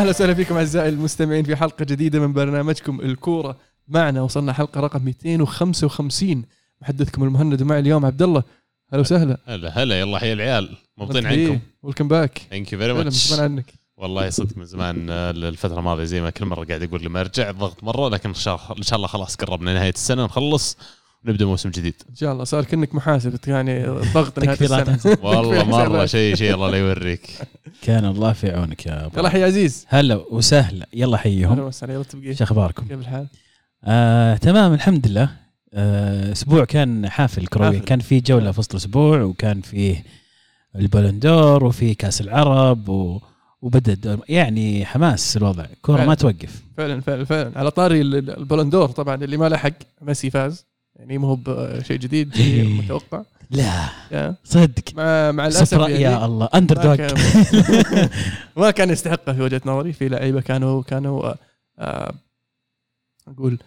أهلا وسهلا فيكم أعزائي المستمعين في حلقة جديدة من برنامجكم الكورة. معنا وصلنا حلقة رقم 255 محدثكم المهند ومعي اليوم عبد الله. أهلا وسهلا. هلا هلا. يلا حيا العيال. مبطين عنكم welcome back thank you very much عنك. والله صدق من زمان آه، الفترة الماضية زي ما كل مرة قاعد أقول لما ارجع الضغط مرة لكن إن شاء الله خلاص قربنا نهاية السنة نخلص. ونبدا موسم جديد. إن شاء الله. صار كأنك محاسب يعني ضغط نهاية السنة. والله مره. شيء شيء الله لا يوريك. كان الله في عونك يا أبو يلا حي عزيز. هلا وسهلا. يلا أهلا حيهم وسهلا. يلا تبقى شو أخباركم؟ كيف الحال؟ آه، تمام الحمد لله. آه، أسبوع كان حافل كروي. حافل. كان في جولة في وسط الأسبوع وكان فيه البلندور وفي كأس العرب و... وبدأ الدور. يعني حماس الوضع. كورة. ما توقف. فعلا فعلا فعلا. على طاري ال- ال- البلندور طبعا اللي ما لحق ميسي فاز. يعني مو هو بشيء جديد شيء إيه. متوقع. لا. صدق. مع مع الأسف يعني يا الله اندر ما دوغ ما كان يستحقه في وجهة نظري. في لعيبة كانوا كانوا آه، نقول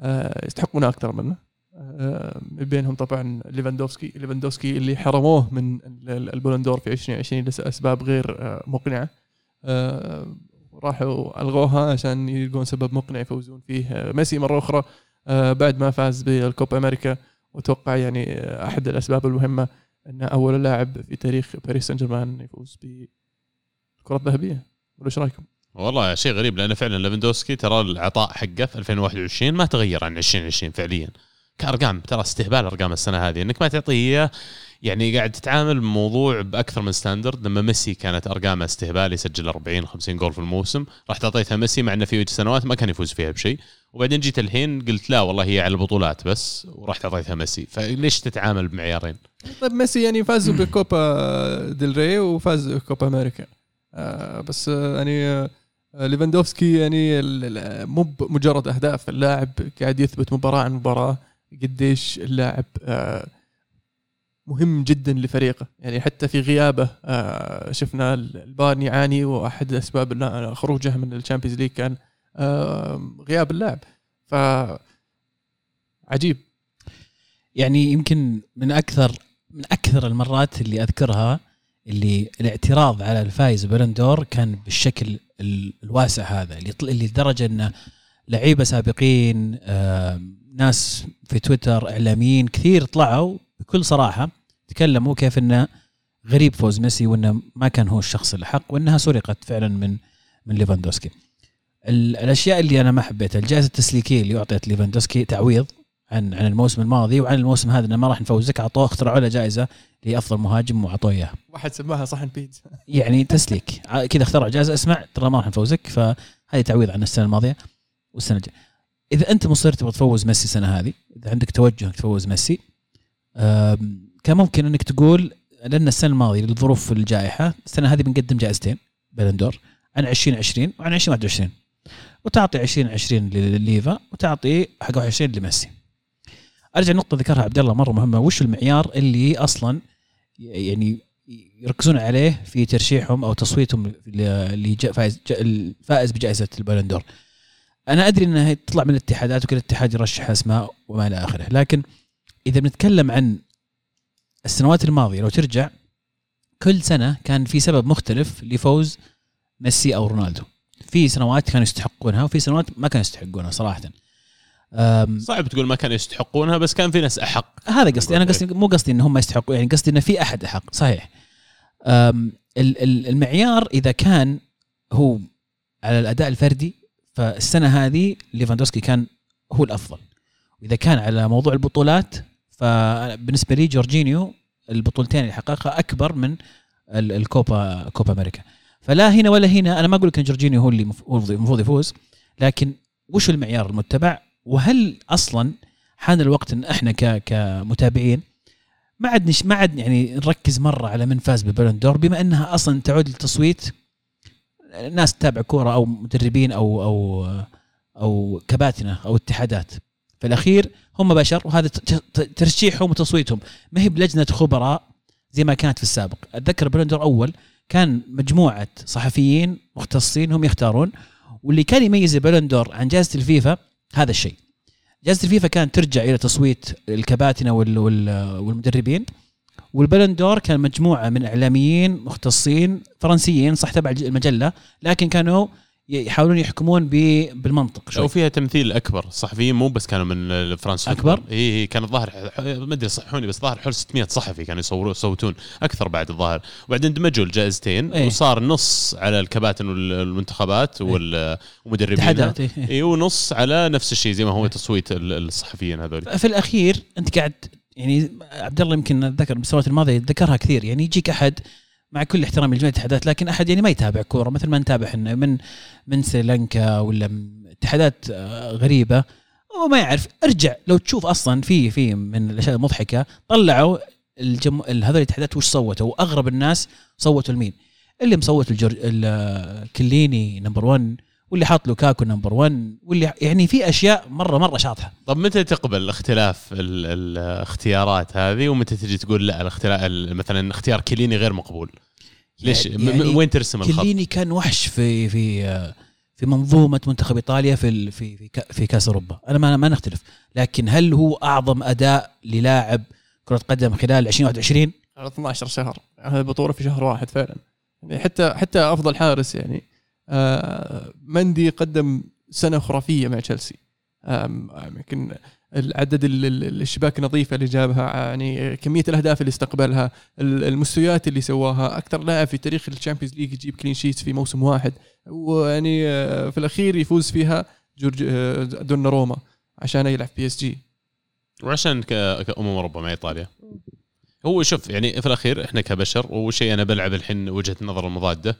آه يستحقون أكثر منه. آه من بينهم طبعا ليفاندوفسكي. ليفاندوفسكي اللي حرموه من ال- ال- البولندور في 2020 لأسباب غير آه مقنعة. آه راحوا ألغوها عشان يلقون سبب مقنع يفوزون فيه. ميسي مرة أخرى بعد ما فاز بالكوبا أمريكا واتوقع يعني آه، أحد الأسباب المهمة انه أول لاعب في تاريخ باريس سان جيرمان يفوز بالكرة الذهبية. ولا إيش رأيكم؟ والله شيء غريب لأن فعلا ليفندوسكي ترى العطاء حقه في 2021 ما تغير عن 2020 فعليا. كأرقام ترى استهبال ارقام السنة هذه. إنك ما تعطيه إياه يعني قاعد تتعامل بموضوع بأكثر من standard. لما ميسي كانت أرقامه استهبال يسجل 40 50 جول في الموسم راح تعطيتها ميسي مع إنه في سنوات ما كان يفوز فيها بشيء. وبعدين جيت الحين قلت لا والله هي على البطولات بس وراح تعطيتها ميسي. فليش تتعامل بمعيارين؟ طيب ميسي يعني فازوا بكوبا ديل ري وفاز كوبا أمريكا. آه بس آه يعني آه ليفاندوفسكي يعني مو مجرد أهداف اللاعب قاعد يثبت مباراة عن مباراة قديش اللاعب آه مهم جدا لفريقه. يعني حتى في غيابه آه شفنا البايرن يعاني وأحد أسباب خروجه من الشامبيونز ليج كان غياب اللاعب ف عجيب يعني يمكن من أكثر من أكثر المرات اللي أذكرها اللي الاعتراض على الفايز بلندور كان بالشكل ال- الواسع هذا اللي اللي لدرجة انه لعيبة سابقين ناس في تويتر إعلاميين كثير طلعوا بكل صراحة تكلموا كيف انه غريب فوز ميسي وانه ما كان هو الشخص الحق وإنها سرقت فعلا من من ليفاندوسكي. ال- الأشياء اللي أنا ما حبيتها الجائزة التسليكية اللي أعطيت ليفاندوسكي تعويض عن عن الموسم الماضي وعن الموسم هذا إنه ما راح نفوزك أعطوه اخترعوا له جائزة لأفضل مهاجم وأعطوه اياها واحد سماها صحن بيتزا يعني تسليك. كذا اخترعوا جائزة اسمع ترى ما راح نفوزك فهذه تعويض عن السنة الماضية والسنة الجايه إذا أنت مصر تبغى تفوز ميسي السنة هذه إذا عندك توجه إنك تفوز ميسي كان ممكن إنك تقول لأن السنة الماضية لظروف الجائحة السنة هذه بنقدم جائزتين بلندور عن 2020 وعن 2021 وتعطي 2020 لليفا وتعطي حق 21 لميسي. أرجع نقطه ذكرها عبد الله مرة مهمة وش المعيار اللي أصلا يعني يركزون عليه في ترشيحهم أو تصويتهم لفائز الفائز بجائزة البالندور أنا أدري إنها تطلع من الاتحادات وكل اتحاد يرشح أسماء وما إلى آخره لكن إذا بنتكلم عن السنوات الماضية لو ترجع كل سنة كان في سبب مختلف لفوز ميسي أو رونالدو. في سنوات كانوا يستحقونها وفي سنوات ما كانوا يستحقونها صراحة. صعب تقول ما كانوا يستحقونها بس كان في ناس أحق. هذا قصدي. أنا قصدي مو قصدي ان هم يستحقوا يعني قصدي إن في أحد أحق صحيح. المعيار إذا كان هو على الأداء الفردي فالسنة هذه ليفاندوسكي كان هو الأفضل. وإذا كان على موضوع البطولات فبالنسبة لي جورجينيو البطولتين اللي حققها أكبر من ال- الكوبا كوبا أمريكا. فلا هنا ولا هنا. أنا ما أقول لك إن جورجينيو هو اللي المفروض يفوز لكن وش المعيار المتبع؟ وهل أصلا حان الوقت إن إحنا كمتابعين ما عاد ما عاد يعني نركز مرة على من فاز ببلندور بما إنها أصلا تعود للتصويت ناس تتابع كورة أو مدربين أو أو أو كباتنة أو اتحادات. في الأخير هم بشر وهذا ترشيحهم وتصويتهم. ما هي بلجنة خبراء زي ما كانت في السابق. أتذكر بلندور أول كان مجموعة صحفيين مختصين هم يختارون واللي كان يميز البلندور عن جائزة الفيفا هذا الشيء. جائزة الفيفا كانت ترجع إلى تصويت الكباتنة وال وال والمدربين والبلندور كان مجموعة من إعلاميين مختصين فرنسيين صح تبع المجلة لكن كانوا يحاولون يحكمون بالمنطق شوي. فيها تمثيل أكبر. الصحفيين مو بس كانوا من فرانس أكبر؟ إي إي كان الظاهر ما أدري صحوني بس ظاهر حول 600 صحفي كانوا يصوروا يصوتون. أكثر بعد الظاهر. وبعدين دمجوا الجائزتين إيه. وصار نص على الكباتن والمنتخبات وال- ومدربين. اتحادات إيه. إي ونص على نفس الشيء زي ما هو تصويت ال- الصحفيين هذول. في الأخير أنت قاعد يعني عبد الله يمكن أتذكر بالسنوات الماضية ذكرها كثير. يعني يجيك أحد مع كل احترامي لجميع الاتحادات لكن أحد يعني ما يتابع كورة مثل ما نتابع إحنا من من سريلانكا ولا اتحادات آه، غريبة وما يعرف ارجع لو تشوف أصلا في في من الأشياء المضحكة طلعوا الجم... هذول الاتحادات وش صوتوا وأغرب الناس صوتوا لمين؟ اللي مصوت الجر... ال- كليني number 1 واللي حاط لوكاكو number 1 واللي يعني في أشياء مره مرة شاطحة. طب متى تقبل اختلاف ال- الاختيارات هذه؟ ومتى تجي تقول لا الاختلاف ال- مثلا اختيار كليني غير مقبول؟ ليش؟ يعني- يعني وين ترسم الخط؟ كليني كان وحش في في في منظومة منتخب إيطاليا في ال- في في كا- في كأس أوروبا. أنا ما ما نختلف. لكن هل هو أعظم أداء للاعب كرة قدم خلال 2021 على 12 شهر. هذه البطوله في شهر واحد فعلا. يعني حتى حتى أفضل حارس يعني مندي قدم سنة خرافية مع تشيلسي. يمكن العدد ال- ال- الشباك النظيفة اللي جابها يعني كمية الأهداف اللي استقبلها ال- المستويات اللي سواها أكثر لاعب في تاريخ الشامبيونز ليج يجيب clean sheets في موسم واحد ويعني آه، في الأخير يفوز فيها جورجـ آه، دوناروما عشان يلعب بي اس جي وعشان ك- كأمم أوروبا مع إيطاليا. هو شوف يعني في الأخير إحنا كبشر واول شيء أنا بلعب الحين وجهة النظر المضادة.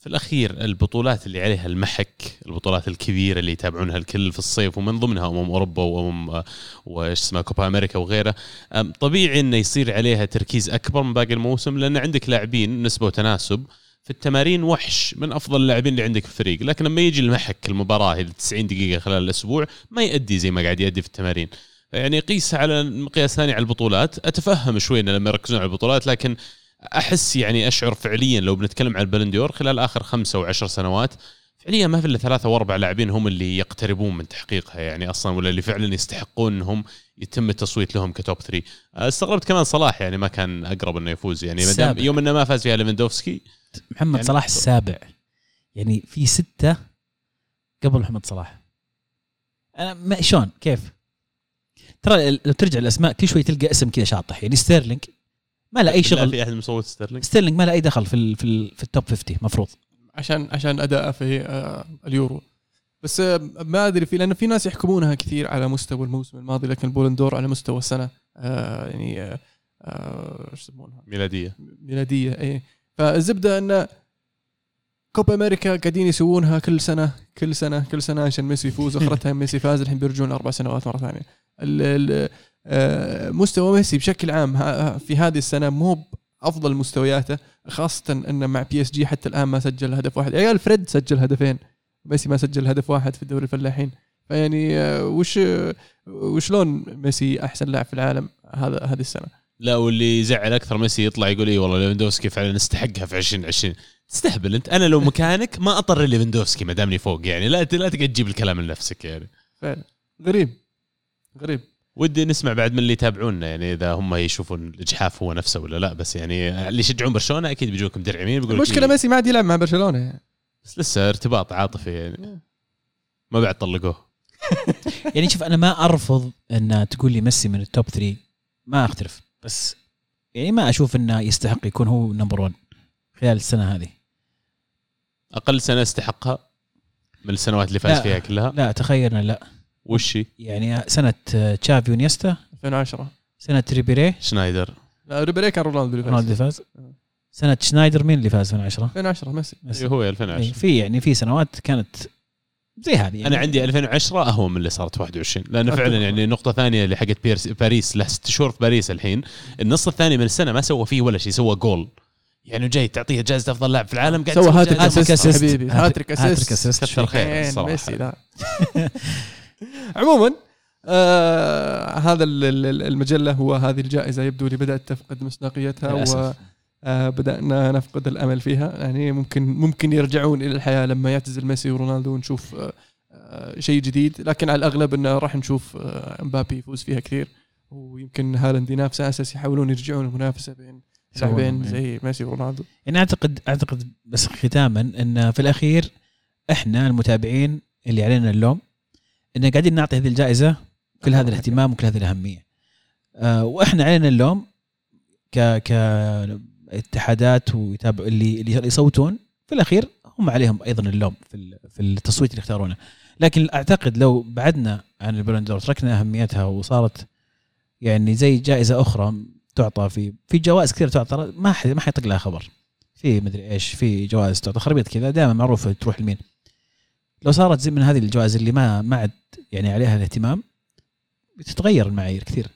في الأخير البطولات اللي عليها المحك البطولات الكبيرة اللي يتابعونها الكل في الصيف ومن ضمنها أمم أوروبا وأمم وايش اسمها كوبا أمريكا وغيرها. أم، طبيعي إنه يصير عليها تركيز أكبر من باقي الموسم لأن عندك لاعبين نسبة وتناسب. في التمارين وحش من أفضل اللاعبين اللي عندك في الفريق. لكن لما يجي المحك المباراة اللي 90 دقيقة خلال الأسبوع ما يؤدي زي ما قاعد يؤدي في التمارين. يعني قيسها على مقياس ثاني على البطولات. أتفهم شوي لما يركزون على البطولات لكن أحس يعني أشعر فعليا لو بنتكلم عن البلندور خلال آخر خمسة أو عشر سنوات فعليا ما في إلا ثلاثة واربع لاعبين هم اللي يقتربون من تحقيقها يعني أصلا ولا اللي فعلا يستحقون إنهم يتم التصويت لهم كتوب 3 استغربت كمان صلاح يعني ما كان أقرب إنه يفوز يعني ما دام السابع. يوم إنه ما فاز فيها ليفندوفسكي محمد يعني- صلاح السابع. يعني في ستة قبل محمد صلاح. أنا ما شلون؟ كيف؟ ترى لو ترجع الاسماء كل شوي تلقى اسم كذا شاطح. يعني ستيرلينج ما له أي شغل. في أحد مصوت ستيرلينج؟ ستيرلينج ما له أي دخل في ال في, ال في ال top 50 مفروض. عشان عشان اداءه في آه، اليورو. بس آه، ما أدري في لأنه في ناس يحكمونها كثير على مستوى الموسم الماضي لكن البالون دور على مستوى السنة. آه، يعني إيش يسمونها؟ ميلادية. ميلادية إيه. فالزبدة إن كوبا أمريكا قاعدين يسوونها كل سنة كل سنة كل سنة عشان ميسي يفوز. أخرتها ميسي فاز الحين بيرجعون أربع سنوات مرة ثانية. ال- ال- مستوى ميسي بشكل عام في هذه السنة مو بافضل مستوياته خاصة إنه مع بي اس جي حتى الآن ما سجل هدف واحد. عيال فريد سجل هدفين ميسي ما سجل هدف واحد في دوري الفلاحين. فيعني آه، وش وشلون ميسي أحسن لاعب في العالم هذا هذه السنة؟ لا واللي يزعل أكثر ميسي يطلع يقول اي والله ليفندوفسكي فعلا يستحقها في 2020 تستهبل أنت. أنا لو مكانك ما اطر ليفندوفسكي ما دامني فوق يعني. لا لا تقعد تجيب الكلام لنفسك يعني. فعلا. غريب. غريب. ودي نسمع بعد من اللي يتابعونا يعني إذا هم يشوفون الاجحاف هو نفسه ولا لا بس يعني اللي يشجعون برشلونة أكيد بيجوكم مدرعمين بيقول المشكلة ميسي ما عاد يلعب مع برشلونة. يعني. بس لسه ارتباط عاطفي يعني. ما بعد طلقوه. يعني شوف أنا ما أرفض أن تقول لي ميسي من التوب 3 ما أختلف بس يعني ما أشوف أنه يستحق يكون هو number 1 خلال السنة هذه. أقل سنة استحقها من السنوات اللي فاز. فيها كلها؟ لا تخيل إنه لا. وش هي؟ يعني سنة تشافي وإنييستا 2010 سنة ريبيري. شنايدر. لا ريبيري كان رونالدو اللي رونالدو فاز. فاز سنة شنايدر مين اللي فاز 2010 2010 ميسي. إيه هو إيه، 2010 في يعني في سنوات كانت زي هذه يعني. أنا عندي 2010 اهون من اللي صارت 21 لأنه فعلا يعني نقطه ثانية اللي حقت باريس باريس له ست شهور في باريس الحين. النص الثاني من السنة ما سوى فيه ولا شيء سوى جول. يعني جاي تعطيه جائزة أفضل لاعب في العالم قاعد سوى تسوي hat-trick assist. حبيبي hat-trick assist. hat-trick assist. كثر خير الصراحه ميسي عموما آه هذا ال- ال- المجلة هو هذه الجائزة يبدو لي بدأت تفقد مصداقيتها للأسف. وبدانا نفقد الأمل فيها. يعني ممكن ممكن يرجعون إلى الحياة لما يعتزل ميسي ورونالدو ونشوف آه، آه، شيء جديد. لكن على الأغلب إنه راح نشوف آه، مبابي يفوز فيها كثير. ويمكن هالاند ينافسه أساس يحاولون يرجعون المنافسة بين لاعبين. زي ميسي ورونالدو. يعني أعتقد أعتقد بس ختاما إن في الأخير إحنا المتابعين اللي علينا اللوم. ان قاعدين نعطي هذه الجائزة كل هذا الاهتمام وكل هذه الأهمية. آه وإحنا علينا اللوم ك ك اتحادات ويتابعوا اللي اللي يصوتون في الأخير هم عليهم أيضا اللوم في ال- في التصويت اللي يختارونه. لكن أعتقد لو بعدنا عن البلندور تركنا أهميتها وصارت يعني زي جائزة أخرى تعطى في في جوائز كثير تعطى ما حد ما حيطق لها خبر. في مدري إيش في جوائز تعطى خربيط كذا دائما معروفة تروح لمين؟ لو صارت زي من هذه الجوائز اللي ما ما عاد يعني عليها الاهتمام بتتغير المعايير كثير.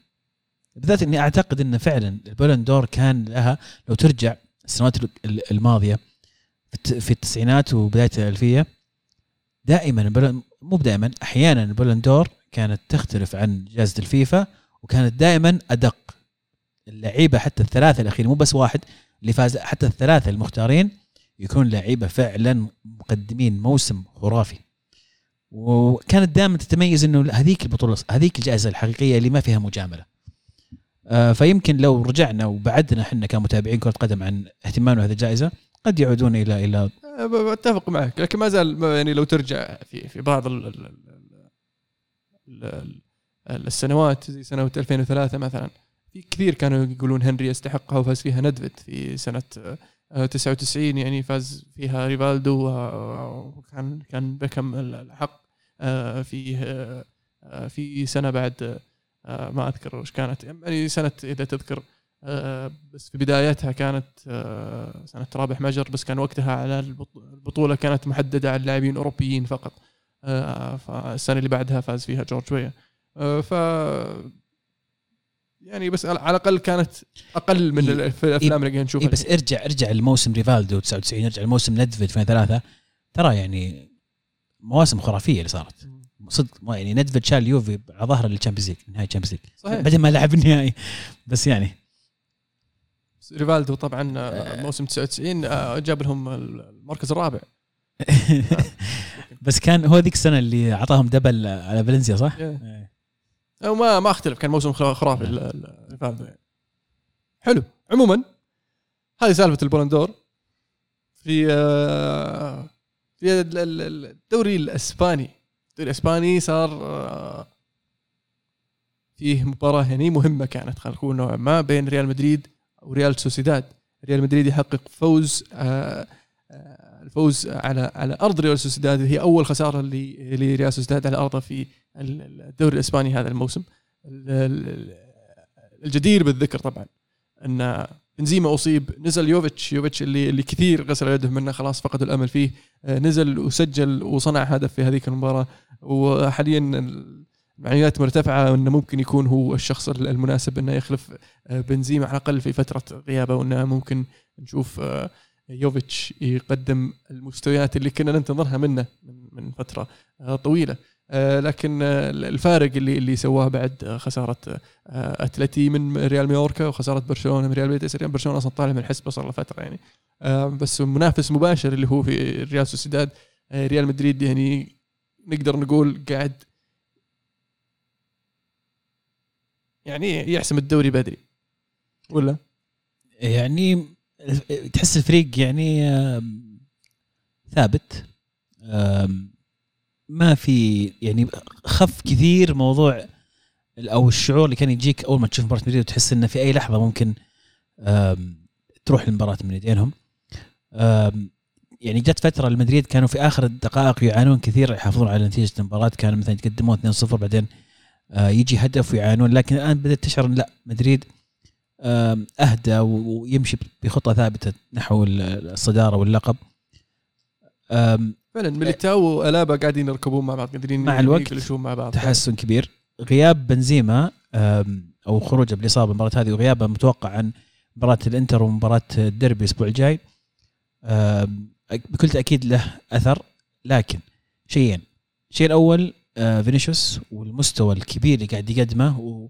بالذات إني أعتقد إن فعلا البولندور كان لها لو ترجع السنوات ال- الماضية في الت- في التسعينات وبداية الألفية دائما مو دائما أحيانا البولندور كانت تختلف عن جائزة الفيفا وكانت دائما أدق. اللعيبة حتى الثلاثة الاخير مو بس واحد اللي فاز حتى الثلاثة المختارين يكون لعيبة فعلا مقدمين موسم خرافي. وكانت دائما تتميز إنه هذيك البطولة هذيك الجائزة الحقيقية اللي ما فيها مجاملة. آه، فيمكن لو رجعنا وبعدنا إحنا كمتابعين كرة قدم عن اهتمامنا بهذه الجائزة قد يعودون إلى إلى أه، بتفق معك. لكن ما زال يعني لو ترجع في في بعض ال ال ال ال ال السنوات زي سنه 2003 مثلا في كثير كانوا يقولون هنري يستحقها وفاز فيها ندفت في سنة 99 يعني فاز فيها ريفالدو وكان كان بيكم الحق آه، في آه، في سنة بعد آه، ما أذكر وش كانت يعني سنة إذا تذكر بس في بدايتها كانت سنة رابح مجر بس كان وقتها على البط- البطولة كانت محددة على اللاعبين الاوروبيين فقط فالسنة اللي بعدها فاز فيها جورج ويا. ف يعني بس على الأقل كانت أقل من إيه، الأفلام اللي قاعدين نشوفها. إيه بس ارجع ارجع لموسم ريفالدو 99 ارجع لموسم ندفيد 2003 ترى يعني مواسم خرافية اللي صارت. صدق ما يعني ندفيد شال اليوفي على ظهره للتشامبيونز ليج نهائي الشامبيونز League. بعدين ما لعب النهائي. بس يعني. ريفالدو طبعا آه، موسم 99 آه، جاب لهم المركز الرابع. بس كان هو ذيك السنة اللي أعطاهم double على فالنسيا صح؟ إيه. ما ما أختلف كان موسم خرا- خرافي يعني. حلو. عموما هذه سالفة البالون دور في آه، في ال- ال- الدوري الإسباني. الدوري الإسباني صار آه، فيه مباراة يعني مهمة كانت خلينا نقول نوعا ما بين ريال مدريد وريال سوسيداد. ريال مدريد يحقق فوز آه، الفوز على على أرض ريال سوسيداد. هي أول خسارة لريال سوسيداد على أرضه في الدوري الإسباني هذا الموسم. ال- ال- الجدير بالذكر طبعا أن بنزيما أصيب نزل يوفيتش يوفيتش اللي اللي كثير غسل يدهم منه خلاص فقدوا الأمل فيه. آه، نزل وسجل وصنع هدف في هذيك المباراة. وحاليا المعنويات مرتفعة انه ممكن يكون هو الشخص المناسب أنه يخلف آه، بنزيما على الأقل في فترة غيابه وأنه ممكن نشوف آه، يوفيتش يقدم المستويات اللي كنا ننتظرها منه من فترة طويلة. لكن آه، الفارق اللي اللي سواه بعد آه، خسارة آه، أتلتي من ريال ميوركا وخسارة برشلونة من ريال بيتيس. برشلونة أصلا طالع من الحسبه صار له فترة يعني. آه، بس منافس مباشر اللي هو في ريال سوسيداد آه، ريال مدريد يعني نقدر نقول قاعد يعني يحسم الدوري بدري. ولا؟ يعني تحس الفريق يعني ثابت. ما في يعني خف كثير موضوع أو الشعور اللي كان يجيك أول ما تشوف مباراة مدريد وتحس إنه في أي لحظة ممكن تروح المباراه من يدينهم آم، يعني جت فترة المدريد كانوا في آخر الدقائق يعانون كثير يحافظون على نتيجة المباراة. كانوا مثلا يتقدمون 2-0 بعدين آه، يجي هدف ويعانون. لكن الآن بدأت تشعر لا مدريد أهدى ويمشي بخطة ثابتة نحو ال- الصدارة واللقب. فعلا ميليتاو وألابا قاعدين يركبون مع بعض قاعدين مع الوقت مع بعض. تحسن كبير. غياب بنزيما أو خروجه بالاصابه المباراة هذه وغيابه متوقع عن مباراة الإنتر ومباراة الديربي الأسبوع الجاي. بكل تأكيد له أثر لكن شيئين. الشيء الأول آه، فينيسيوس والمستوى الكبير اللي قاعد يقدمه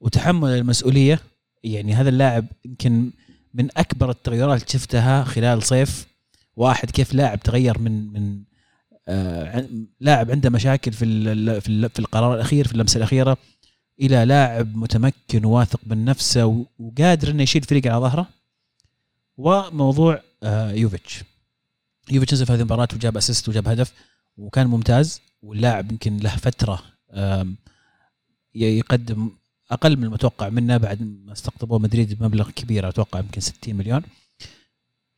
وتحمل المسؤولية. يعني هذا اللاعب يمكن من أكبر التغيرات اللي شفتها خلال صيف واحد كيف لاعب تغير من من آه، لاعب عنده مشاكل في في ال- في القرار الأخير في اللمسة الأخيرة إلى لاعب متمكن وواثق من نفسه وقادر إنه يشيل فريق على ظهره وموضوع آه، يوفيتش. يوفيتش نزل في هذه المباراة وجاب اسيست وجاب هدف وكان ممتاز واللاعب يمكن له فترة يقدم أقل من المتوقع منه بعد ما استقطبوه مدريد بمبلغ كبير أتوقع يمكن 60 مليون.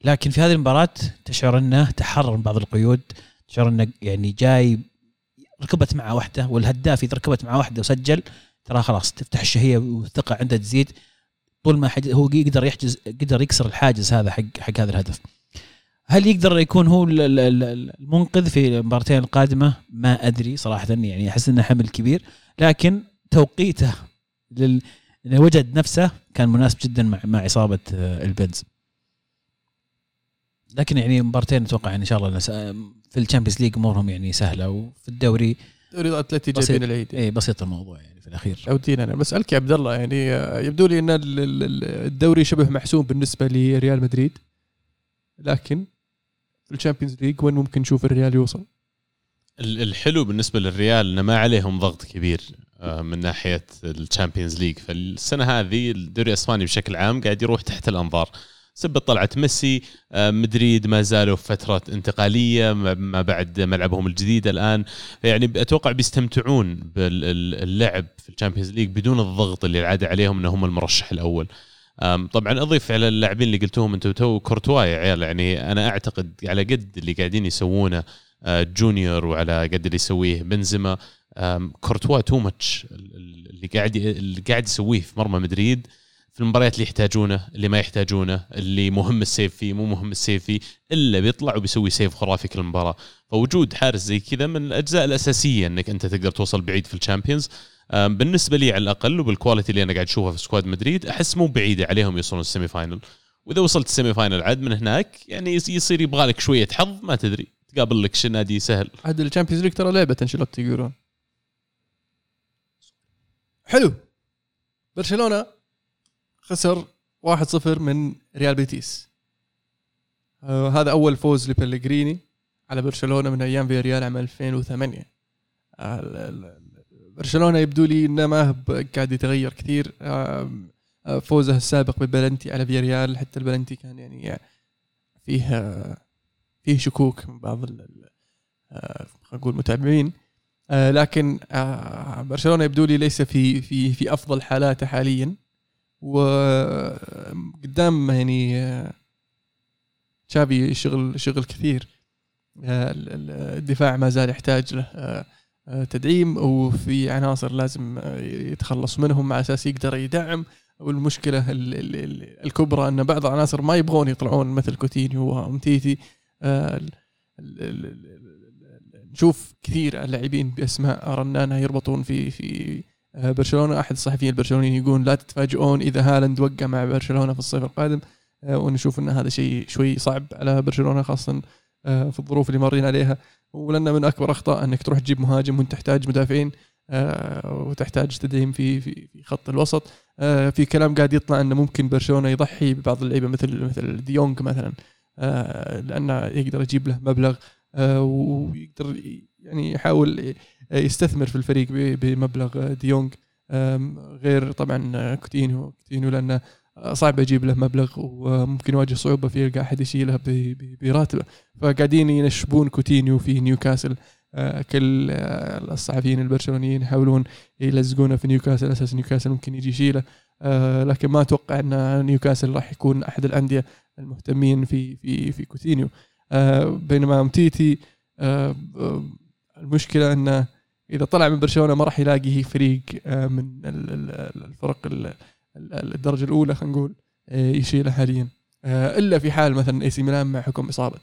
لكن في هذه المباراة تشعر أنه تحرر من بعض القيود تشعر أنه يعني جاي ركبت معه واحدة والهداف إذا ركبت معه واحدة وسجل ترى خلاص تفتح الشهية والثقة عنده تزيد. طول ما حج... هو يقدر يحجز يقدر يكسر الحاجز هذا حق حق هذا الهدف. هل يقدر يكون هو ال- ال- ال- المنقذ في المباراتين القادمة؟ ما أدري صراحة يعني أحس إنه حمل كبير. لكن توقيته لل... وجد نفسه كان مناسب جدا مع مع إصابة آه، البنز. لكن يعني مبارتين أتوقع إن شاء الله نس- في ال Champions League أمورهم يعني سهلة وفي الدوري دوري الأتلتي. جايبين العيد. اي بسيط الموضوع يعني في الأخير. عودين أنا بسالك يا عبد الله يعني آه، يبدو لي إن ال- ال- ال- الدوري شبه محسوم بالنسبة لريال مدريد. لكن في ال Champions League وين ممكن نشوف الريال يوصل؟ ال- الحلو بالنسبة للريال إنه ما عليهم ضغط كبير آه، من ناحية ال Champions League. فالسنة هذه الدوري الأسباني بشكل عام قاعد يروح تحت الأنظار. سبة طلعة ميسي آه، مدريد ما زالوا في فترة انتقالية ما- بعد ملعبهم الجديد الآن. يعني أتوقع بيستمتعون باللعب في ال Champions League بدون الضغط اللي العادة عليهم أنهم المرشح الأول. أم، طبعا أضيف على اللاعبين اللي قلتوهم أنتم تو كورتوا يا عيال. يعني أنا أعتقد على قد اللي قاعدين يسوونه آه، جونيور وعلى قد اللي يسويه بنزيما كورتوا too much اللي قاعد اللي قاعد يسويه في مرمى مدريد في المباريات اللي يحتاجونه اللي ما يحتاجونه اللي مهم ال save فيه مو مهم ال save فيه إلا بيطلع وبيسوي save خرافي كل مباراة. فوجود حارس زي كذا من الأجزاء الأساسية إنك أنت تقدر توصل بعيد في ال Champions. أم، بالنسبة لي على الأقل وبال quality اللي أنا قاعد اشوفها في squad مدريد أحس مو بعيدة عليهم يوصلون ال semi-final وإذا وصلت ال semi-final عاد من هناك يعني يص- يصير يبغى لك شوية حظ ما تدري. تقابل لك نادي سهل. عاد ال Champions League ترى لعبة أنشيلوتي يقولون. حلو. برشلونة. خسر 1-0 من ريال بيتيس. آه هذا أول فوز لبيليغريني على برشلونة من أيام في ريال عام 2008 آه برشلونة يبدو لي إنه ما قاعد يتغير كثير. آه آه، فوزه السابق ببلنتي على فياريال حتى البلنتي كان يعني فيه آه، فيه شكوك من بعض ال- آه، متابعين. لكن برشلونة يبدو لي ليس في في في أفضل حالاته حاليا. وقدام يعني آه، تشافي شغل شغل كثير. آه، ال- ال- الدفاع ما زال يحتاج له آه، تدعيم. وفي عناصر لازم يتخلص منهم على أساس يقدر يدعم. والمشكلة ال- ال- ال- الكبرى إن بعض العناصر ما يبغون يطلعون مثل كوتينيو ومتيتي نشوف كثير لاعبين بأسماء رنانه يربطون في في برشلونة أحد الصحفيين البرشلونيين يقول لا تتفاجئون إذا هالاند وقع مع برشلونة في الصيف القادم. آه، ونشوف إن هذا شيء شوي صعب على برشلونة خاصة آه، في الظروف اللي مارين عليها. ولان من أكبر أخطاء إنك تروح تجيب مهاجم وأنت تحتاج مدافعين آه، وتحتاج تدعيم في في في خط الوسط. آه، في كلام قاعد يطلع إنه ممكن برشلونة يضحي ببعض اللعيبة مثل مثل ديونج مثلا. آه، لأنه يقدر يجيب له مبلغ آه، ويقدر يعني يحاول يستثمر في الفريق بمبلغ دي يونج آم، غير طبعا كوتينيو. كوتينيو لأنه صعب أجيب له مبلغ وممكن يواجه صعوبة في يلقى أحد يشيله براتبه. فقاعدين ينشبون كوتينيو في نيوكاسل. آه، كل آه، الصحفيين البرشلونيين يحاولون يلزقونه في نيوكاسل أساس نيوكاسل ممكن يجي يشيله. آه، لكن ما أتوقع أن نيوكاسل راح يكون أحد الأندية المهتمين في في في كوتينيو. آه، بينما أومتيتي آه، آه، المشكلة انه إذا طلع من برشلونة ما راح يلاقي فريق آه، من ال- ال- الفرق ال- ال- الدرجة الأولى خلينا نقول آه، يشيله حاليا. آه، إلا في حال مثلا إي سي ميلان مع حكم إصابة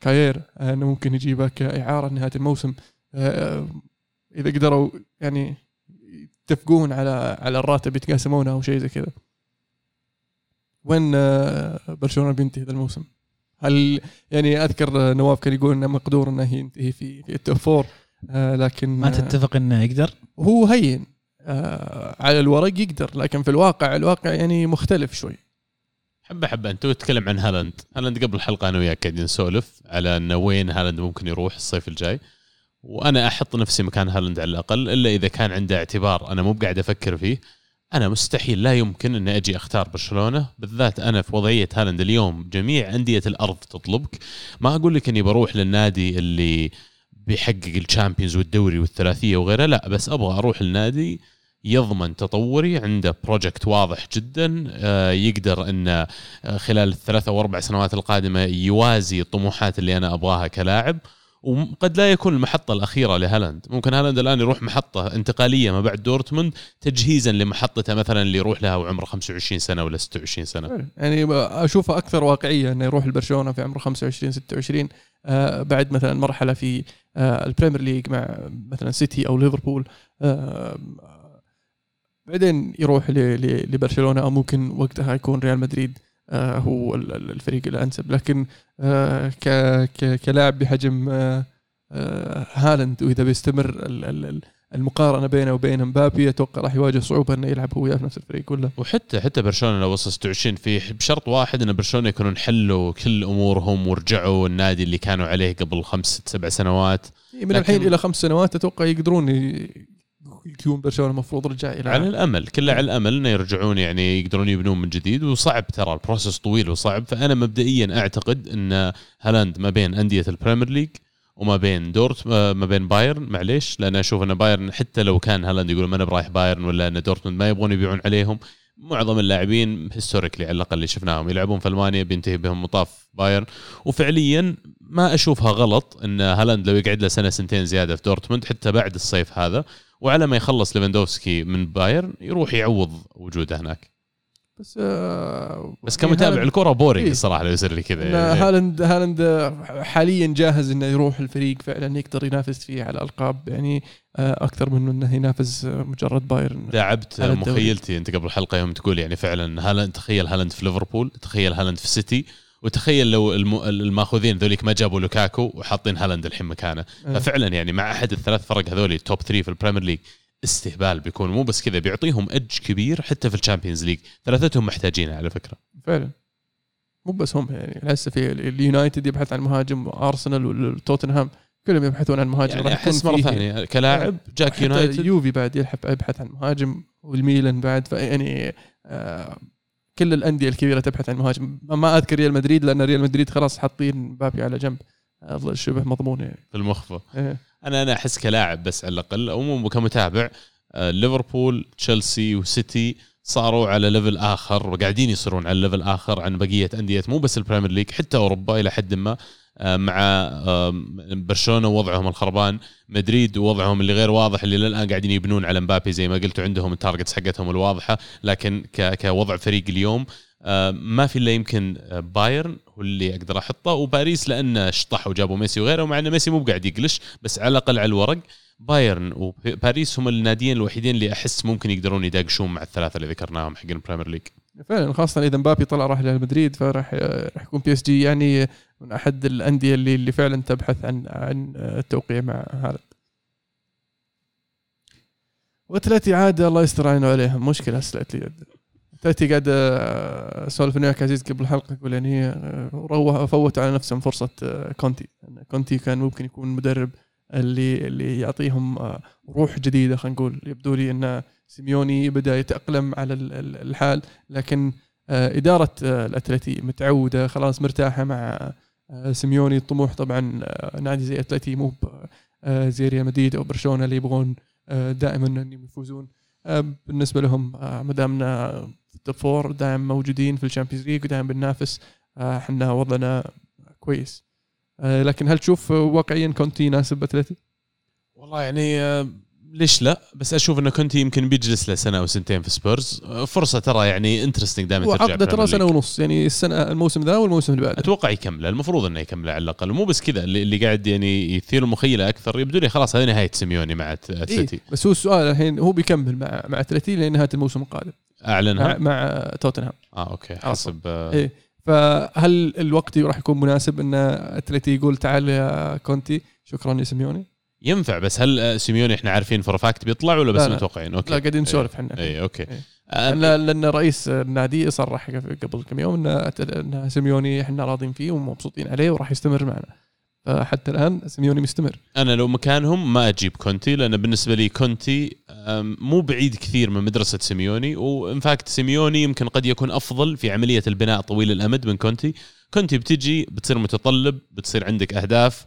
كاير إنه ممكن يجيبه كإعارة نهايه الموسم. إذا قدروا يعني يتفقون على على الراتب يتقاسمونه أو شيء زي كذا. وين برشلونة بينتهي هذا الموسم؟ هل يعني أذكر نواف كان يقول إنه مقدور إنه ينتهي في في ال top four. لكن ما آه، تتفق إنه يقدر؟ هو هين آه، على الورق يقدر لكن في الواقع الواقع يعني مختلف شوي. حبة حبة أنت تتكلم عن هالاند. هالاند قبل الحلقة أنا وياك قاعدين نسولف على انه وين هالاند ممكن يروح الصيف الجاي. وأنا أحط نفسي مكان هالاند على الأقل إلا إذا كان عنده اعتبار أنا مو بقاعد أفكر فيه. أنا مستحيل لا يمكن إني أجي أختار برشلونة. بالذات أنا في وضعية هالاند اليوم جميع أندية الأرض تطلبك. ما أقول لك إني بروح للنادي اللي بيحقق ال Champions والدوري والثلاثية وغيرها لا بس أبغى أروح النادي يضمن تطوري عنده project واضح جدا آه، يقدر إنه آه، خلال الثلاث أو أربع سنوات القادمة يوازي الطموحات اللي أنا أبغاها كلاعب. وقد لا يكون المحطة الأخيرة لهالاند. ممكن هالاند الآن يروح محطة انتقالية ما بعد دورتموند تجهيزا لمحطته مثلا اللي يروح لها وعمره 25 سنة ولا 26 سنة. يعني اشوفها أكثر واقعية إنه يروح لبرشلونة في عمره 25 26 آه بعد مثلا مرحلة في آه ال Premier League مع مثلا سيتي أو ليفربول. آه بعدين يروح لبرشلونة أو ممكن وقتها يكون ريال مدريد. هو ال- ال- الفريق الأنسب. لكن آه كلاعب بحجم آه آه هالاند وإذا بيستمر ال- ال- ال- المقارنة بينه وبين مبابي أتوقع راح يواجه صعوبة إنه يلعب هو وياه في نفس الفريق ولا؟ وحتى حتى برشلونة لو وصل 26 في بشرط واحد إن برشلونة يكونون حلوا كل أمورهم ورجعوا النادي اللي كانوا عليه قبل خمس ست سبع سنوات. من لكن- الحين إلى خمس سنوات أتوقع يقدرون ي- يكون برشلونه المفروض رجع إلى على الأمل كله على الأمل إنه يرجعون يعني يقدرون يبنون من جديد وصعب ترى ال process طويل وصعب. فأنا مبدئيا أعتقد إن هالاند ما بين أندية ال Premier League وما بين دورت آه، ما بين بايرن. معليش لأن أشوف إن بايرن حتى لو كان هالاند يقول ما أنا برايح بايرن ولا إن دورتموند ما يبغون يبيعون عليهم معظم اللاعبين historically على الأقل اللي شفناهم يلعبون في ألمانيا بينتهي بهم مطاف بايرن. وفعليا ما أشوفها غلط إن هالاند لو يقعد له سنة سنتين زيادة في دورتموند حتى بعد الصيف هذا وعلى ما يخلص ليفاندوفسكي من بايرن يروح يعوض وجوده هناك بس آه بس كمتابع هالاند- الكرة boring إيه. الصراحة لو يصير لي كذا يعني. هالاند هالاند حاليا جاهز إنه يروح الفريق فعلا يقدر ينافس فيه على الألقاب يعني آه، أكثر من إنه ينافس مجرد بايرن الدوري. مخيلتي أنت قبل الحلقة يوم تقول يعني فعلا هالاند تخيل هالاند في ليفربول تخيل هالاند في سيتي وتخيل لو الم- الماخذين ذوليك ما جابوا لوكاكو وحاطين هالاند الحين مكانه. آه. ففعلا يعني مع أحد الثلاث فرق هذولي ال top 3 في ال Premier League استهبال بيكون مو بس كذا بيعطيهم اج كبير حتى في ال Champions League ثلاثتهم محتاجينه على فكرة. فعلا. مو بس هم يعني هسه في ال- اليونايتد يبحث عن مهاجم أرسنال والتوتنهام كلهم يبحثون عن مهاجم يعني أحس مرة ثانية كلاعب جاك يونايتد. يوفي بعد يبحث عن مهاجم والميلان بعد. يعني آه كل الأندية الكبيرة تبحث عن مهاجم. ما أذكر ريال مدريد لأن ريال مدريد خلاص حاطين مبابي على جنب. شبه مضمون يعني. في المخفى. إيه. أنا أنا أحس كلاعب بس على الأقل أو مو كمتابع آه، ليفربول تشيلسي وسيتي صاروا على level آخر وقاعدين يصيرون على level آخر عن بقية أندية مو بس ال Premier League حتى أوروبا إلى حد ما. مع آم، برشلونة ووضعهم الخربان مدريد ووضعهم اللي غير واضح اللي للآن قاعدين يبنون على مبابي زي ما قلتوا عندهم ال targets حقتهم الواضحة لكن كوضع فريق اليوم آه، ما في إلا يمكن آه، بايرن هو اللي أقدر أحطه وباريس لأنه شطح وجابوا ميسي وغيره ومع إن ميسي مو قاعد يقلش بس على الأقل على الورق. بايرن وباريس هم الناديين الوحيدين اللي أحس ممكن يقدرون يداقشون مع الثلاثة اللي ذكرناهم حق ال Premier League فعلا خاصة إذا مبابي طلع راح ريال مدريد فراح راح يكون PSG يعني من أحد الأندية اللي اللي فعلا تبحث عن عن التوقيع مع هالاند وأتلتي عاد الله يستر علينا عليهم مشكلة أتلتي. أتلتي قاعد آه، اسولف أنا وياك عزيز قبل الحلقة أقول يعني آه، روح فوتوا على نفسهم فرصة آه، كونتي. يعني كونتي كان ممكن يكون المدرب اللي اللي يعطيهم آه، روح جديدة خلينا نقول. يبدو لي ان سيميوني بدأ يتأقلم على ال- ال- الحال لكن آه، إدارة آه، الأتلتي متعودة خلاص مرتاحة مع آه، سيميوني. الطموح طبعا نادي زي أتلتي مو زي ريال مدريد أو برشلونة اللي يبغون دائما إنهم يفوزون. بالنسبة لهم ما دامنا في ال top four دائما موجودين في ال Champions League ودائما بننافس إحنا وضعنا كويس. لكن هل تشوف واقعيا كونتي يناسب أتلتي؟ والله يعني ليش لا؟ بس أشوف إنه كنت يمكن بيجلس له سنة أو سنتين في سبيرز. آه، فرصة ترى يعني interesting دائما ترجع وعقده ترى سنة. ونص. يعني السنة الموسم ذا والموسم اللي بعده. أتوقع يكمله المفروض إنه يكمله على الأقل. ومو بس كذا. اللي, اللي قاعد يعني يثير المخيلة أكثر يبدو لي خلاص هذه نهاية سيميوني مع أت- أتلتي. إيه بس هو السؤال الحين هو بيكمل مع مع أتلتي لنهايه الموسم القادم. مع, أعلنها؟ مع توتنهام. آه أوكي. حسب آه، إيه. فهل الوقت راح يكون مناسب إن أتلتي يقول تعال يا كونتي؟ شكرا يا سيميوني. ينفع بس هل سيميوني إحنا عارفين for fact بيطلع ولا بس. متوقعين؟ okay. لا قاعدين نسولف إحنا. اي okay. إيه. آه، لأن لأن رئيس النادي صرح قبل كم يوم ان إن سيميوني إحنا راضين فيه ومبسوطين عليه وراح يستمر معنا. فحتى الآن سيميوني مستمر. أنا لو مكانهم ما أجيب كونتي لأن بالنسبة لي كونتي مو بعيد كثير من مدرسة سيميوني و in fact سيميوني يمكن قد يكون أفضل في عملية البناء طويل الأمد من كونتي. كونتي بتجي بتصير متطلب بتصير عندك أهداف.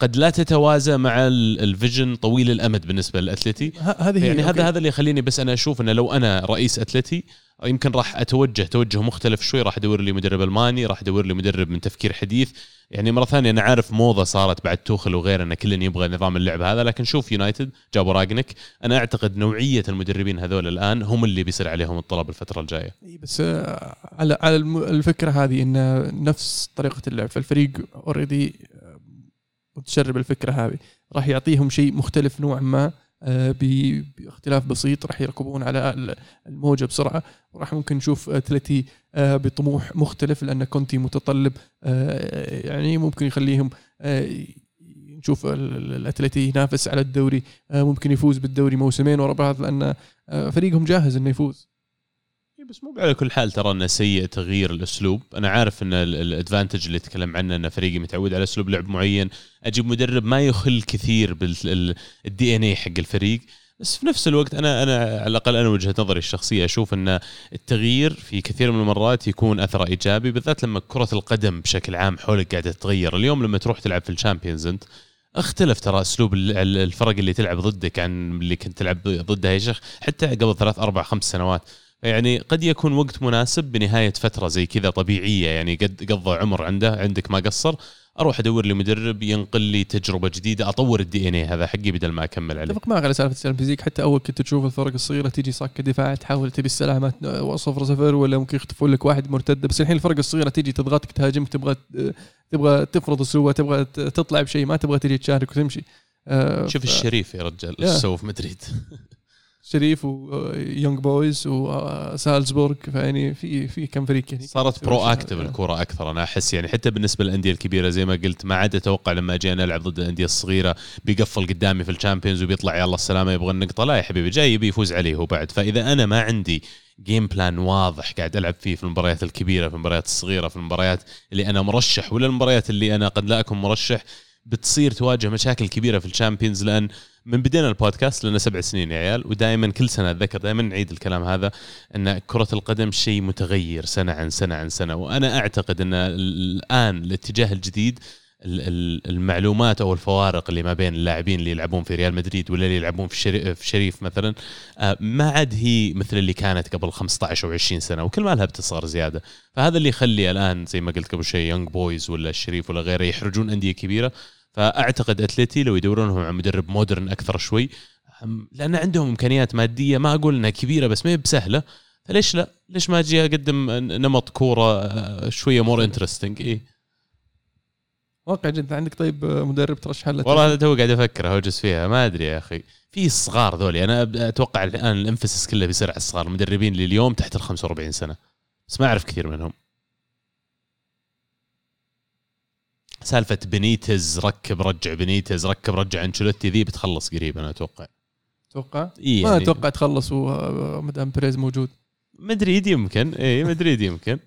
قد لا تتوازى مع ال- ال vision طويل الأمد بالنسبة للاتلتي هذه يعني هذا. هذا اللي يخليني بس أنا أشوف إنه لو أنا رئيس اتلتي يمكن راح أتوجه توجه مختلف شوي راح أدور لي مدرب ألماني راح أدور لي مدرب من تفكير حديث. يعني مرة ثانية أنا عارف موضة صارت بعد توخل وغيره إن كل يبغى نظام اللعب هذا لكن شوف يونايتد جابوا رانقنيك أنا أعتقد نوعية المدربين هذول الآن هم اللي بيصير عليهم الطلب الفترة الجاية. بس آه، على على الفكرة هذه إن نفس طريقة اللعب فالفريق اوريدي متشرب الفكرة هذه. راح يعطيهم شيء مختلف نوعا ما آه، باختلاف بسيط. راح يركبون على ال- الموجة بسرعة. وراح ممكن نشوف اتلتي آه، بطموح مختلف لأن كونتي متطلب آه، يعني ممكن يخليهم آه، نشوف ال- ال- الأتلتي ينافس على الدوري آه، ممكن يفوز بالدوري موسمين ورا بعض لأن آه، فريقهم جاهز إنه يفوز. بس مو على كل حال ترى إنه سيء تغيير الأسلوب. أنا عارف إن ال advantage اللي تكلم عنه إن فريقي متعود على أسلوب لعب معين. أجيب مدرب ما يخل كثير بال DNA حق الفريق. بس في نفس الوقت أنا أنا على الأقل أنا وجهة نظري الشخصية أشوف إن التغيير في كثير من المرات يكون اثره إيجابي بالذات لما كرة القدم بشكل عام حولك قاعدة تتغير. اليوم لما تروح تلعب في ال Champions أنت اختلف ترى أسلوب ال- ال- الفرق اللي تلعب ضدك عن اللي كنت تلعب ضدها يا شيخ حتى قبل ثلاث أربع خمس سنوات. يعني قد يكون وقت مناسب بنهاية فترة زي كذا طبيعية يعني قد قضى عمر عنده عندك ما قصر أروح أدور لي مدرب ينقل لي تجربة جديدة أطور ال DNA هذا حقي بدل ما أكمل عليه. أتفق معك على سالفة السلامات حتى أول كنت تشوف الفرق الصغيرة تيجي صك دفاع تحاول تبي السلامات صفر صفر ولا ممكن يخطفون لك واحد مرتده بس الحين الفرق الصغيرة تيجي تضغطك تهاجمك تبغى تبغى تفرض اسلوبها تبغى تطلع بشيء ما تبغى تجي تشارك وتمشي. آه، شوف ف- الشريف يا رجال. إيش سوى في مدريد. شريف ويونج بويز وسالزبورغ فيعني في في كم فريق يعني. صارت proactive الكوره أكثر أنا أحس يعني حتى بالنسبة للأندية الكبيرة زي ما قلت ما عاد أتوقع لما أجي أنا العب ضد الأندية الصغيرة بيقفل قدامي في ال Champions وبيطلع يلا السلامة يبغى النقطة. لا يا حبيبي جاي يبي يفوز عليه هو بعد. فإذا أنا ما عندي game plan واضح قاعد ألعب فيه في المباريات الكبيرة في المباريات الصغيرة في المباريات اللي أنا مرشح ولا المباريات اللي أنا قد لا أكون مرشح بتصير تواجه مشاكل كبيرة في الشامبيونز لأن من بدينا البودكاست لنا سبع سنين يا عيال ودائما كل سنة أتذكر دائما نعيد الكلام هذا إن كرة القدم شيء متغير سنة عن سنة عن سنة وأنا أعتقد إن الآن الاتجاه الجديد ال- ال- المعلومات أو الفوارق اللي ما بين اللاعبين اللي يلعبون في ريال مدريد ولا اللي يلعبون في شري- في شريف مثلا آه، ما عاد هي مثل اللي كانت قبل 15 أو 20 سنة وكل ما لها بتصغر زيادة. فهذا اللي يخلي الآن زي ما قلت قبل شوي يونج بويز ولا الشريف ولا غيره يحرجون أندية كبيرة. فأعتقد اتلتي لو يدورون لهم على مدرب modern أكثر شوي لأن عندهم إمكانيات مادية ما أقول إنها كبيرة بس ما هي بسهلة. فليش لا؟ ليش ما أجي أقدم نمط كورة آه، شوية more interesting اي واقع جدا. عندك طيب مدرب ترشح له؟ والله أنا تو قاعد أفكر اوجس فيها. ما أدري يا أخي. في الصغار ذولي. أنا أتوقع الآن ال emphasis كله بيصير على الصغار المدربين اللي اليوم تحت ال 45 سنة. بس ما أعرف كثير منهم. سالفة بنيتز ركب رجع بنيتز ركب رجع أنشيلوتي ذي بتخلص قريب أنا أتوقع. أتوقع إيه ما يعني. أتوقع تخلص ومدام بريز موجود. مدريد يمكن. إي مدريد يمكن.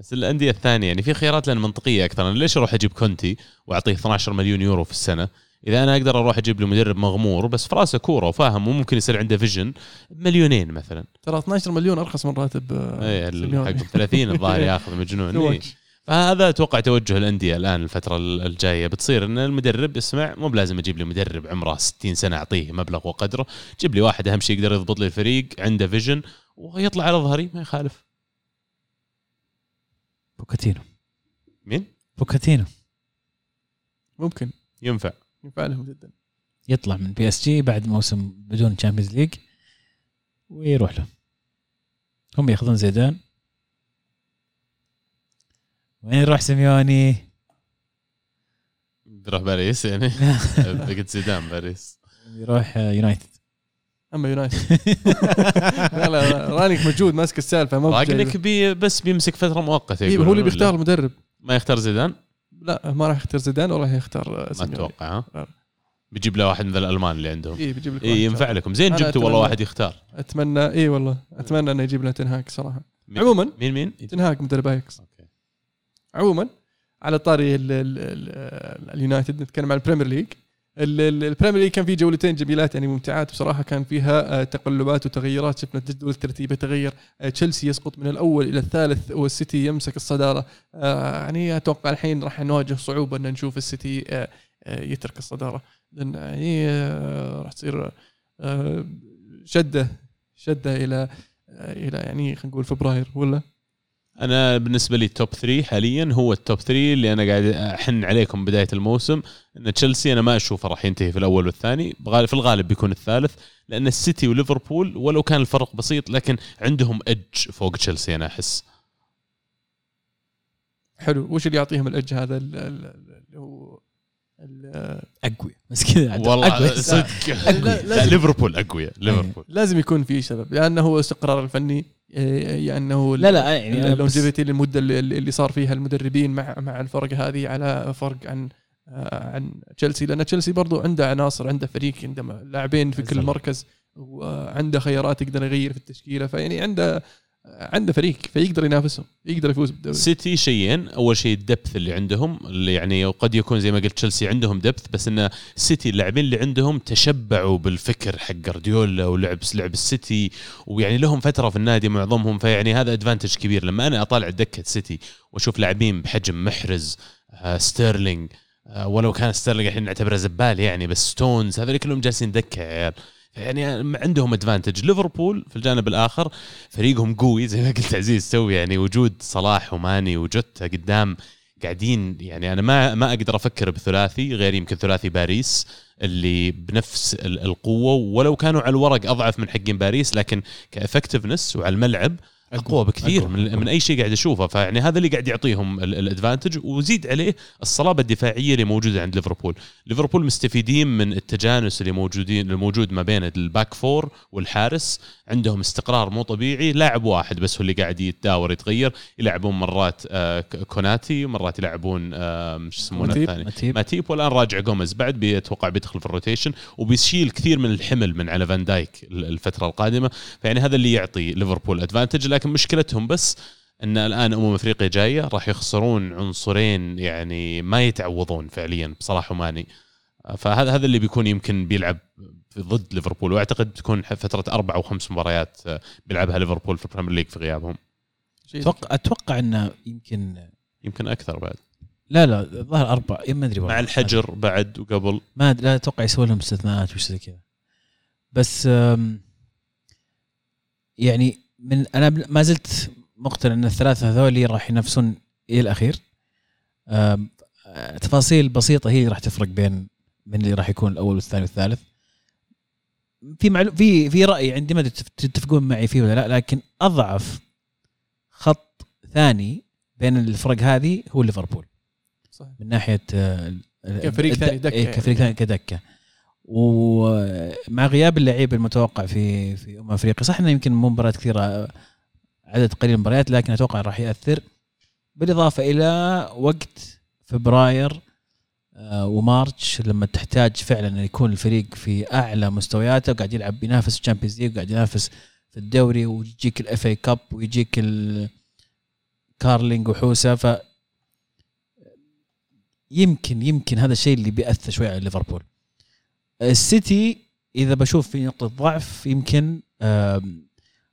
بس الأندية الثانية يعني في خيارات لأن منطقية أكثر. أنا ليش أروح أجيب كونتي وأعطيه 12 مليون يورو في السنة؟ إذا أنا أقدر أروح أجيب له مدرب مغمور بس في راسه كورة وفاهم وممكن يصير عنده vision مليونين مثلا. ترى 12 مليون أرخص من راتب آه، اي. حق 30 الظاهر ياخذ مجنون. إيه. فهذا أتوقع توجه الأندية الآن الفترة الجاية. بتصير إن المدرب اسمع مو بلازم أجيب لي مدرب عمره 60 سنة أعطيه مبلغ وقدره. جيب لي واحد أهم شيء يقدر يضبط لي الفريق عنده vision ويطلع على ظهري ما يخالف. بوكيتينو مين؟ بوكيتينو ممكن. ينفع. ينفع لهم جدا. يطلع من PSG بعد موسم بدون Champions League ويروح له. هم ياخذون زيدان. وين يروح سيميوني؟ بيروح باريس يعني. قلت زيدان باريس. يروح يونايتد. أما يونايتد. لا لا رانقنيك موجود ماسك السالفة ما. رانقنيك بي بس بيمسك فترة مؤقتة إيه، هو اللي؟ بيختار المدرب. ما يختار زيدان؟ لا ما راح يختار زيدان ولا يختار آه، ما أتوقع ها؟ لا. بيجيب له واحد من الألمان اللي عندهم. اي بيجيب لك اي ينفع لكم. زين جبتوا والله واحد يختار. أتمنى اي والله أتمنى إنه يجيب لنا تنهاك صراحة. مين- عموما مين مين؟ تنهاك مدرب أياكس. okay. عموما على طاري ال- ال- ال- اليونايتد نتكلم عن ال Premier League. ال Premier League كان فيه جولتين جميلات يعني ممتعات بصراحة. كان فيها آه، تقلبات وتغيرات شفنا جدول الترتيب يتغير. آه، تشيلسي يسقط من الأول إلى الثالث والسيتي يمسك الصدارة. آه، يعني أتوقع الحين راح نواجه صعوبة إن نشوف السيتي يترك الصدارة. لأن يعني راح تصير شدة شدة إلى إلى يعني خلينا نقول فبراير ولا؟ أنا بالنسبة لي ال top 3 حاليا هو ال top 3 اللي أنا قاعد أحن عليكم بداية الموسم إن تشيلسي أنا ما أشوفه راح ينتهي في الأول والثاني في الغالب بيكون الثالث لأن السيتي وليفربول ولو كان الفرق بسيط لكن عندهم edge فوق تشيلسي أنا أحس. حلو. وش اللي يعطيهم ال edge هذا؟ ال- ال- اللي هو اقوى بس كذا. والله. صدق. ليفربول أقوياء ليفربول. لازم يكون في سبب يا انه هو استقرار الفني. انه لا لا يعني ال longevity المده اللي, صار فيها المدربين مع مع الفرق هذه على فرق عن عن تشيلسي لأن تشيلسي برضو عنده عناصر عنده فريق عنده لاعبين في كل. مركز وعنده خيارات يقدر يغير في التشكيلة فيعني عنده عنده فريق فيقدر ينافسهم يقدر يفوز بالدوري. سيتي شيئين أول شيء الدبث اللي عندهم اللي يعني قد يكون زي ما قلت تشيلسي عندهم دبث بس إن سيتي اللاعبين اللي عندهم تشبعوا بالفكر حق جارديولا ولعب لعب السيتي ويعني لهم فترة في النادي معظمهم فيعني هذا ادفانتج كبير. لما أنا أطالع دكة سيتي وأشوف لاعبين بحجم محرز آه ستيرلينج آه ولو كان ستيرلينج الحين نعتبره زبال يعني بس ستونز هذول كلهم جالسين دكة يا عيال. يعني عندهم advantage ليفربول في الجانب الآخر فريقهم قوي زي ما قلت عزيز تو يعني وجود صلاح وماني وجوتا قدام قاعدين. يعني أنا ما ما أقدر أفكر بثلاثي غير يمكن ثلاثي باريس اللي بنفس ال- القوة. ولو كانوا على الورق أضعف من حقين باريس لكن ك effectiveness وعلى الملعب أقوى بكثير أقوى. من, من أي شيء قاعد أشوفه. فيعني هذا اللي قاعد يعطيهم ال- ال advantage وزيد عليه الصلابة الدفاعية اللي موجودة عند ليفربول. ليفربول مستفيدين من التجانس اللي موجودين الموجود ما بين ال back four والحارس. عندهم استقرار مو طبيعي لاعب واحد بس هو اللي قاعد يتداور يتغير. يلعبون مرات آه، كوناتي ومرات يلعبون آه، وش يسمونه. الثاني؟ ماتيب. ماتيب والآن راجع جوميز بعد بيتوقع بيدخل في ال rotation وبيشيل كثير من الحمل من على فان دايك ال- الفترة القادمة. فيعني هذا اللي يعطي ليفربول advantage لكن مشكلتهم بس إن الآن أمم أفريقيا جاية راح يخسرون عنصرين يعني ما يتعوضون فعليا بصلاح وماني فهذا هذا اللي بيكون يمكن بيلعب ضد ليفربول وأعتقد تكون فترة أربع أو خمس مباريات بيلعبها ليفربول في البريمير ليج في غيابهم. أتوقع أتوقع إنه يمكن يمكن أكثر بعد. لا لا الظاهر أربع إيه، ما أدري مع. الحجر بعد وقبل. ما أدري- لا أتوقع يسوي لهم استثناءات وش زي كذا. بس يعني من أنا ما زلت مقتنع إن الثلاثة هذول راح ينافسون إلى الأخير تفاصيل بسيطة هي اللي راح تفرق بين من اللي راح يكون الأول والثاني والثالث في معلو في في رأي عندي ما تتفقون معي فيه ولا لا لكن أضعف خط ثاني بين الفرق هذه هو ليفربول صحيح. من ناحية آه، كفريق ثاني إيه، يعني. كفريق ثاني كدكة ومع غياب اللعيب المتوقع في في أمم أفريقيا. صح إنه يمكن مو مباريات كثيرة عدد قليل المباريات لكن أتوقع راح يأثر. بالإضافة إلى وقت فبراير آه، و March لما تحتاج فعلا ان يكون الفريق في أعلى مستوياته وقاعد يلعب بينافس الشامبيونز ليج وقاعد ينافس في الدوري ويجيك ال FA Cup ويجيك الكارلنج وحوسة. ف يمكن يمكن هذا الشيء اللي بيأثر شوي على ليفربول. السيتي إذا بشوف في نقطة ضعف يمكن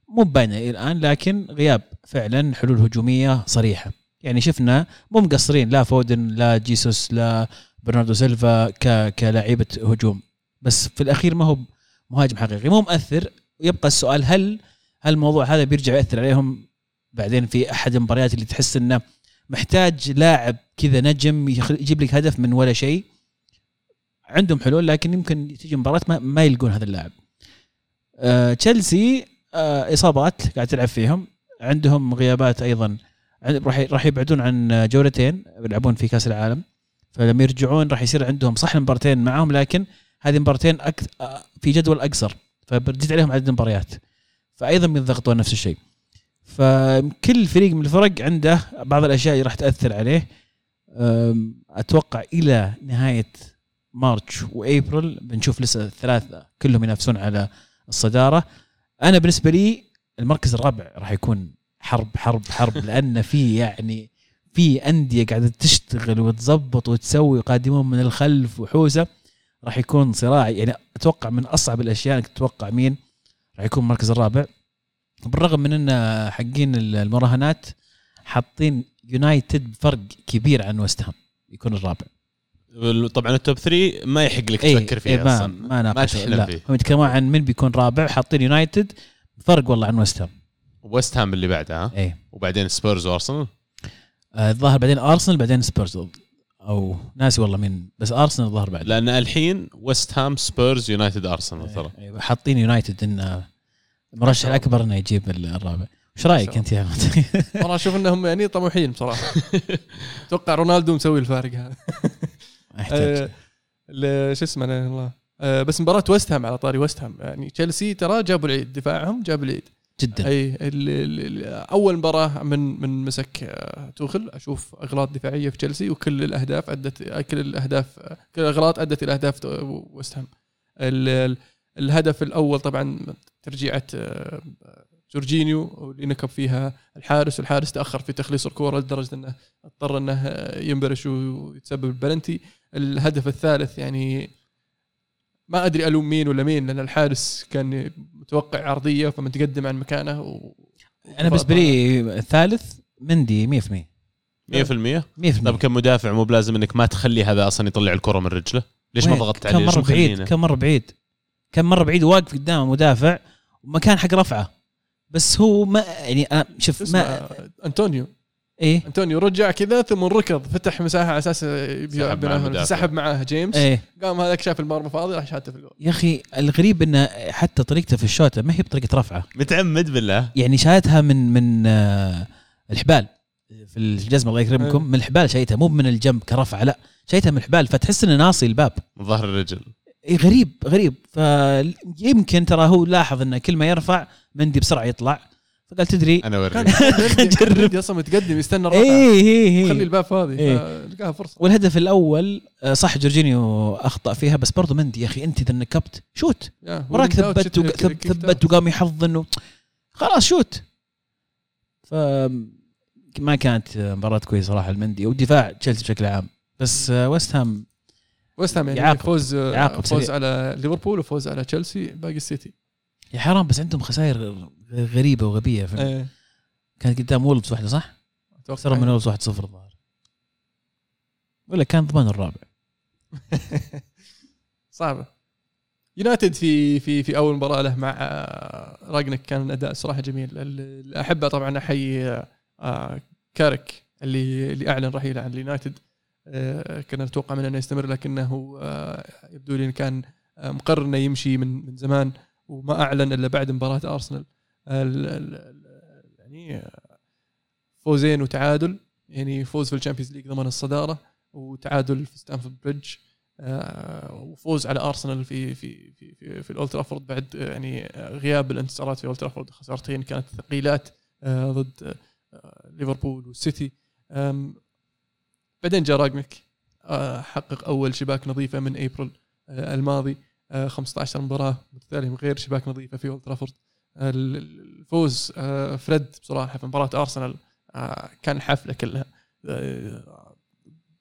مو باينه الآن لكن غياب فعلا حلول هجومية صريحة. يعني شفنا مو مقصرين لا فودن لا جيسوس لا برناردو سيلفا كلاعيبة هجوم. بس في الأخير ما هو مهاجم حقيقي مو مؤثر. يبقى السؤال هل هل الموضوع هذا بيرجع ياثر عليهم بعدين في أحد المباريات اللي تحس إنه محتاج لاعب كذا نجم يجيب لك هدف من ولا شيء؟ عندهم حلول لكن يمكن تيجي مباراة ما, ما يلقون هذا اللاعب. آه تشيلسي آه إصابات قاعد تلعب فيهم. عندهم غيابات أيضا. راح راح يبعدون عن جولتين بيلعبون في كأس العالم. فلما يرجعون راح يصير عندهم صح مبارتين معاهم لكن هذه مبارتين. آه، في جدول أقصر. فبتزيد عليهم عدد المباريات. فايضا بينضغطون نفس الشيء. فكل فريق من الفرق عنده بعض الأشياء اللي راح تأثر عليه. أتوقع إلى نهاية مارتش وابريل بنشوف لسه الثلاثة كلهم ينافسون على الصدارة. أنا بالنسبة لي المركز الرابع راح يكون حرب حرب حرب لأن في يعني في أندية قاعدة تشتغل وتظبط وتسوي وقادمون من الخلف وحوسة. راح يكون صراع يعني أتوقع من أصعب الأشياء إنك تتوقع مين راح يكون المركز الرابع. بالرغم من إن حقين المراهنات حاطين يونايتد بفرق كبير عن ويست هام يكون الرابع. طبعا ال top 3 ما يحق لك إيه، تفكر فيه إيه ما أصلا. ما ناقش تحلم لا. فيه. هم يتكلمون عن من بيكون رابع حاطين يونايتد فرق والله عن ويست هام ويست هام اللي بعدها ها؟ إيه. وبعدين سبيرز وارسنال آه، الظاهر بعدين ارسنال بعدين سبيرز أو ناسي والله مين بس ارسنال الظاهر بعد. لأن الحين ويست هام سبيرز يونايتد ارسنال ترى. أيوة، حاطين يونايتد انه المرشح الاكبر إنه يجيب الرابع. إيش رأيك أنت يا؟ والله أشوف إنهم يعني طموحين بصراحة. أتوقع رونالدو مسوي الفارق هذا. احتاج آه، شو اسمه الله آه، بس مباراة ويست هام على طاري ويست هام. يعني تشيلسي ترى جابوا العيد دفاعهم جاب العيد. جدا. أي ال- ال- ال- أول مباراة من من مسك آه، توخل. أشوف أغلاط دفاعية في تشيلسي وكل الأهداف أدت كل الأهداف كل الاغلاط أدت إلى أهداف ويست هام. ال- ال- الهدف الأول طبعا ترجيعة آه، جورجينيو واللي نكب فيها الحارس. والحارس تأخر في تخليص الكورة لدرجة إنه اضطر إنه ينبرش ويتسبب البلنتي الهدف الثالث يعني ما أدري ألوم مين ولا مين لأن الحارس كان متوقع عرضية فمتقدم عن مكانه و... أنا بالنسبة لي الثالث مندي 100% 100% 100% طيب كمدافع مو بلازم إنك ما تخلي هذا أصلا يطلع الكرة من رجله؟ ليش ما؟ ضغطت كم عليه؟ ليش مره بعيد؟ كم مرة بعيد؟ كم مرة بعيد؟ واقف قدامه مدافع ومكان حق رفعه. بس هو ما يعني شوف اسمه ما أنطونيو. إيه. انطونيو رجع كذا ثم ركض فتح مساحة على أساس سحب مع يبي- المدافع. سحب معاه جيمس. إيه. قام هذاك شاف المرمى فاضي راح شاته في الجول. يا أخي الغريب إنه حتى طريقته في الشوطه ما هي بطريقة رفعه. متعمد بالله. يعني شايتها من من آه، الحبال. في الجزمة الله إيه. يكرمكم من الحبال شايتها مو من الجنب كرفعة لا. شايتها من الحبال فتحس إنه ناصي الباب. من ظهر الرجل. إيه غريب غريب. فيمكن ترى هو لاحظ إنه كل ما يرفع مندي بسرعة يطلع. فقال تدري؟ أنا أوريك. نجرب. مندي أصلا متقدم يستنى الرفعه إيه إيه خلي إيه الباب فاضي. إيه. لقاها فرصة. والهدف الأول آه، صح جورجينيو أخطأ فيها بس برضو مندي يا أخي أنت إذا نكبت شوت. وراك ثبت ثبت وقام يحضن خلاص shoot. ف ما كانت مباراة كويسة صراحة المندي ودفاع تشيلسي بشكل عام. بس آه، ويست هام ويست هام يعني يعاقب. فوز يعاقب فوز سريع. على ليفربول وفوز على تشيلسي باقي السيتي. يا حرام بس عندهم خسائر غريبة وغبية. فهمت؟ إيه. كانت قدام وولفز واحدة صح؟ خسروا من وولفز 1-0 الظاهر. ولا كان ضمان الرابع. صعبة. يونايتد في في في أول مباراة له مع آه، راجنك كان أداء صراحة جميل. ال- الاحبه طبعا احيي آه، كارك اللي اللي أعلن رحيله عن اليونايتد. آه، كنا نتوقع منه إنه يستمر لكنه يبدو لي كان مقرر إنه يمشي من من زمان. وما أعلن إلا بعد مباراة أرسنال. ال- ال- ال- يعني فوزين وتعادل. يعني فوز في الشامبيونز ليج ضمن الصدارة وتعادل في ستامفورد بريدج. آه، وفوز على أرسنال في في في في, في الأولد ترافورد بعد يعني غياب الانتصارات في أولد ترافورد. خسارتين كانت ثقيلات آه، ضد آه، ليفربول والسيتي بعدين جاء رانجنيك حقق أول شباك نظيفة من أبريل الماضي. 15 مباراة متتالية من غير شباك نظيفة في اولد ترافورد آه، الفوز آه، فريد بصراحة في مباراة ارسنال آه، كان حفلة كلها. آه،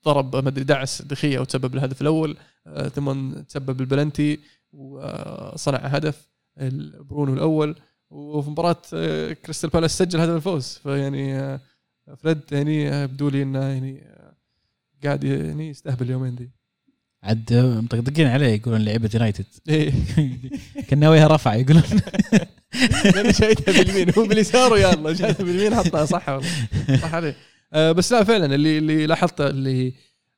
ضرب ما أدري دعس دخية وتسبب الهدف الأول آه، ثم تسبب البلنتي وصنع هدف برونو الأول. وفي مباراة آه، كريستال بالاس سجل هدف الفوز. فيعني آه، فريد يعني آه، يبدو لي إنه يعني آه، قاعد يعني يستهبل اليومين دي. عاد مطقطقين عليه يقولون لعيبة يونايتد كان ناويها رفع يقولون. أنا شايتها باليمين هو باليسار ويلا شايتها باليمين حطها صح والله صح عليه. آه بس لا فعلا اللي اللي لاحظته اللي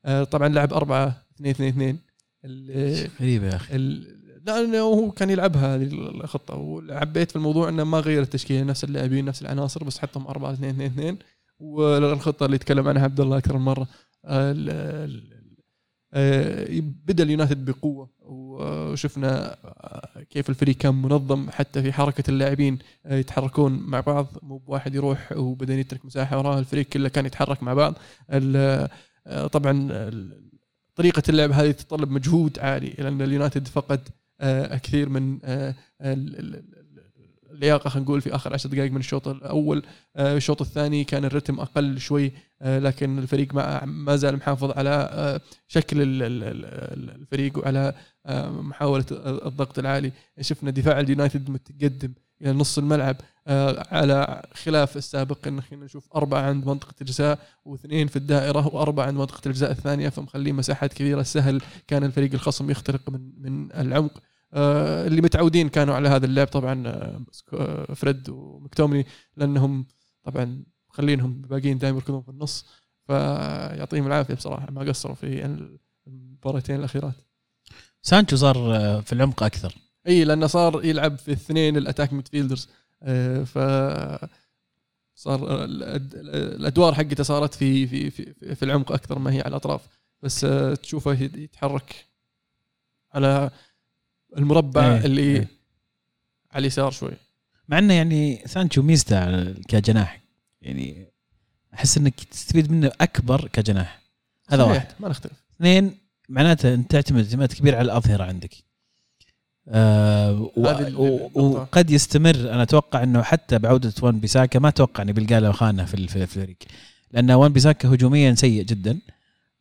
آه طبعا لعب 4 2 2 2 اللي غريبة يا أخي. ال- لأنه هو كان يلعبها هذه الخطة. وحبيت في الموضوع إنه ما غير التشكيلة نفس اللاعبين نفس العناصر بس حطهم 4 2 2 2 والخطة اللي تكلم عنها عبد الله أكثر من مرة آه، بدأ اليونايتد بقوة وشفنا آه، كيف الفريق كان منظم حتى في حركة اللاعبين آه، يتحركون مع بعض. مو بواحد يروح وبعدين يترك مساحة وراه الفريق كله كان يتحرك مع بعض. آه، طبعا طريقة اللعب هذه تتطلب مجهود عالي لأن اليونايتد فقد آه، كثير من ال- ال- ال- اللياقة خلينا نقول في آخر عشر دقائق من الشوط الأول. آه، الشوط الثاني كان الرتم أقل شوي آه، لكن الفريق ما زال محافظ على آه، شكل ال- ال- ال- الفريق وعلى محاولة الضغط العالي. شفنا دفاع اليونايتد متقدم إلى نص الملعب على خلاف السابق. إن خلينا نشوف أربعة عند منطقة الجزاء واثنين في الدائرة وأربعة عند منطقة الجزاء الثانية. فمخليه مساحات كبيرة سهل كان الفريق الخصم يخترق من من العمق. اللي متعودين كانوا على هذا اللعب طبعا آه، آه، فريد ومكتومني لأنهم طبعا مخلينهم باقيين دائما يركضون في النص. فيعطيهم العافية بصراحة ما قصروا في المباراتين الأخيرات. سانشو صار آه، في العمق أكثر. إي لأنه صار يلعب في الاثنين ال attack midfielders. آه، ف صار الأدوار حقته صارت في في في, في العمق أكثر ما هي على الأطراف. بس آه، تشوفه يتحرك على المربع إيه، اللي إيه. على اليسار شوي. مع إنه يعني سانشو ميزته كجناح. يعني أحس إنك تستفيد منه أكبر كجناح. هذا واحد. ما نختلف. اثنين معناته أنت تعتمد اعتماد كبير على الأظهرة عندك. آه. وقد يستمر. أنا أتوقع إنه حتى بعودة وان بيساكا ما أتوقع انه بيلقى له خانة في ال- في الفريق. لأن وان بيساكا هجوميا سيء جدا.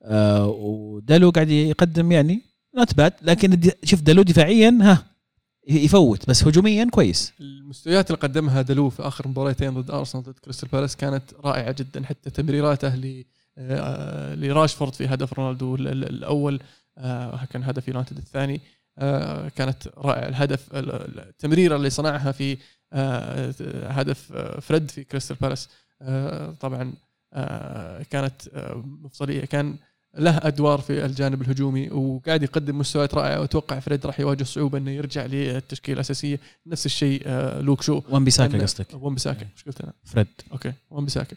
آه ودالو قاعد يقدم يعني not bad لكن شوف دالو دفاعيا ها يفوت بس هجوميا كويس. المستويات اللي قدمها دلو في آخر مباراتين ضد أرسنال ضد كريستال بالاس كانت رائعة جدا حتى تمريراته ل آه، لراشفورد في هدف رونالدو ال- ال- الأول آه، كان هدف يونايتد الثاني آه، كانت رائعة. الهدف ال- ال- التمريرة اللي صنعها في هدف فريد في كريستال بالاس طبعا كانت مفصلية. كان له أدوار في الجانب الهجومي وقاعد يقدم مستويات رائعة. واتوقع فريد راح يواجه صعوبة إنه يرجع للتشكيلة الأساسية. نفس الشيء آه، لوك شو. وان بيساكا قصدك؟ وان بيساكا. إيش قلت أنا؟ فريد. okay وان بيساكا.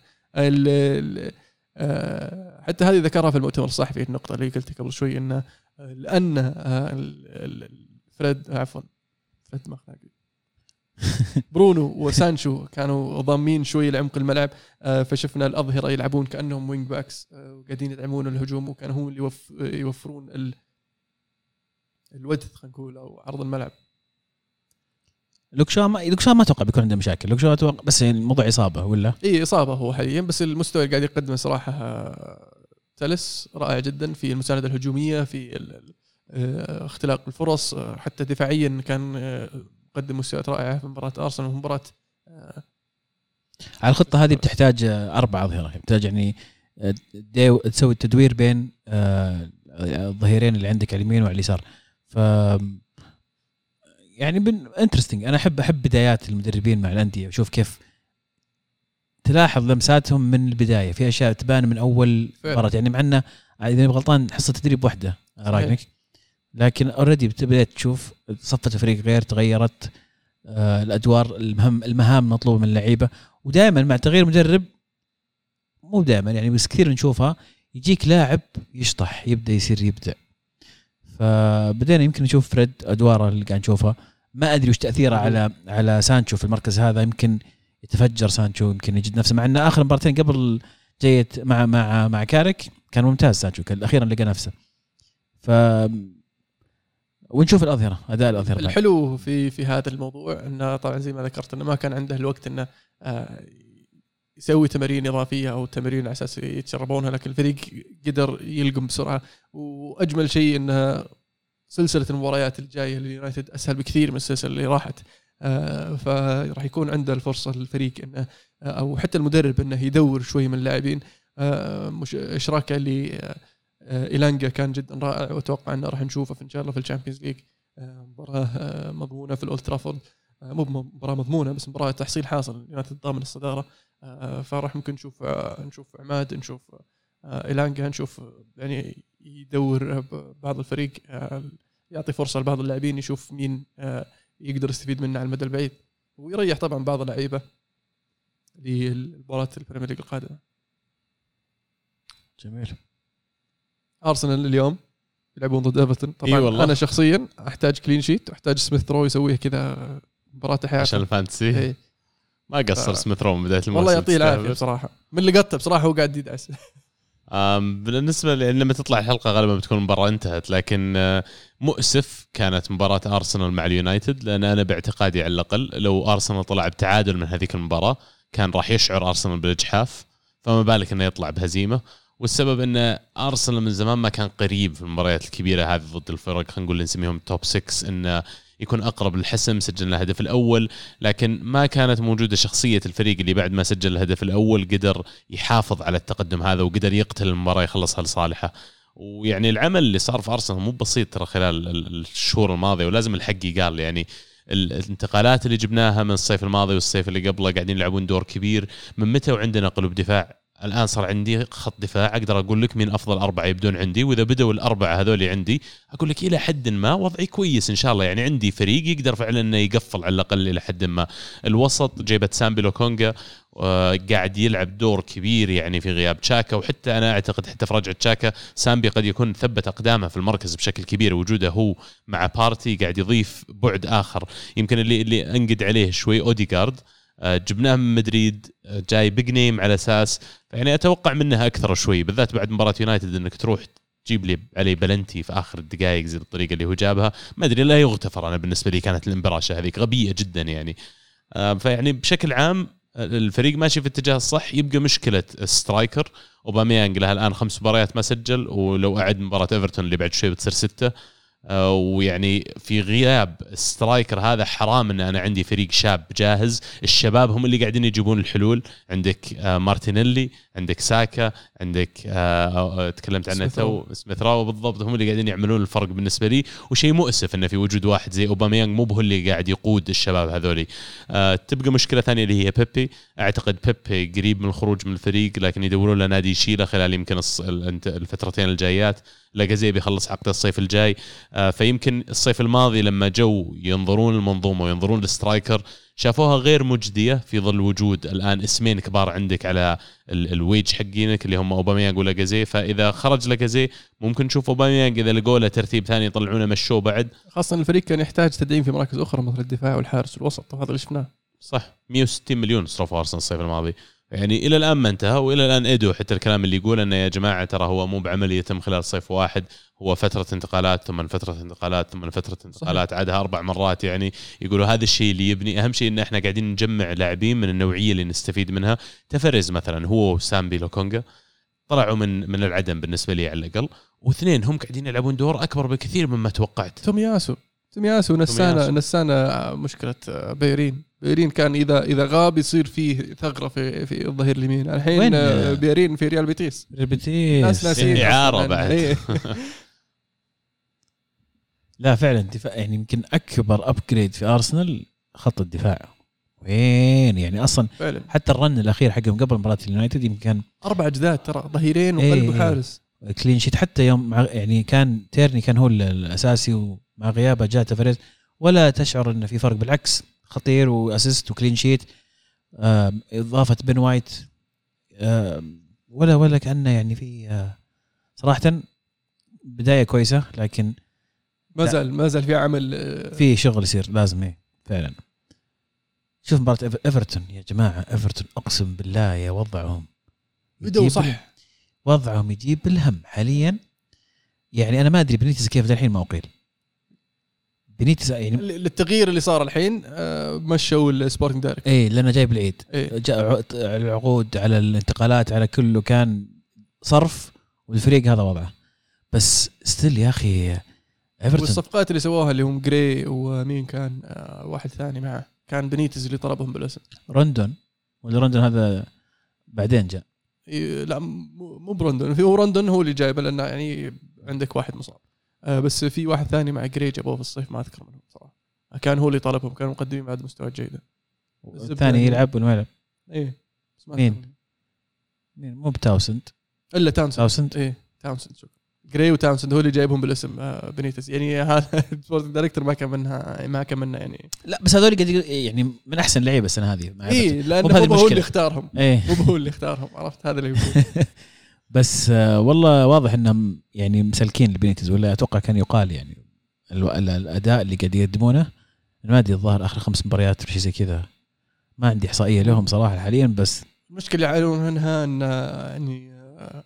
آه، حتى هذه ذكرها في المؤتمر الصحفي النقطة اللي قلتها قبل شوي إنه آه، لأن آه، فريد عفوا فريد مع برونو وسانشو كانوا ضامين شوي لعمق الملعب آه، فشفنا الأظهرة يلعبون كأنهم wing backs آه، وقاعدين يدعمون الهجوم وكانوا هم اللي يوف- يوفرون ال ال width خلينا نقول أو عرض الملعب. لوك شو ما لوك شو ما أتوقع بيكون عنده مشاكل. لوك شو أتوقع بس يعني الموضوع إصابة ولا؟ إي إصابة هو حاليا بس المستوى اللي قاعد يقدمه صراحة آه، تيليس رائع جدا في المساندة الهجومية في اختلاق الفرص حتى دفاعيا كان مقدم مستويات رائعة في مباراة أرسنال ومباراه آه، على الخطة هذه بتحتاج آه، أربع أظهرة. بتحتاج يعني آه، ديو تسوي التدوير بين آه، الظهيرين اللي عندك على اليمين وعلى اليسار. ف يعني been interesting أنا أحب أحب بدايات المدربين مع الأندية وشوف كيف تلاحظ لمساتهم من البداية. في أشياء تبان من أول. مباراة. يعني مع إنه إذا ماني غلطان حصة تدريب واحدة رانجنيك لكن already بدات تشوف صفة الفريق غير تغيرت آه، الأدوار المهم المهام مطلوبة من اللعيبة. ودائما مع تغيير مدرب مو دائما يعني بس كثير نشوفها يجيك لاعب يشطح يبدأ يصير يبدع. فبدينا يمكن نشوف فريد أدواره اللي قاعد نشوفها. ما أدري وش تأثيره على على سانشو في المركز هذا. يمكن يتفجر سانشو يمكن يجد نفسه مع إن آخر مباراتين قبل جيت مع مع مع كاريك كان ممتاز سانشو كان أخيرا لقى نفسه. ف ونشوف الأظهرة أداء الأظهرة. الحلو في في هذا الموضوع إنه طبعا زي ما ذكرت إنه ما كان عنده الوقت إنه آه، يسوي تمارين إضافية أو تمارين على أساس يتشربونها لكن الفريق قدر يلقط بسرعة. وأجمل شيء إنه سلسلة المباريات الجاية لليونايتد أسهل بكثير من السلسلة اللي راحت. آه، فراح يكون عنده الفرصة للفريق إنه آه، أو حتى المدرب إنه يدور شوي من اللاعبين. آه، مش إشراكه ل آه، إيلانجا كان جدا رائع وأتوقع إنه راح نشوفه في إن شاء الله في ال Champions League. آه، مباراة آه، مضمونة في الأولد آه، مو مباراة مضمونة بس مباراة تحصيل حاصل. يونايتد ضامن الصدارة. فراح ممكن نشوف نشوف عماد نشوف إيلانجا نشوف يعني يدور بعض الفريق يعطي فرصة لبعض اللاعبين يشوف مين يقدر يستفيد منه على المدى البعيد. ويريح طبعا بعض اللعيبة للمباراة ال Premier League القادمة. جميل. ارسنال اليوم يلعبون ضد ايفرتون طبعا إي والله. أنا شخصيا أحتاج clean sheet واحتاج سميث رو يسويها كذا مباراة حياته عشان ال fantasy. إيه. ما قصر ف- سميث رو من بداية الموسم. والله يعطيه العافية. بصراحة. من اللي قطه بصراحة هو قاعد يدعس. بالنسبة ل- لما تطلع الحلقة غالبا بتكون المباراه انتهت لكن آه، مؤسف كانت مباراة ارسنال مع اليونايتد لأن أنا باعتقادي على الأقل لو ارسنال طلع بتعادل من هذيك المباراة كان راح يشعر ارسنال بالاجحاف فما بالك إنه يطلع بهزيمة. والسبب إن أرسنال من زمان ما كان قريب في المباريات الكبيرة هذه ضد الفرق خلينا نقول نسميهم top 6 انه يكون أقرب للحسم سجلنا الهدف الأول لكن ما كانت موجودة شخصية الفريق اللي بعد ما سجل الهدف الأول قدر يحافظ على التقدم هذا وقدر يقتل المباراة يخلصها لصالحه. ويعني العمل اللي صار في أرسنال مو بسيط ترى خلال ال- الشهور الماضية ولازم الحق يقال يعني ال- الانتقالات اللي جبناها من الصيف الماضي والصيف اللي قبله قاعدين يلعبون دور كبير من متى وعندنا قلوب دفاع؟ الآن صار عندي خط دفاع أقدر أقول لك مين أفضل أربعة يبدون عندي وإذا بدوا الأربعة هذول عندي أقول لك إلى حد ما وضعي كويس إن شاء الله. يعني عندي فريق يقدر فعلا إنه يقفل على الأقل إلى حد ما. الوسط جيبت سامبي لوكونجا آه، قاعد يلعب دور كبير يعني في غياب تشاكا وحتى أنا أعتقد حتى في رجعة تشاكا سامبي قد يكون ثبت أقدامه في المركز بشكل كبير. وجوده هو مع بارتي قاعد يضيف بعد آخر. يمكن اللي اللي أنقد عليه شوي اوديجارد آه، جبناه من مدريد آه، جاي big name على أساس. يعني أتوقع منها أكثر شوي بالذات بعد مباراة يونايتد إنك تروح تجيب لي علي بلنتي في آخر الدقائق زي الطريقة اللي هو جابها. ما أدري لا يغتفر أنا بالنسبة لي كانت الانبراشه هذيك غبية جدا يعني. آه، فيعني بشكل عام الفريق ماشي في الاتجاه الصح. يبقى مشكلة striker. أوباميانج له الآن خمس مباريات ما سجل ولو أعد مباراة إيفرتون اللي بعد شوي بتصير ستة. آه، ويعني في غياب striker هذا حرام إن أنا عندي فريق شاب جاهز. الشباب هم اللي قاعدين يجيبون الحلول. عندك آه، مارتينيلي عندك ساكا عندك آه، آه، تكلمت عنه. تو سميث رو بالضبط. هم اللي قاعدين يعملون الفرق بالنسبة لي. وشيء مؤسف إنه في وجود واحد زي أوباميانج مو هو اللي قاعد يقود الشباب هذولي. آه، تبقى مشكلة ثانية اللي هي بيبي. أعتقد بيبي قريب من الخروج من الفريق لكن يدورون له نادي يشيله خلال يمكن الفترتين الجايات. لاكازيت بيخلص عقد الصيف الجاي. آه، فيمكن الصيف الماضي لما جو ينظرون المنظومه وينظرون ال striker شافوها غير مجدية في ظل وجود الآن اسمين كبار عندك على ال- الويج حقينك اللي هم أوباميانج ولاجازي فإذا خرج لاجازي ممكن نشوف أوباميانج إذا لقوا له ترتيب ثاني يطلعونه مشوه بعد. خاصة الفريق كان يحتاج تدعيم في مراكز أخرى مثل الدفاع والحارس والوسط وهذا اللي شفناه. صح 160 مليون صرفوا ارسنال الصيف الماضي. يعني إلى الآن ما انتهى وإلى الآن إيدو حتى الكلام اللي يقول إنه يا جماعة ترى هو مو بعمل يتم خلال صيف واحد هو فترة انتقالات ثم فترة انتقالات ثم فترة انتقالات عادها أربع مرات يعني يقولوا هذا الشيء اللي يبني. أهم شيء إن إحنا قاعدين نجمع لاعبين من النوعية اللي نستفيد منها. تفرز مثلا هو وسامبي لوكونجا طلعوا من من العدم بالنسبة لي على الأقل. واثنين هم قاعدين يلعبون دور أكبر بكثير مما توقعت. تومياسو تومياسو. نسانا. نسانا مشكلة بيرين. بيرين كان اذا إذا غاب يصير فيه ثغرة في في الظهير اليمين الحين وين؟ آه، بيرين في ريال بيتيس ناس بيتيس ناسين إعارة أصلاً. بعد. إيه. لا فعلا دفاع يعني يمكن أكبر upgrade في ارسنال خط الدفاع وين يعني أصلا فعلا حتى ال run الأخير حقهم قبل مباراة اليونايتد يمكن كان أربع جداد ترى ظهيرين إيه. وقلب وحارس clean sheet حتى يوم مع يعني كان تيرني كان هو ال- الأساسي ومع غيابه جاء تافاريس ولا تشعر انه في فرق بالعكس خطير و assist و clean sheet إضافة بن وايت. ولا ولا كأنه يعني في آه، صراحة بداية كويسة لكن ما. زال ما زال في عمل آه، في شغل يصير لازم إيه فعلا. شوف مباراة إيفرتون يا جماعة. إيفرتون أقسم بالله يا وضعهم بدوا صح. وضعهم يجيب الهم حاليا. يعني أنا ما أدري بنيتس كيف الحين ما أقيل. بنيتس يعني التغيير اللي صار الحين آه، مشوا ال sporting director إيه لأنه جايب العيد. إيه. جاء العقود على الانتقالات على كله كان صرف والفريق هذا وضعه. بس still يا أخي ايفرتون والصفقات اللي سووها اللي هم جراي ومين كان آه، واحد ثاني معه كان بنيتز اللي طلبهم بالاسم. روندون. ولا روندون هذا بعدين جاء. إيه، لا مو برندون في هو رندون هو اللي جايبه لأنه يعني عندك واحد مصاب. بس في واحد ثاني مع جراي جابوه في الصيف ما أذكر منهم صراحة. كان هو اللي طلبهم كانوا مقدمين بعد جيده الزبدة الثاني يلعب ولا ما يلعب إيه مين؟ مين؟ مو بتاونسند. إلا تاونسند تاوسند؟ إيه تاونسند شوف جراي وتاونسند هو اللي جايبهم بالاسم آه، بنيتز يعني هذا director ما كان منها ما كان منه يعني. لا بس هذول يقول- يعني من أحسن لعيبة السنة هذه. إيه لأنه مو هو. اللي اختارهم. إيه. مو هو اللي اختارهم عرفت؟ هذا اللي يقول. بس آه، والله واضح إنهم يعني مسلكين لبينيتز ولا أتوقع كان يقال يعني الأداء اللي قاعد يقدمونه. ما أدري الظاهر آخر خمس مباريات شيء زي كذا. ما عندي إحصائية لهم صراحة حاليا بس المشكلة اللي يعانون منها إن يعني آه،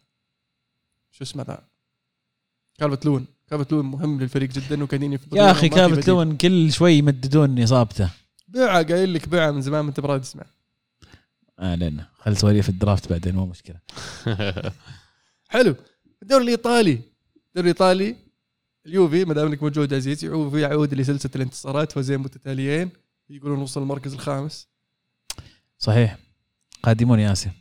شو اسمه ذا؟ كالفرت لوين. كالفرت لوين مهم للفريق جدا وكان يا أخي كالفرت لوين كل شوي يمددون إصابته. بيعة قايل لك بيعة من زمان ما أنت براضي تسمع آه لأنه خل سواليف ال draft بعدين مو مشكلة. حلو. الدوري الإيطالي. الدوري الإيطالي اليوفي ما دام إنك موجود عزيز يعود يعود لسلسلة الانتصارات فوزين متتاليين يقولون وصل المركز الخامس. صحيح. قادمون يا اسف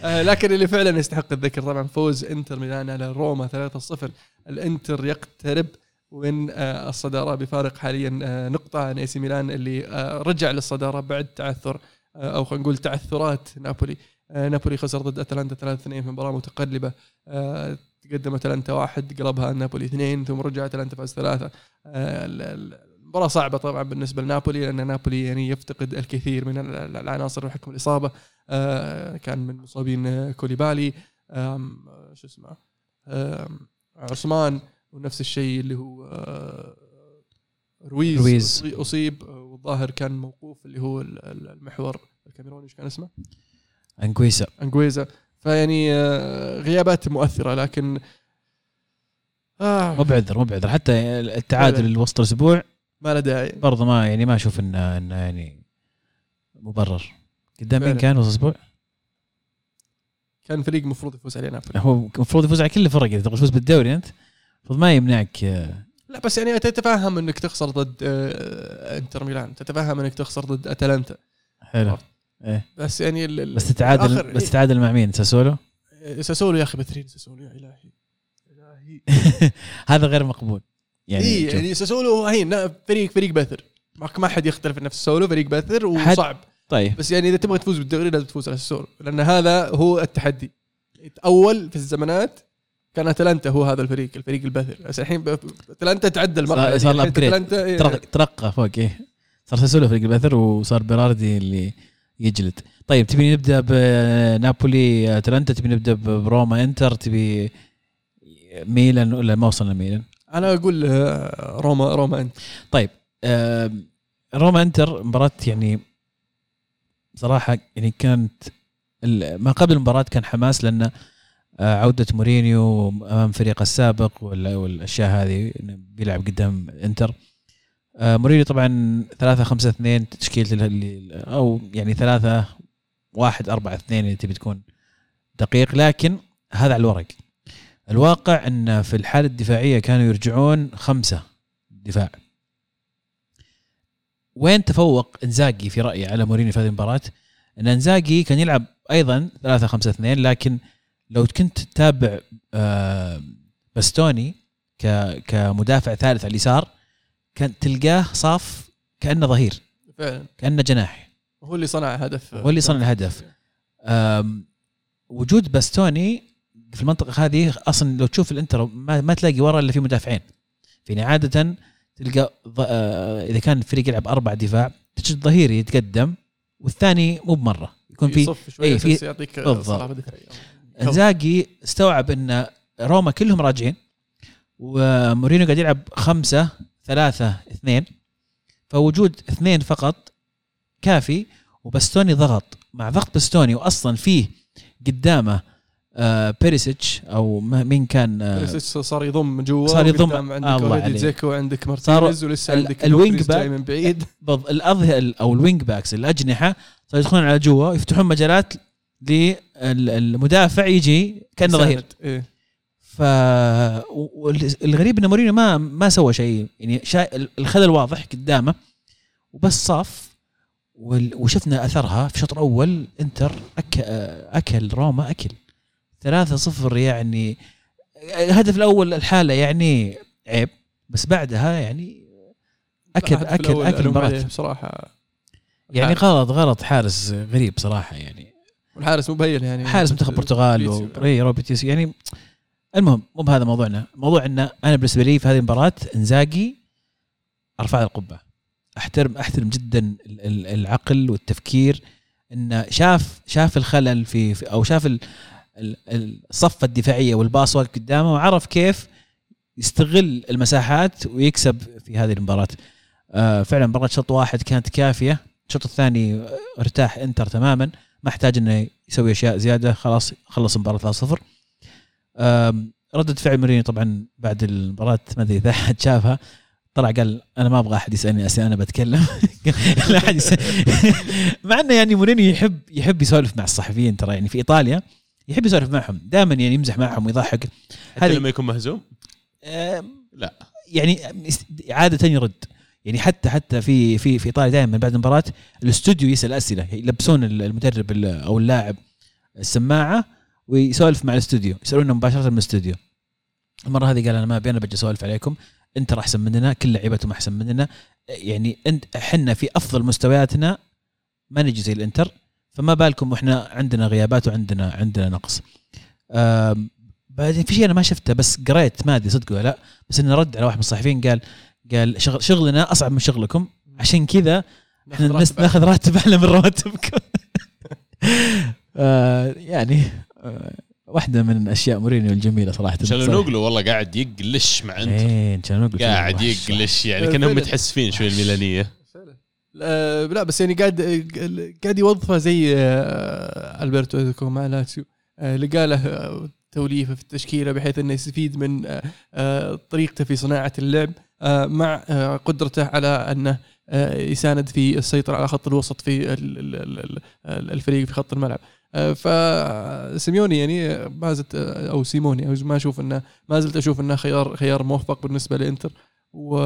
آه لكن اللي فعلا يستحق الذكر طبعا فوز إنتر ميلان على روما 3-0 الإنتر يقترب من آه الصدارة بفارق حاليا آه نقطة عن إي سي ميلان اللي رجع للصدارة بعد تعثر أو خلينا نقول تعثرات نابولي. نابولي خسر ضد أتلانتا 3-2 في مباراة متقلبة. آه تقدم أتلانتا واحد قلبها نابولي اثنين ثم رجع أتلانتا فاز ثلاثة. آه ال- ال- المباراة صعبة طبعا بالنسبة لنابولي لأن نابولي يعني يفتقد الكثير من ال- ال- العناصر بحكم الإصابة. آه، كان من مصابين آه، كوليبالي آه، شو اسمه أوسيمين ونفس الشيء اللي هو آه، رويز, رويز. أصيب. آه، والظاهر كان موقوف اللي هو ال- ال- المحور الكاميروني إيش كان اسمه؟ انكويسا. انجويزا فيعني آه، غيابات مؤثرة لكن آه مو بعذر مو بعذر حتى التعادل وسط الأسبوع ما له داعي. برضه ما يعني ما أشوف إنه إنه يعني مبرر. قدام مين. كان وسط الأسبوع؟ كان فريق المفروض يفوز عليه نابولي. هو المفروض يفوز على كل الفرق إذا تبغى تفوز بالدوري أنت المفروض ما يمنعك آه، لا بس يعني تتفهم إنك تخسر ضد آه، إنتر ميلان تتفهم إنك تخسر ضد أتلانتا. حلو. إيه. بس يعني ال- بس تتعادل بس تتعادل مع مين؟ ساسولو؟ إيه، ساسولو يا أخي بثرين ساسولو يا إلهي. إلهي. هذا غير مقبول. يعني يعني, شوف. يعني ساسولو هين لا، فريق فريق بثر ما حد يختلف نفس ساسولو فريق بثر وصعب. طيب. بس يعني إذا تبغى تفوز بالدوري لازم تفوز على ساسولو لأن هذا هو التحدي. اول في الزمانات كان أتلانتا هو هذا الفريق الفريق البثر بس الحين أتلانتا تعدى المرحله صار- الأبجريد. أتلانتا إيه، ترق- ترقى فوق إيه. صار ساسولو فريق البثر وصار بيراردي اللي يجلد. طيب تبي نبدأ بنابولي أتلانتا تبي نبدأ بروما إنتر تبي ميلان ولا ما وصلنا ميلان؟ أنا أقول آه، روما روما انت آم، روما إنتر مباراة يعني صراحة يعني كانت ما قبل المباراة كان حماس لأن آه، عودة مورينيو أمام فريقه السابق وال- والأشياء هذه بيلعب قدام إنتر. آه، مورينيو طبعا 3 5 2 تشكيلة اللي أو يعني 3 1 4 2 اللي تبي تكون دقيق لكن هذا على الورق الواقع أن في الحالة الدفاعية كانوا يرجعون خمسة دفاع وين تفوق إنزاجي في رأيي على مورينيو في هذه المباراة؟ إن إنزاجي كان يلعب أيضا 3 5 2 لكن لو كنت تتابع آه، باستوني كمدافع ثالث على اليسار كان تلقاه صاف كأنه ظهير فعلا. كأنه جناح. هو اللي صنع هدف. هو اللي صنع الهدف. وجود باستوني في المنطقة هذه أصلا لو تشوف الانتر ما, ما تلاقي ورا إلا في مدافعين. يعني عادة تلقى. آه، إذا كان الفريق يلعب أربع دفاع تجد ظهيري يتقدم والثاني مو بمرة. يكون في إيه، في- يعطيك. إنزاجي استوعب إن روما كلهم راجعين ومورينيو قاعد يلعب خمسة ثلاثة اثنين فوجود اثنين فقط كافي وباستوني ضغط مع ضغط بستوني واصلا فيه قدامه آه بيريسيتش أو مين كان آه بس صار يضم جوا صار يضم. عندك عليك. دزيكو عندك مارتينيز ولسه عندك ال wing back. جاي من بعيد بالض- الاظهر أو ال wing backs الأجنحة صاروا يدخلون على جوا يفتحون مجالات للمدافع يجي كأنه ظهير. إيه. ف والغريب إن مورينيو ما ما سوى شيء. يعني شا... الخلل واضح قدامه وبس صاف. وال... وشفنا أثرها في الشوط الأول. إنتر أك... أكل روما أكل. 3-0 يعني الهدف الأول الحالة يعني عيب. بس بعدها يعني اكل اكل أكل المباراه بصراحة يعني. غلط غلط حارس غريب صراحة يعني. والحارس مبين يعني. حارس منتخب البرتغال روبرتيس. يعني المهم مو بهذا موضوعنا. موضوع إن أنا بالنسبة لي في هذه المباراة إنزاجي أرفع له القبعه أحترم أحترم جدا ال- ال- العقل والتفكير. انه شاف شاف الخلل في, في أو شاف ال- ال- ال- الصفة الدفاعية والباص واقف قدامه وعرف كيف يستغل المساحات ويكسب في هذه المباراة. آه فعلا مباراة شوط واحد كانت كافية. الشوط الثاني ارتاح إنتر تماما. ما أحتاج إنه يسوي أشياء زيادة. خلاص خلص المباراة 3-0 أم، ردة فعل مورينيو طبعا بعد المباراة ما أدري إذا أحد شافها. طلع قال أنا ما أبغى أحد يسألني أسئلة أنا بتكلم. لا أحد. مع إنه يعني مورينيو يحب يحب يسولف مع الصحفيين ترى يعني في إيطاليا يحب يسولف معهم دائما يعني يمزح معهم ويضحك. حتى لما يكون مهزوم؟ لا. يعني عادة يرد. يعني حتى حتى في في في إيطاليا دائما بعد المباراة الاستوديو يسأل أسئلة يلبسون المدرب ال- أو اللاعب السماعة ويسولف مع الاستوديو يسالونه مباشرة من الاستوديو. المرة هذه قال أنا ما أبي أنا بجي أسولف عليكم. أنت أحسن مننا كل لعيبتهم أحسن مننا. يعني أنت إحنا في أفضل مستوياتنا ما نجي زي الإنتر فما بالكم وإحنا عندنا غيابات وعندنا عندنا نقص. بعدين في شيء أنا ما شفته بس قريت ما أدري صدق ولا لا بس انه رد على واحد من الصحفيين قال قال شغل شغلنا أصعب من شغلكم. عشان كذا إحنا ناخذ راتب أعلى من رواتبكم. آه يعني واحدة من اشياء مورينيو الجميله صراحة. شالونوغلو والله قاعد يقلش مع أنت. إيه شالونوغلو قاعد يقلش يعني آه، كأنهم. متحسفين شوي الميلانية. لا لا بس يعني قاعد قاعد يوظفه زي آه، ألبرتو إيزوكو مع لاتسيو آه، لقى له توليفة في التشكيلة بحيث إنه يستفيد من آه، طريقته في صناعة اللعب مع قدرته على أنه يساند في السيطرة على خط الوسط في ال- ال- ال- ال- الفريق في خط الملعب. فسيميوني يعني ما زلت آه، أو سيموني أو ما أشوف إنه ما زلت أشوف إنه خيار خيار موفق بالنسبة لإنتر. و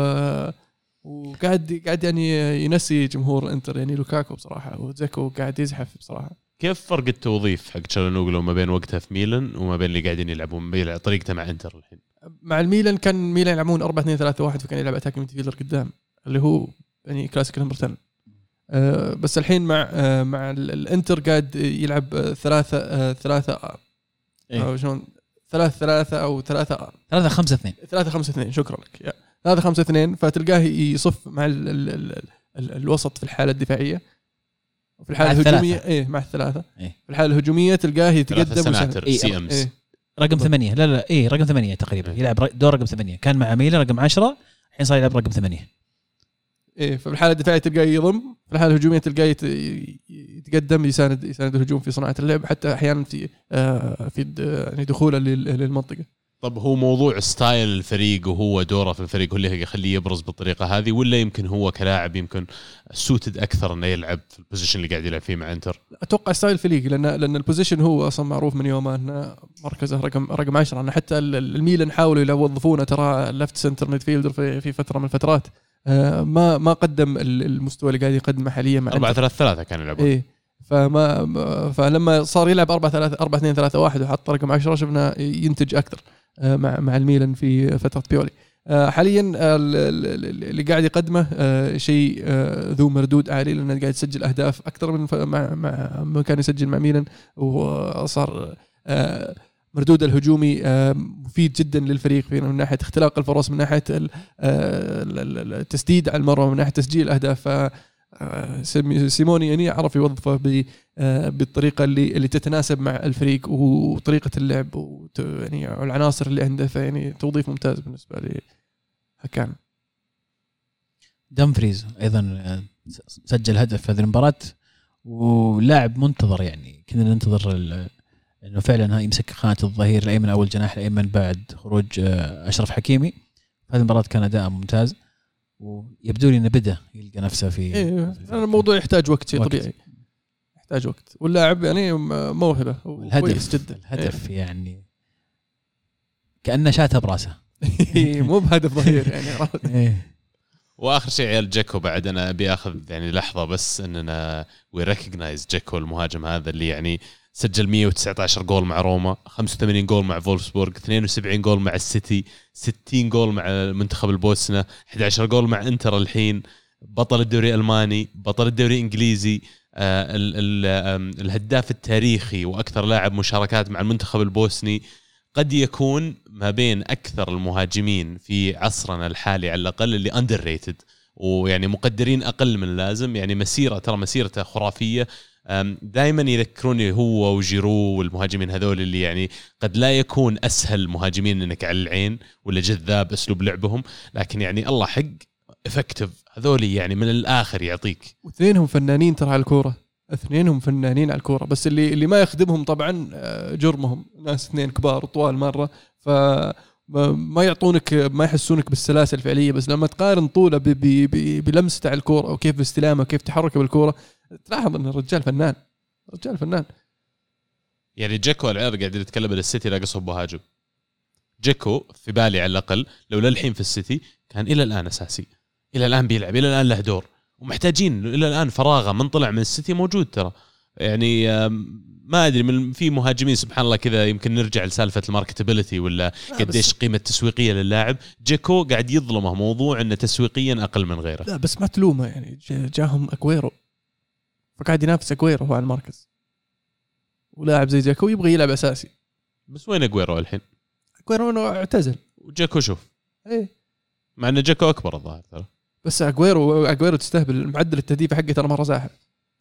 وقاعد قاعد يعني ينسي جمهور إنتر يعني لوكاكو بصراحة ودزيكو قاعد يزحف بصراحة. كيف فرق التوظيف حق شالونوغلو ما بين وقتها في ميلان وما بين اللي قاعدين يلعبون طريقته مع إنتر الحين؟ مع الميلان كان ميلان يلعبون 4 2 3 1 فكان يلعب attack midfielder قدام اللي هو يعني classic number 10 آه، بس الحين مع آه، مع ال- الانتر قاعد يلعب آه، ثلاثة آه، ثلاثة إيه. أو شلون ثلاثة ثلاثة أو ثلاثة ثلاثة خمسة اثنين ثلاثة خمسة اثنين شكرا لك. ثلاثة خمسة اثنين فتلقاه يصف مع ال ال ال ال الوسط في الحالة الدفاعية وفي الحالة. الهجومية إيه مع الثلاثة إيه. في الحالة الهجومية تلقاه يتقدم إيه، CMs إيه. رقم. ثمانية لا لا إيه رقم ثمانية تقريبا إيه. يلعب دور رقم ثمانية كان مع ميلان رقم عشرة الحين صار يلعب رقم ثمانية إيه ففي الحالة الدفاعية تلقاه يضم في الحالة الهجومية تلقاه يت- يتقدم يساند يساند الهجوم في صناعة اللعب حتى أحيانا في آه في يعني دخوله لل- للمنطقة. طب هو موضوع ستايل الفريق وهو دوره في الفريق هو اللي يخليه يبرز بالطريقة هذه ولا يمكن هو كلاعب يمكن suited أكثر إنه يلعب في ال position اللي قاعد يلعب فيه مع إنتر؟ أتوقع style فريق لأن لأن ال position هو أصلا معروف من يوم إنه مركزه رقم رقم 10 انه حتى ال- ال- الميلان حاولوا يوظفونه ترى left center midfielder في في فترة من الفترات. ما ما قدم ال- المستوى اللي قاعد يقدمه حاليا مع 4 إنتر. 3 3 كانوا يلعبون إيه فما ما- فلما صار يلعب 4 3 4 2 3 1 وحط رقم 10 شفنا ينتج أكثر آه، مع مع الميلان في فترة بيولي آه، حاليا آه، ال- ال- ال- اللي قاعد يقدمه آه، شيء آه، ذو مردود عالي لأنه قاعد يسجل أهداف أكثر من مع مع ما كان يسجل مع ميلان وصار مردود الهجومي آه، مفيد جدا للفريق من ناحية اختلاق الفرص من ناحية آه، ال- ال- التسديد على المرمى من ناحية تسجيل الاهداف آه، سيموني يعني عرف يوظفه بالطريقة اللي اللي تتناسب مع الفريق وطريقة اللعب يعني العناصر اللي عنده. فيعني توظيف ممتاز بالنسبة لي. كان دمفريز أيضا سجل هدف في هذه المباراة ولاعب منتظر يعني. كنا ننتظر إنه فعلا ها يمسك خانة الظهير الأيمن أو الجناح الأيمن بعد خروج آه، أشرف حكيمي هذه المباراة كان أداء ممتاز ويبدو لي إنه بدأ يلقى نفسه في إيه الموضوع يحتاج وقت شيء وقت. طبيعي يحتاج وقت واللاعب يعني موهبة كويس جدا الهدف يعني كأنه شاتها براسه إيه، مو بهدف ظهير يعني؟ إيه. وآخر شيء عيال جاكو بعد أنا أبي آخذ يعني لحظة بس إننا we recognize جاكو المهاجم هذا اللي يعني سجل 119 جول مع روما 85 جول مع فولفسبورغ 72 جول مع السيتي 60 جول مع منتخب البوسنة 11 جول مع إنتر الحين بطل الدوري الألماني بطل الدوري الإنجليزي آه الهداف التاريخي وأكثر لاعب مشاركات مع المنتخب البوسني قد يكون ما بين أكثر المهاجمين في عصرنا الحالي على الأقل اللي underrated ويعني مقدرين أقل من اللازم يعني مسيرة ترى مسيرته خرافية دائما يذكروني هو وجيرو والمهاجمين هذول اللي يعني قد لا يكون أسهل مهاجمين إنك على العين ولا جذاب أسلوب لعبهم لكن يعني الله حق افكتيف هذول يعني من الآخر يعطيك. واثنينهم فنانين ترى على الكورة. اثنينهم فنانين على الكورة. بس اللي اللي ما يخدمهم طبعا آه، جرمهم. ناس اثنين كبار وطوال مرة. ف ما- يعطونك ما يحسونك بالسلاسة الفعلية بس لما تقارن طوله بلمسته على الكورة وكيف باستلامه وكيف تحركه بالكورة تلاحظ إن الرجال فنان رجال فنان. يعني جيكو العيال قاعدين يتكلم عن السيتي لا قصهم مهاجم جيكو في بالي على الأقل لو للحين في السيتي كان إلى الآن أساسي. إلى الآن بيلعب إلى الآن له دور. ومحتاجين إلى الآن فراغه من طلع من السيتي موجود ترى. يعني ما أدري من في مهاجمين سبحان الله كذا يمكن نرجع لسالفة ال marketability ولا لا، قديش قيمة تسويقية للاعب. جيكو قاعد يظلمه موضوع إنه تسويقيا أقل من غيره. لا بس ما تلومه يعني جا- جاهم أكويرو. فقاعد ينافس أكويرو هو على المركز. ولاعب زي جاكو يبغى يلعب أساسي. بس وين اجويرو الحين؟ أكويرو إنه اعتزل. وجيكو شوف. إيه. مع إن جيكو أكبر الظاهر ترى. بس اجويرو اجويرو تستهبل معدل التهديف حقه ترى مرة زاحف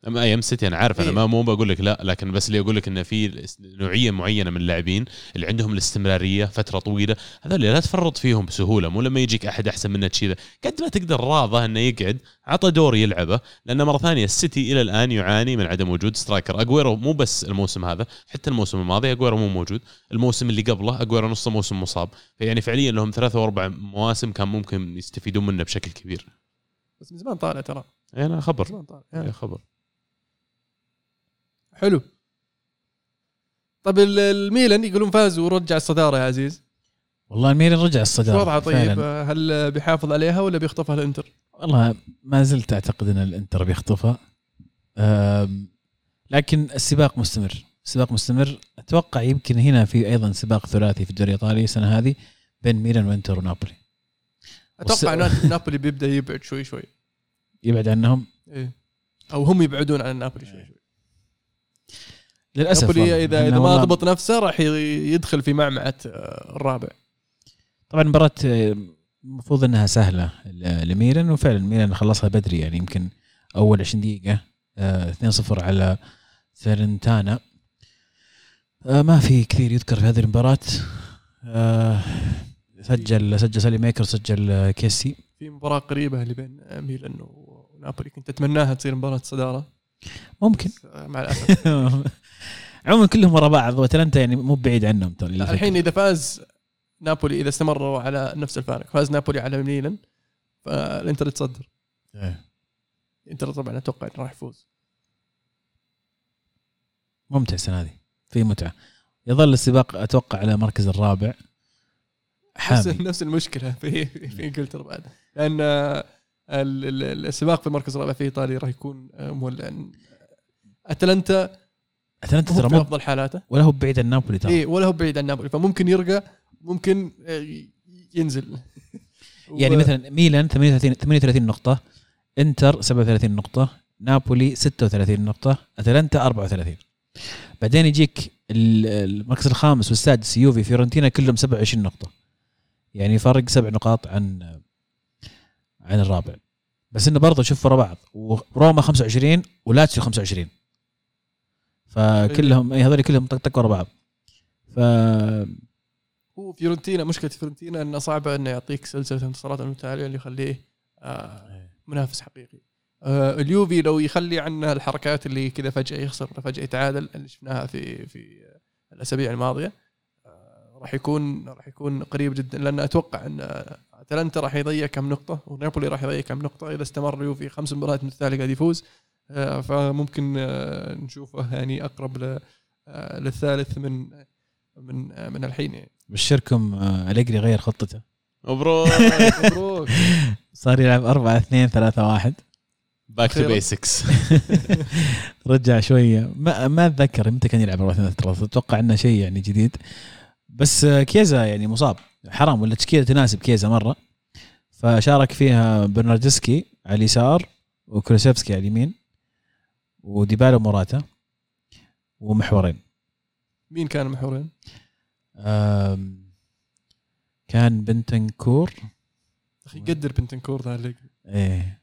أما أيام سيتي أنا عارف أنا إيه. ما مو بقول لك لا لكن بس اللي أقول لك انه في نوعية معينة من اللاعبين اللي عندهم الاستمرارية فترة طويلة هذول لا تفرط فيهم بسهولة مو لما يجيك أحد أحسن منك كذا. قد ما تقدر راضه إنه يقعد عطى دور يلعبه لأن مرة ثانية السيتي إلى الآن يعاني من عدم وجود striker. أجويرو مو بس الموسم هذا حتى الموسم الماضي أجويرو مو موجود. الموسم اللي قبله أجويرو نص موسم مصاب. فيعني فعليا لهم ثلاثة واربع مواسم كان ممكن يستفيدون منه بشكل كبير. بس من زمان طالع ترى. أنا من خبر زمان طالع يعني خبر. حلو. طب ال- الميلان يقولون فاز ورجع الصدارة يا عزيز. والله الميلان رجع شو الصدارة وضعه طيب. فعلاً. هل بيحافظ عليها ولا بيخطفها الإنتر؟ والله ما زلت أعتقد إن الإنتر بيخطفها. لكن السباق مستمر. السباق مستمر. أتوقع يمكن هنا في أيضا سباق ثلاثي في الدوري الإيطالي السنة هذه بين ميلان وإنتر ونابولي. أتوقع والس- نا- نابولي بيبدأ يبعد شوي شوي. يبعد عنهم؟ إيه. أو هم يبعدون عن نابولي شوي شوي. للأسف. نابولي اذا إذا ما ضبط نفسه راح يدخل في معمعة آه، الرابع. طبعا مباراة آه، المفروض إنها سهلة لميلان وفعلا ميلان خلصها بدري يعني يمكن أول 20 دقيقة آه، 2-0 على سيرنتانا آه، ما في كثير يذكر في هذه المباراة. آه، سجل سجل سالي ميكر سجل آه، كيسي. في مباراة قريبة اللي بين آه، ميلان ونابولي كنت أتمناها تصير مباراة صدارة. ممكن. آه، مع الأسف. عموما كلهم ورا بعض واتلانتا يعني مو بعيد عنهم ترى الحين إذا فاز نابولي إذا استمروا على نفس الفارق فاز نابولي على ميلان فالإنتر يتصدر. إيه. الانتر طبعا أتوقع إنه راح يفوز. ممتع السنة هذه. في متعة. يظل السباق أتوقع على المركز الرابع. نفس حامي نفس المشكلة في في إنجلترا بعد. لأن ال- ال- السباق في المركز الرابع في إيطاليا راح يكون آه، مولع. أتلانتا اتلانتا ترى مو افضل حالاته. ولا هو بعيد عن نابولي ترى. اي ولا هو بعيد عن نابولي فممكن يرقى ممكن آه، ينزل. يعني مثلا ميلان 38 38 نقطة إنتر 37 نقطة نابولي 36 نقطة أتلانتا 34 بعدين يجيك ال- المركز الخامس والسادس يوفي فيورنتينا كلهم 27 نقطة. يعني فرق سبع نقاط عن عن الرابع. بس إنه برضه شوف ورا بعض وروما 25 ولاتسيو 25 فكلهم اي هذول كلهم طق طق ورا بعض ف هو فيورنتينا مشكلة فيورنتينا إنه صعبه إنه يعطيك سلسلة انتصارات متتاليه اللي يخليه آه، منافس حقيقي. آه، اليوفي لو يخلي عنه الحركات اللي كذا فجأة يخسر فجأة يتعادل اللي شفناها في في الأسابيع الماضية آه، راح يكون راح يكون قريب جدا. لأن أتوقع إن أتلانتا راح يضيع كم نقطة ونابولي راح يضيع كم نقطة. إذا استمر اليوفي خمس مباريات متتالية قاعد يفوز فممكن آه، نشوفه يعني أقرب ل- آه، للثالث من من آه، من الحين يعني. بشركم آه، أليجري غير خطته. مبروك. مبروك. صار يلعب 4 2 3 1 back to. basics رجع شوية ما ما أتذكر متى كان يلعب 4 2 3 أتوقع إنه شيء يعني جديد. بس آه، كيزا يعني مصاب. حرام ولا تشكيلة تناسب كيزا مرة. فشارك فيها برناردسكي على اليسار وكولوسيفسكي على اليمين. وديبالا وموراتا ومحورين. مين كان محورين؟ آم، كان بنتنكور. أخي قدر بنتنكور ذا اللي إيه.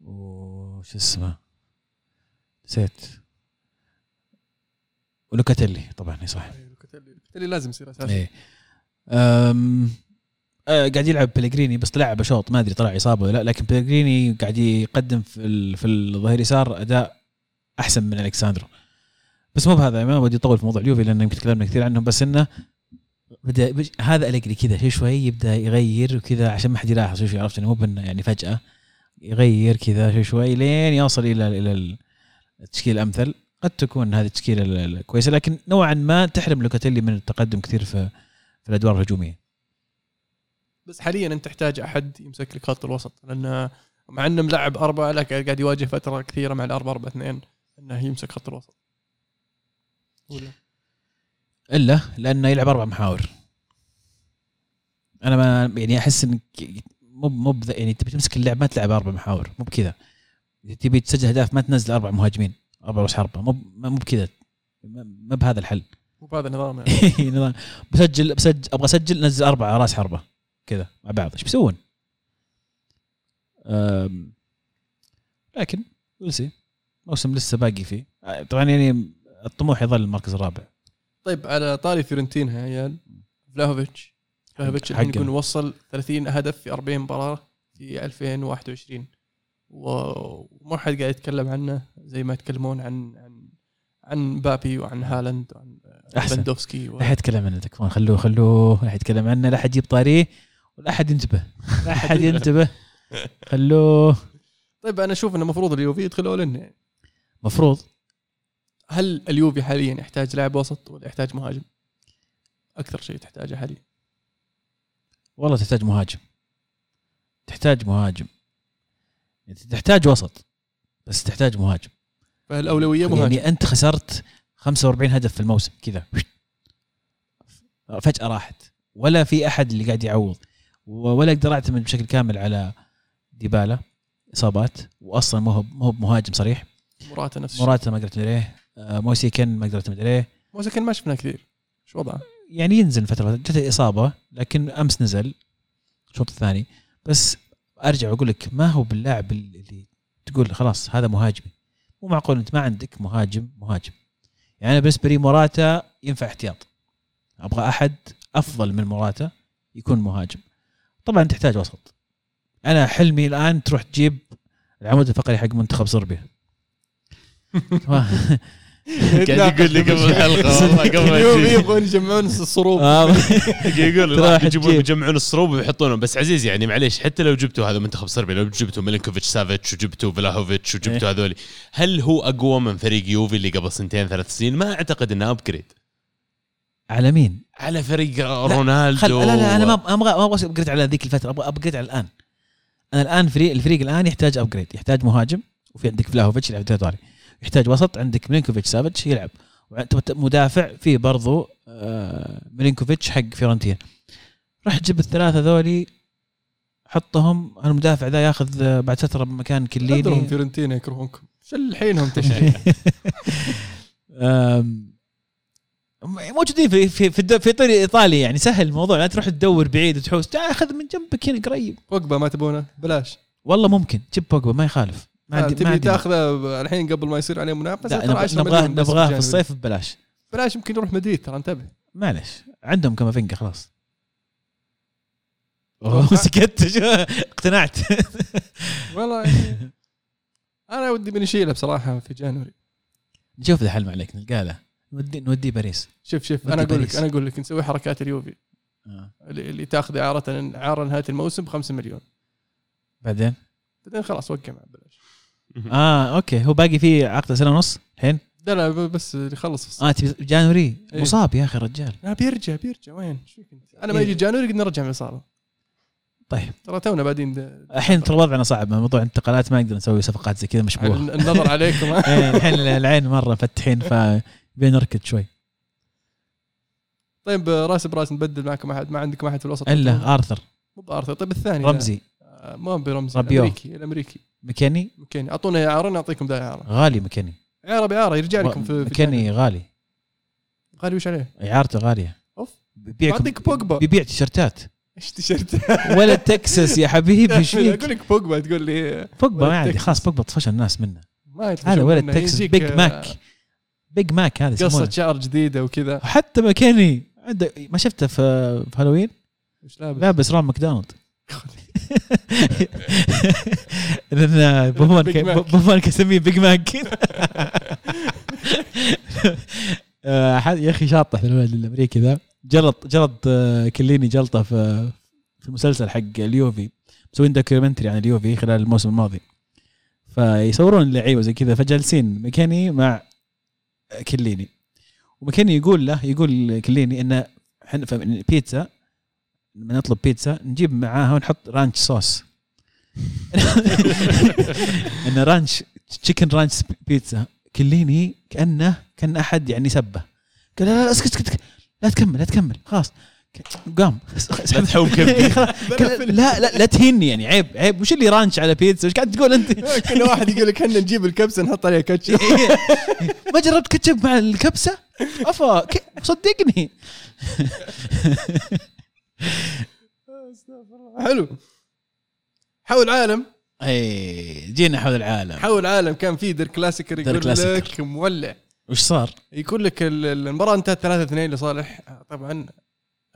وش اسمه؟ نسيت. ولوكاتيلي طبعا إيه صح لوكاتيلي. لوكاتيلي لازم يصير اساسي إيه. أم آه قاعد يلعب بلغريني بس طلع بشوط ما أدري طلع إصابة ولا لا لكن بلغريني قاعد يقدم في ال- في الظهير يسار أداء أحسن من الكساندرو بس مو بهذا ما ودي أطول في موضوع اليوفي لأن يمكن تكلمنا كثير عنهم بس إنه بدا هذا أليجري كذا شوي شوي يبدأ يغير وكذا عشان ما حد يلاحظ شوي عرفت انه مو يعني فجأة يغير كذا شوي شوي لين يوصل إلى إلى التشكيلة الأمثل. قد تكون هذه التشكيلة ال- الكويسه لكن نوعا ما تحرم لوكاتيلي من التقدم كثير في في الأدوار الهجومية. بس حاليا أنت تحتاج أحد يمسك لك خط الوسط لأن مع إنه ملعب أربعة لكن قاعد يواجه فترة كثيرة مع الأربعة أربعة اثنين. إنه يمسك خط الوسط. ولا؟ إلا لأنه يلعب أربع محاور. أنا ما يعني أحس إنك مو مو يعني تبي تمسك اللعب ما تلعب أربع محاور. مو بكذا. تبي تسجل أهداف ما تنزل أربع مهاجمين. أربع راس حربة. مو مو بكذا. ما بهذا الحل. مو بهذا النظام يعني. نظام. بسجل بسجل أبغى أسجل نزل اربعه راس حربة. كذا. مع بعض. إيش بيسوون؟ لكن سي موسم لسه باقي فيه. طبعا يعني الطموح يظل المركز الرابع. طيب على طاري فيورنتينا يا عيال فلاهوفيتش. فلاهوفيتش الحين. يكون وصل 30 هدف في 40 مباراة في 2021 وما حد قاعد يتكلم عنه زي ما يتكلمون عن عن عن بابي وعن هالاند وعن. ليفاندوفسكي و... لا حد يتكلم عنه تكفون. خلوه خلوه. لا حد يتكلم عنه لا حد يجيب طاريه ولا حد ينتبه. لا حد ينتبه. خلوه. طيب أنا أشوف إنه المفروض اليوفي يدخل اول يعني مفروض. هل اليوفي حاليا يحتاج لاعب وسط ولا يحتاج مهاجم؟ أكثر شيء تحتاجه حاليا. والله تحتاج مهاجم. تحتاج مهاجم. أنت تحتاج وسط بس تحتاج مهاجم. فالأولوية مهاجم. يعني أنت خسرت 45 هدف في الموسم كذا. فجأة راحت. ولا في أحد اللي قاعد يعوض. ولا أقدر اعتمد بشكل كامل على ديبالا. إصابات. واصلا ما هو ما هو مهاجم صريح. مراته نفس الشيء. موراتا ما اعتمد عليه آه، موسي كان ما اعتمد عليه موسى كان ما شفناه كثير. شو وضعه؟ يعني ينزل فترة جته اصابه لكن أمس نزل الشوط الثاني. بس أرجع وأقول لك ما هو باللاعب اللي تقول خلاص هذا مهاجمي. مو معقول أنت ما عندك مهاجم مهاجم. يعني أنا بالنسبة لي موراتا ينفع احتياط. أبغى أحد أفضل من موراتا يكون مهاجم. طبعا تحتاج وسط. أنا حلمي الآن تروح تجيب العمود الفقري حق منتخب صربيا. قاعد يقول لي قبل الحلقة والله قبل تجي. يبغون يجمعون الصروب آه، يقول راح يجيبون. يجمعون الصروب ويحطونهم بس عزيز يعني معليش حتى لو جبتوا هذا منتخب صربيا لو جبتوا ميلينكوفيتش سافيتش وجبتوا فلاهوفيتش وجبتوا هذولي هل هو أقوى من فريق يوفي اللي قبل سنتين ثلاث سنين؟ ما أعتقد إنه upgrade على مين؟ على فريق رونالدو لا لا أنا ما ما أبغى ما أبغى upgrade على ذيك الفترة أبغى upgrade على الآن أنا الآن فريق الفريق الآن يحتاج upgrade يحتاج مهاجم وفي عندك فلاهوفيتش يلعب دوري يحتاج وسط عندك ميلينكوفيتش سافيتش يلعب. مدافع في برضو آه، ميلينكوفيتش حق فيورنتينا. راح تجيب الثلاثة ذولي حطهم. المدافع ذا ياخذ آه، بعد فترة بمكان قدرهم كليني فيورنتينا يكرهونكم. شلحينهم تشري آم، موجودين في في في, في طريق ايطالي يعني. سهل الموضوع لا تروح تدور بعيد وتحوس. تعال خذ من جنبك هنا قريب. بوجبا ما تبونه؟ بلاش. والله ممكن. جيب بوجبا ما يخالف. ما تبي تاخذه الحين قبل ما يصير عليه منافسة؟ لا ترى نبغى 10 نبغاه نبغاه في. الصيف ببلاش. بلاش يمكن يروح مدريد ترى انتبه. معلش عندهم كافينجا خلاص. سكت. اقتنعت. والله يعني أنا ودي بنشيله بصراحة في January. نشوف ذا حل ما عليك نلقى له. نودي نوديه باريس. شوف شوف أنا أقول لك. أنا أقول لك نسوي حركات اليوفي. آه. اللي تاخذ اعاره اعاره نهاية الموسم ب 5 مليون. بعدين؟ بعدين خلاص وقع مع بلاش آه أوكي. هو باقي فيه عقد سنة ونص؟ الحين لا لا بس يخلص. آه January؟ إيه. مصاب يا أخي الرجال. لا بيرجع بيرجع. وين؟ شو؟ أنا ما إيه. يجي January قد نرجع من الاصابه طيب. ترى تونا بعدين الحين ترى وضعنا صعب. موضوع الانتقالات ما نقدر نسوي صفقات زي كذا مشبوهه النظر عليكم؟ إيه، الحين العين مرة مفتحين ف نركض شوي. طيب راس براس نبدل معكم أحد. ما عندكم أحد في الوسط؟ إلا آرثر. مو بآرثر. طيب الثاني. رمزي. برمزي رابيو. الأمريكي الأمريكي. مكاني مكاني اعطونا اعاره نعطيكم ذا اعاره غالي مكاني اعاره باعاره يرجع لكم في في مكاني غالي. غالي وش عليه؟ اعارته غالية. أوف. بيبيع بوجبا. بيبيع تيشرتات. إيش تيشيرت ولا تكساس يا حبيبي إيش فيك؟ أقول لك بوجبا تقول لي بوجبا ولا ما عندي. خلاص بوجبا طفش الناس منه. ما هذا. تكساس يجيك، Big Mac Big Mac هذا قصة شعر جديدة وكذا. حتى مكاني عنده ما شفته في هالوين؟ لابس؟ لابس رونالد ماكدونالد. لأن بوفون. بوفون كان يسميه Big Mac يا أخي شاطح الولد الأمريكي ذا. جلط جلط آه، كيليني جلطة في في المسلسل حق اليوفي. مسوين documentary عن اليوفي خلال الموسم الماضي. فيصورون اللعيبه زي كذا فجالسين مكاني مع كيليني. ومكاني يقول له يقول كيليني انه إحنا بيتزا لما نطلب بيتزا نجيب معاها ونحط ranch sauce. انه ranch chicken ranch pizza كيليني كأنه كأن أحد يعني سبه. قال لا لا اسكت اسكت لا تكمل لا تكمل. خلاص. قام. لا تحوم لا لا لا تهني يعني. عيب عيب. وش اللي ranch على بيتزا؟ وش قاعد تقول أنت؟ كل واحد يقول لك إحنا نجيب الكبسة نحط عليها كاتشب. ما جربت كاتشب مع الكبسة؟ أفا صدقني. حلو. حول عالم. إي جينا حول العالم. حول عالم كان في Der Klassiker يقول Klassiker. لك مولع. وش صار؟ يقول لك ال- ال- المباراة انتهت 3 2 لصالح طبعا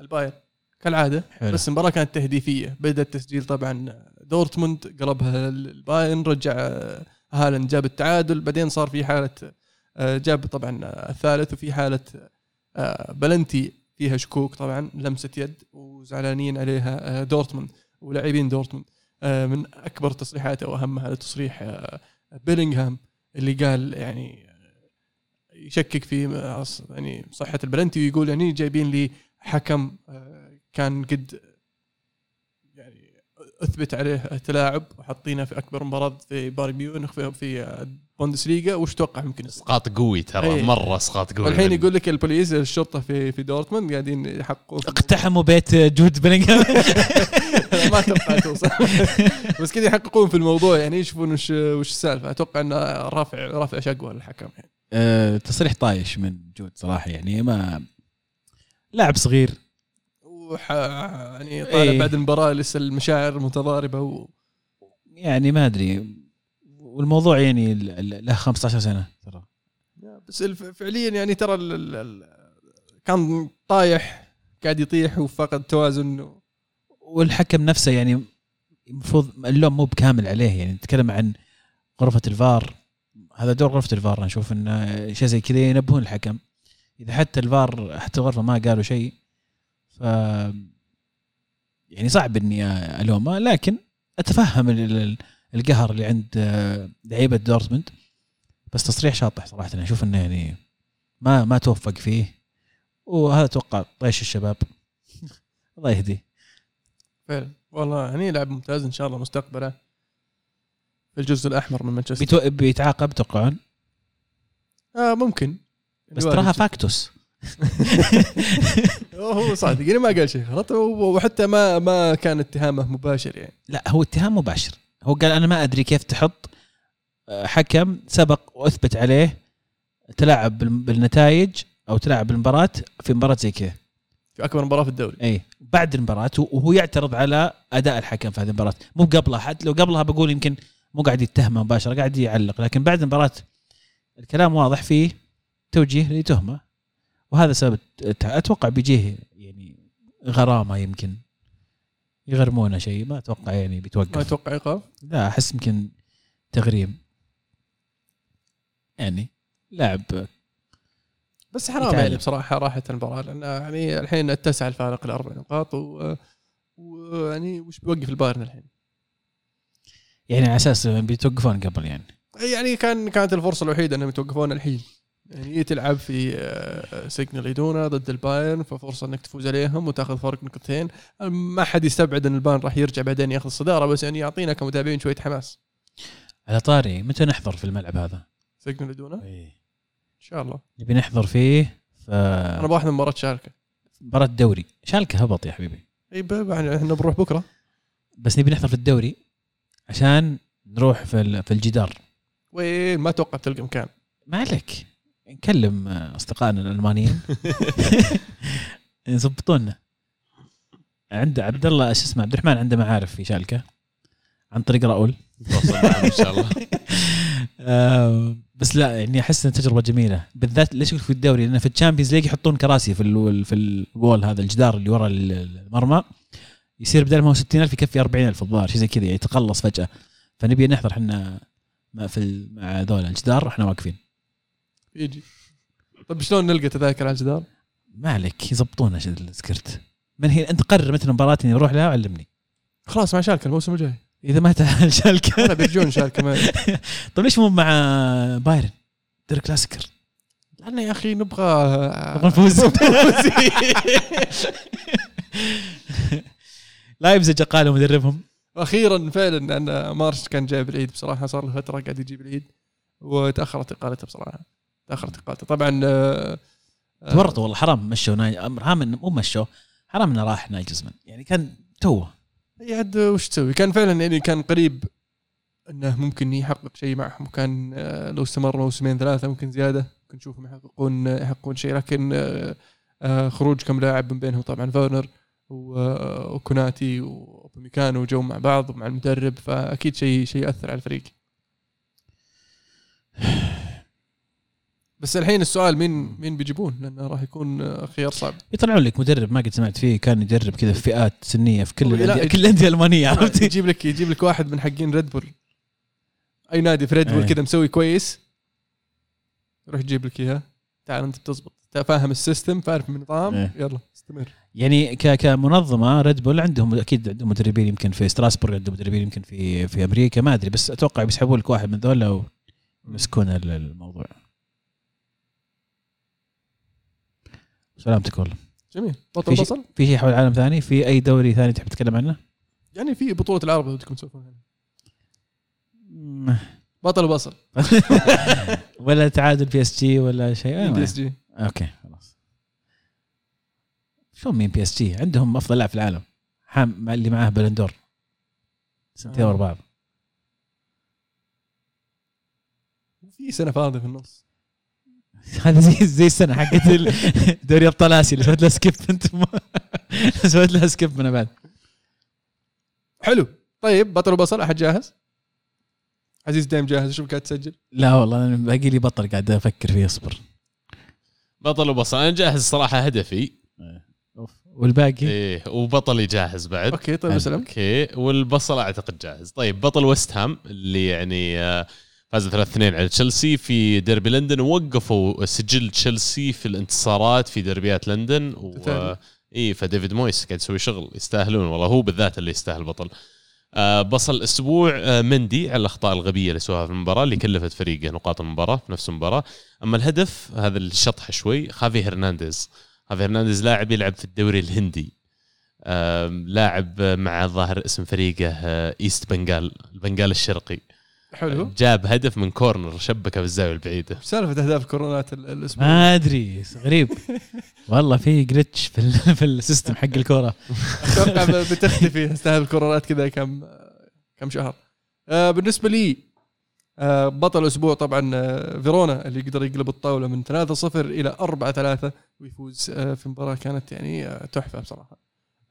البايرن. كالعادة. حلو. بس المباراة كانت تهديفية. بدأ التسجيل طبعا دورتموند قلبها البايرن رجع آه، هالاند جاب التعادل. بعدين صار في حالة آه، جاب طبعا آه، الثالث وفي حالة بلنتي. فيها شكوك طبعا لمسة يد وزعلانين عليها آه، دورتموند ولاعبين دورتموند آه، من أكبر تصريحاته واهمها تصريح آه، بيلينغهام اللي قال يعني يشكك في يعني صحة البلنتي ويقول يعني جايبين لي حكم كان قد أثبت عليه تلاعب وحاطينه في أكبر مباراة في بايرن ميونخ في في بوندسليغا وش توقع ممكن يصير؟ اسقاط قوي ترى إيه. مرة اسقاط قوي. والحين من- يقول لك البوليس الشرطة في في دورتموند قاعدين يحققون اقتحموا بيت جود بلينغهام. ما أتوقع توصل. بس كذا يحققون في الموضوع يعني يشوفون وش وش السالفة. أتوقع انه رافع رافع شقوة للحكم يعني. آه، تصريح طايش من جود صراحة يعني ما لاعب صغير وح... يعني طالع إيه. بعد المباراة لسه المشاعر متضاربة و... يعني ما أدري. والموضوع يعني له 15 سنة ترى. بس الف... فعليا يعني ترى ال... ال... ال... كان طايح قاعد يطيح وفقد توازن والحكم نفسه يعني المفروض اللوم مو بكامل عليه. يعني نتكلم عن غرفة الفار. هذا دور غرفة الفار. أنا أشوف انه شيء زي كذا ينبهون الحكم. إذا حتى الفار حتى الغرفة ما قالوا شيء ف يعني صعب إني ألومه لكن أتفهم ال- ال- القهر اللي عند آه، لعيبة دورتموند. بس تصريح شاطح صراحة أنا أشوف إنه يعني ما ما توفق فيه. وهذا أتوقع طيش الشباب. الله يهديه. فعلا. والله يعني لاعب ممتاز إن شاء الله مستقبله. في الجزء الأحمر من مانشستر. بيتعاقب توقعون آه ممكن. بس تراها فاكتوس. هو صادق يعني ما قال شيء غلط وحتى ما ما كان اتهامه مباشر يعني. لا هو اتهام مباشر. هو قال أنا ما أدري كيف تحط آه، حكم سبق وأثبت عليه تلاعب بال- بالنتائج أو تلاعب بالمباراة في مباراة زي كذا. في أكبر مباراة في الدوري. اي بعد المباراة وهو يعترض على أداء الحكم في هذه المباراة. مو قبلها حتى لو قبلها بقول يمكن مو قاعد يتهمه مباشرة قاعد يعلق. لكن بعد المباراة الكلام واضح فيه توجيه لتهمة. وهذا سبب أتوقع بيجيه يعني غرامة يمكن. يغرمونه شيء. ما أتوقع يعني ما بيتوقف أتوقع ايقاف لا أحس يمكن تغريم. يعني لاعب بس حرام يتعلم. يعني بصراحة راحت المباراة. لأن يعني الحين اتسع الفارق لاربع نقاط و- ويعني وش بيوقف البايرن الحين؟ يعني على أساس بيتوقفون قبل يعني. يعني كان كانت الفرصة الوحيدة إنهم يتوقفون الحين. يعني تلعب في آه، Signal Iduna ضد البايرن ففرصة إنك تفوز عليهم وتاخذ فرق نقطتين. ما حد يستبعد إن البايرن راح يرجع بعدين ياخذ الصدارة بس يعني يعطينا كمتابعين شوية حماس. على طاري متى نحضر في الملعب هذا؟ Signal Iduna إن إيه. شاء الله. نبي نحضر فيه ف أنا بروح مباراة شالكه مباراة الدوري. شالكة هبط يا حبيبي. اي يعني إحنا بنروح بكرة. بس نبي نحضر في الدوري عشان نروح في في الجدار. وين؟ ما أتوقع تلقى مكان. ما عليك. نكلم أصدقائنا الألمانيين. يظبطونا. عند عبد الله إيش اسمه عبد الرحمن عنده معارف في شالكة. عن طريق راؤول إن شاء الله. آه بس لا يعني أحس إنها تجربة جميلة. بالذات ليش في الدوري؟ لأن في ال Champions League يحطون كراسي في ال في ال wall هذا الجدار اللي ورا المرمى. يصير بدل ما هو 60000 يكفي 40000 الظاهر شيء زي كذا يعني تقلص فجأة. فنبي نحضر إحنا في مع ذولا الجدار وإحنا واقفين. يجي. طيب شلون نلقى تذاكر على الجدار؟ ما عليك يضبطونا شد السكرت. من هي انت قرر متى المباراة إني أروح لها علمني. خلاص مع شالكه الموسم الجاي. إذا ما تعال شالكه لا بيرجون شالكه معي طيب ليش مو مع بايرن؟ ديرك كلاسيكر لأن يا أخي نبغى نبغى نفوز. لايبزج قالوا مدربهم. وأخيرا فعلا لأن مارش كان جايب العيد بصراحة صار له فترة قاعد يجيب العيد وتأخرت إقالته بصراحة. تاخرت اقالته طبعا آه، آه، تورطوا والله حرام مشوا ناي حرام إنه- مو مشوا حرام إنه راح نايجزمان يعني كان توه. اي عاد وش تسوي؟ كان فعلا يعني كان قريب إنه ممكن يحقق شيء معهم. وكان آه، لو استمر موسمين ثلاثة ممكن زيادة ممكن نشوفهم يحققون يحققون شيء. لكن خروج كم لاعب من بينهم طبعا فيرنر آه، وكوناتي وأوباميكانو جو مع بعض ومع المدرب فأكيد شيء شيء يأثر على الفريق. بس الحين السؤال مين مين بيجيبون؟ لأنه راح يكون خيار صعب. يطلعون لك مدرب ما قد سمعت فيه كان يدرب كذا في فئات سنية في كل الأندية- كل الأندية الألمانية عرفت يجيب لك يجيب لك واحد من حقين Red Bull أي نادي في Red Bull إيه. كذا مسوي كويس يروح يجيب لك إياه تعال أنت بتزبط فاهم ال system فاهم النظام إيه. يلا استمر يعني ك كمنظمة Red Bull عندهم أكيد عندهم مدربين يمكن في سالزبورغ عندهم مدربين يمكن في في أمريكا ما أدري بس أتوقع بيسحبوا لك واحد من ذولا ويمسكون ال- الموضوع سلامتك والله. جميل. في بطل شيء- بصل في شيء حول العالم ثاني؟ في أي دوري ثاني تحب تتكلم عنه؟ يعني في بطولة العرب لو بدكم تسولفون عنها. بطل وبصل. ولا تعادل PSG ولا شيء. PSG okay خلاص. شلون مين PSG عندهم أفضل لاعب في العالم. حام اللي معاه Ballon d'Or سنتين آه. ورا بعض. في سنة فاضية في النص. هذا زي زي السنة حقت دوري أبطال آسيا اللي سويت لها skip أنت ما- سويت لها skip أنا بعد. حلو. طيب بطل وبصل أحد جاهز؟ عزيز دايم جاهز شوف قاعد تسجل. لا والله أنا باقي لي بطل قاعد أفكر فيه أصبر. بطل وبصل أنا جاهز صراحة هدفي. أوف. والباقي؟ إيه وبطلي جاهز بعد. okay طيب. سلام okay والبصل أعتقد جاهز. طيب بطل ويست هام اللي يعني آه، فاز 3 2 على تشيلسي في ديربي لندن ووقفوا سجل تشيلسي في الانتصارات في ديربيات لندن و. إي فديفيد مويس قاعد يسوي شغل يستاهلون والله هو بالذات اللي يستاهل بطل آه بصل الأسبوع آه مندي على الأخطاء الغبية اللي سواها في المباراة اللي كلفت فريقه نقاط المباراة في نفس المباراة. أما الهدف هذا الشطح شوي خافي هرنانديز. خافي هرنانديز لاعب يلعب في الدوري الهندي. آم، لاعب مع ظاهر اسم فريقه آه، ايست بنغال البنغال الشرقي. حلو. جاب هدف من corner شبكة في الزاوية البعيدة. سالفة أهداف كورونات ال- الأسبوع. ما أدري غريب. والله في glitch في ال- في ال system حق الكورة. أتوقع بتختفي تستاهل الكورونات كذا كم كم شهر. آه، بالنسبة لي آه، بطل الأسبوع طبعا آه، فيرونا اللي يقدر يقلب الطاولة من 3-0 إلى 4-3 ويفوز آه، في مباراة كانت يعني آه، تحفة بصراحة.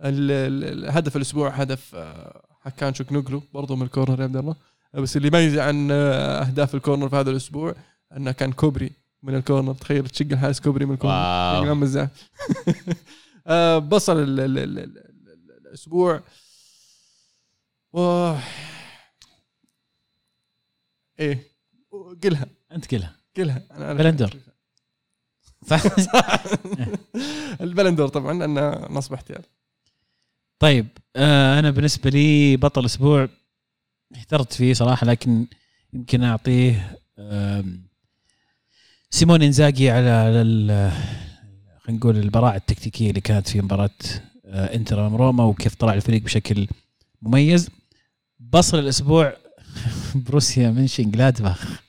ال- ال- الهدف الأسبوع هدف آه، حكان شوكنوغلو برضو من الكورنر يا عبد الله. بس اللي يميز عن آه، أهداف الكورنر في هذا الأسبوع أنه كان كوبري من الكورنر. تخيل تشق الحارس كوبري من الكورنر. يقام الزعف آه، بصل ال ال ال ال ال الأسبوع. إيه. قلها. أنت قلها. قلها. أنا أعرف. بلندور. صح البلندور طبعا انه نصب احتيال. طيب آه أنا بالنسبة لي بطل أسبوع احترت فيه صراحة لكن يمكن أعطيه سيمون إنزاجي على خلينا نقول البراعه التكتيكية اللي كانت في مباراة آه، إنتر أمام روما وكيف طلع الفريق بشكل مميز. بصل الأسبوع بروسيا منشن جلادباخ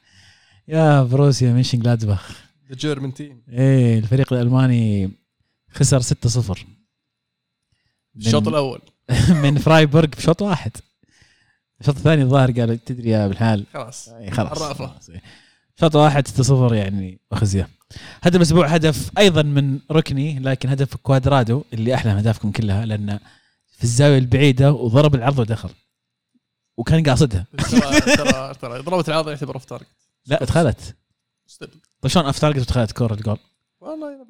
يا بروسيا منشن جلادباخ the German team إيه الفريق الألماني خسر 6-0 الشوط الأول. من فرايبورغ بشوط واحد. الشوط الثاني الظاهر قال تدري يا بالحال خلاص. خلاص. شوط واحد 6-0 يعني مخزية. هدف الأسبوع هدف أيضا من ركني لكن هدف كوادرادو اللي أحلى أهدافكم كلها لأنه في الزاوية البعيدة وضرب العرض ودخل. وكان قاصدها. ترى ترى ضربة العرض يعتبر off target لا دخلت still طيب شلون off target ودخلت كوره الجول. والله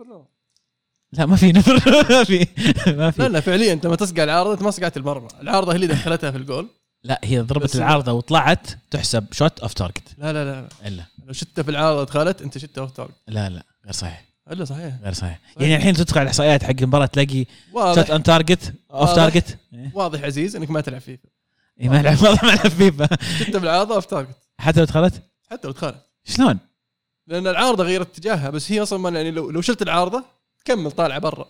لا ما في نفر ما في. ما لا في. لا فعليا انت لما تصقع العارضه انت ما صقعت المرمى. العارضه هي اللي دخلتها في الجول. لا هي ضربت العارضة وطلعت تحسب shot off target لا لا لا إلا. لو شتها في العارضة دخلت أنت شتها off target لا لا غير صحيح. إلا صحيح. غير صحيح. يعني الحين تدخل على الإحصائيات حق المباراة تلاقي shot on target off. تارجت واضح. عزيز إنك ما تلعب فيفا. إيه، ما يلعب ما يلعب فيفا. شتها في العارضة off target حتى لو دخلت؟ حتى لو دخلت. شلون؟ لأن العارضة غيرت اتجاهها بس هي أصلا ما يعني لو لو شلت العارضة تكمل طالعه برا.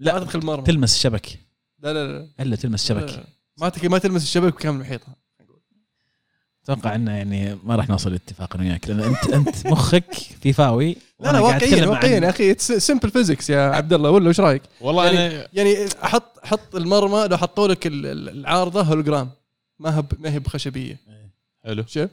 لا تدخل المرمى تلمس الشبك لا لا لا. إلا تلمس الشبك لا. ما تك... ما تلمس الشبك بكامل محيطها أتوقع إنه يعني ما راح نوصل لاتفاق أنا وياك لأن انت أنت مخك فيفاوي لا لا واقعيا واقعيا عن- يا أخي simple physics يا عبد الله ولا وش رأيك؟ والله يعني أنا يعني حط حط المرمى لو حطوا لك ال- ال- العارضة هولوجرام ما هي ما هي بخشبية. حلو. شوف.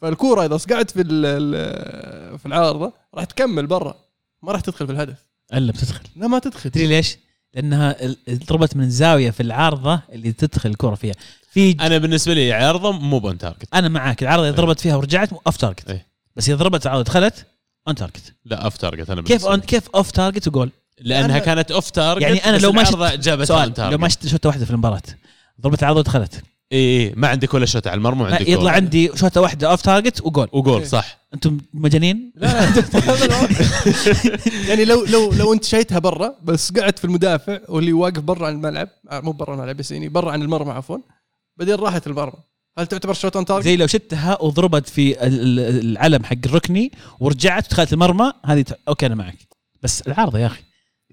فالكورة إذا صقعت في ال- ال- في العارضة راح تكمل برا ما راح تدخل في الهدف. إلا بتدخل. لا ما تدخل. تدري ليش؟ لأنها ضربت من زاوية في العارضة اللي تدخل الكره فيها. في أنا بالنسبة لي عارضة مو ب on target أنا معاك. العارضة إذا ضربت فيها ورجعت off target إيه. بس إذا ضربت العارضة دخلت on target لا off target أنا كيف on لي. كيف off target وجول لأنها كانت off target يعني بس لو ما شت- العارضة جابت سؤال. لو ما شوطه واحدة في المباراة ضربت العارضة ودخلت. اي اي ما عندك ولا شوت على المرمى لا، وعندك يطلع جول. عندي شوطه واحدة off target وجول وجول إيه. صح أنتم مجانين لا لا. يعني لو لو لو أنت شايتها برا بس قعدت في المدافع واللي واقف برا عن الملعب آه، مو برا الملعب بس يعني برا عن المرمى عفوا بعدين راحت المرمى هل تعتبر shot on target؟ زي لو شتها وضربت في ال- ال- العلم حق الركني ورجعت ودخلت المرمى هذه ت- okay أنا معك بس العارضة يا أخي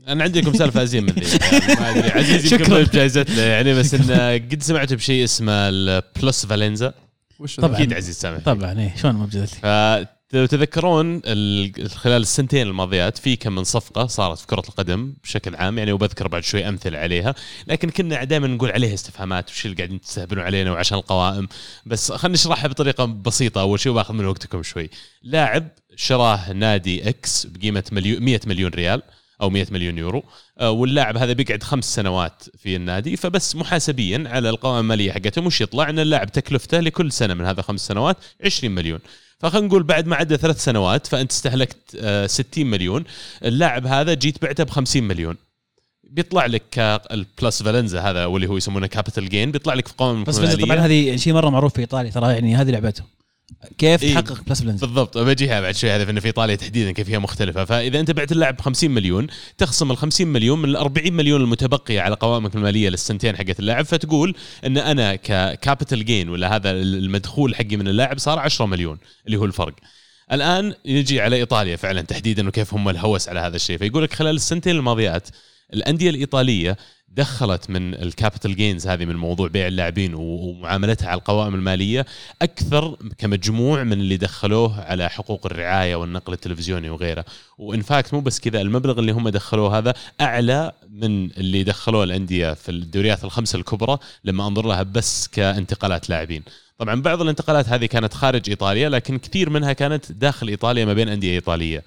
أنا عندي لكم سالفة ازين من ذي. يعني ما أدري عزيز يمكن بجائزتنا يعني بس انه قد سمعت بشيء اسمه البلس فالنزا وش طبعاً. أكيد عزيز سامع طبعا إيه شلون ما لي فلو تذكرون ال- خلال السنتين الماضيات في كم من صفقة صارت في كرة القدم بشكل عام يعني وبذكر بعد شوي أمثلة عليها. لكن كنا دائما نقول عليها استفهامات وش اللي قاعدين تستهبلون علينا وعشان القوائم. بس خلينا نشرحها بطريقة بسيطة. أول شيء وباخذ من وقتكم شوي. لاعب شراه نادي X بقيمة مليون 100 مليون ريال. أو 100 مليون يورو. آه، واللاعب هذا بيقعد خمس سنوات في النادي فبس محاسبيا على القوائم المالية حقتهم وش يطلع إن اللاعب تكلفته لكل سنة من هذا خمس سنوات 20 مليون. فخلينا نقول بعد ما عدى ثلاث سنوات فأنت استهلكت آه، 60 مليون. اللاعب هذا جيت بعته ب 50 مليون. بيطلع لك ال plusvalenza هذا واللي هو يسمونه capital gain بيطلع لك في قوائم بس طبعا هذه شيء مرة معروف في إيطاليا ترى يعني هذه لعبته. كيف إيه. تحقق plusvalenza بالضبط. بجيها بعد شوي هذا انه في إيطاليا تحديدا كيف هي مختلفة. فإذا أنت بعت اللاعب ب 50 مليون تخصم ال 50 مليون من ال 40 مليون المتبقيه على قوائمك المالية للسنتين حقت اللاعب فتقول إن أنا ك capital gain ولا هذا المدخول حقي من اللاعب صار 10 مليون اللي هو الفرق. الآن يجي على إيطاليا فعلا تحديدا وكيف هم الهوس على هذا الشيء. فيقول لك خلال السنتين الماضيات الأندية الإيطالية دخلت من ال capital gains هذه من موضوع بيع اللاعبين ومعاملتها على القوائم المالية أكثر كمجموع من اللي دخلوه على حقوق الرعاية والنقل التلفزيوني وغيره. و in fact مو بس كذا المبلغ اللي هم دخلوه هذا أعلى من اللي دخلوه الأندية في الدوريات الخمسه الكبرى لما أنظر لها بس كانتقالات لاعبين. طبعا بعض الانتقالات هذه كانت خارج إيطاليا لكن كثير منها كانت داخل إيطاليا ما بين أندية إيطالية.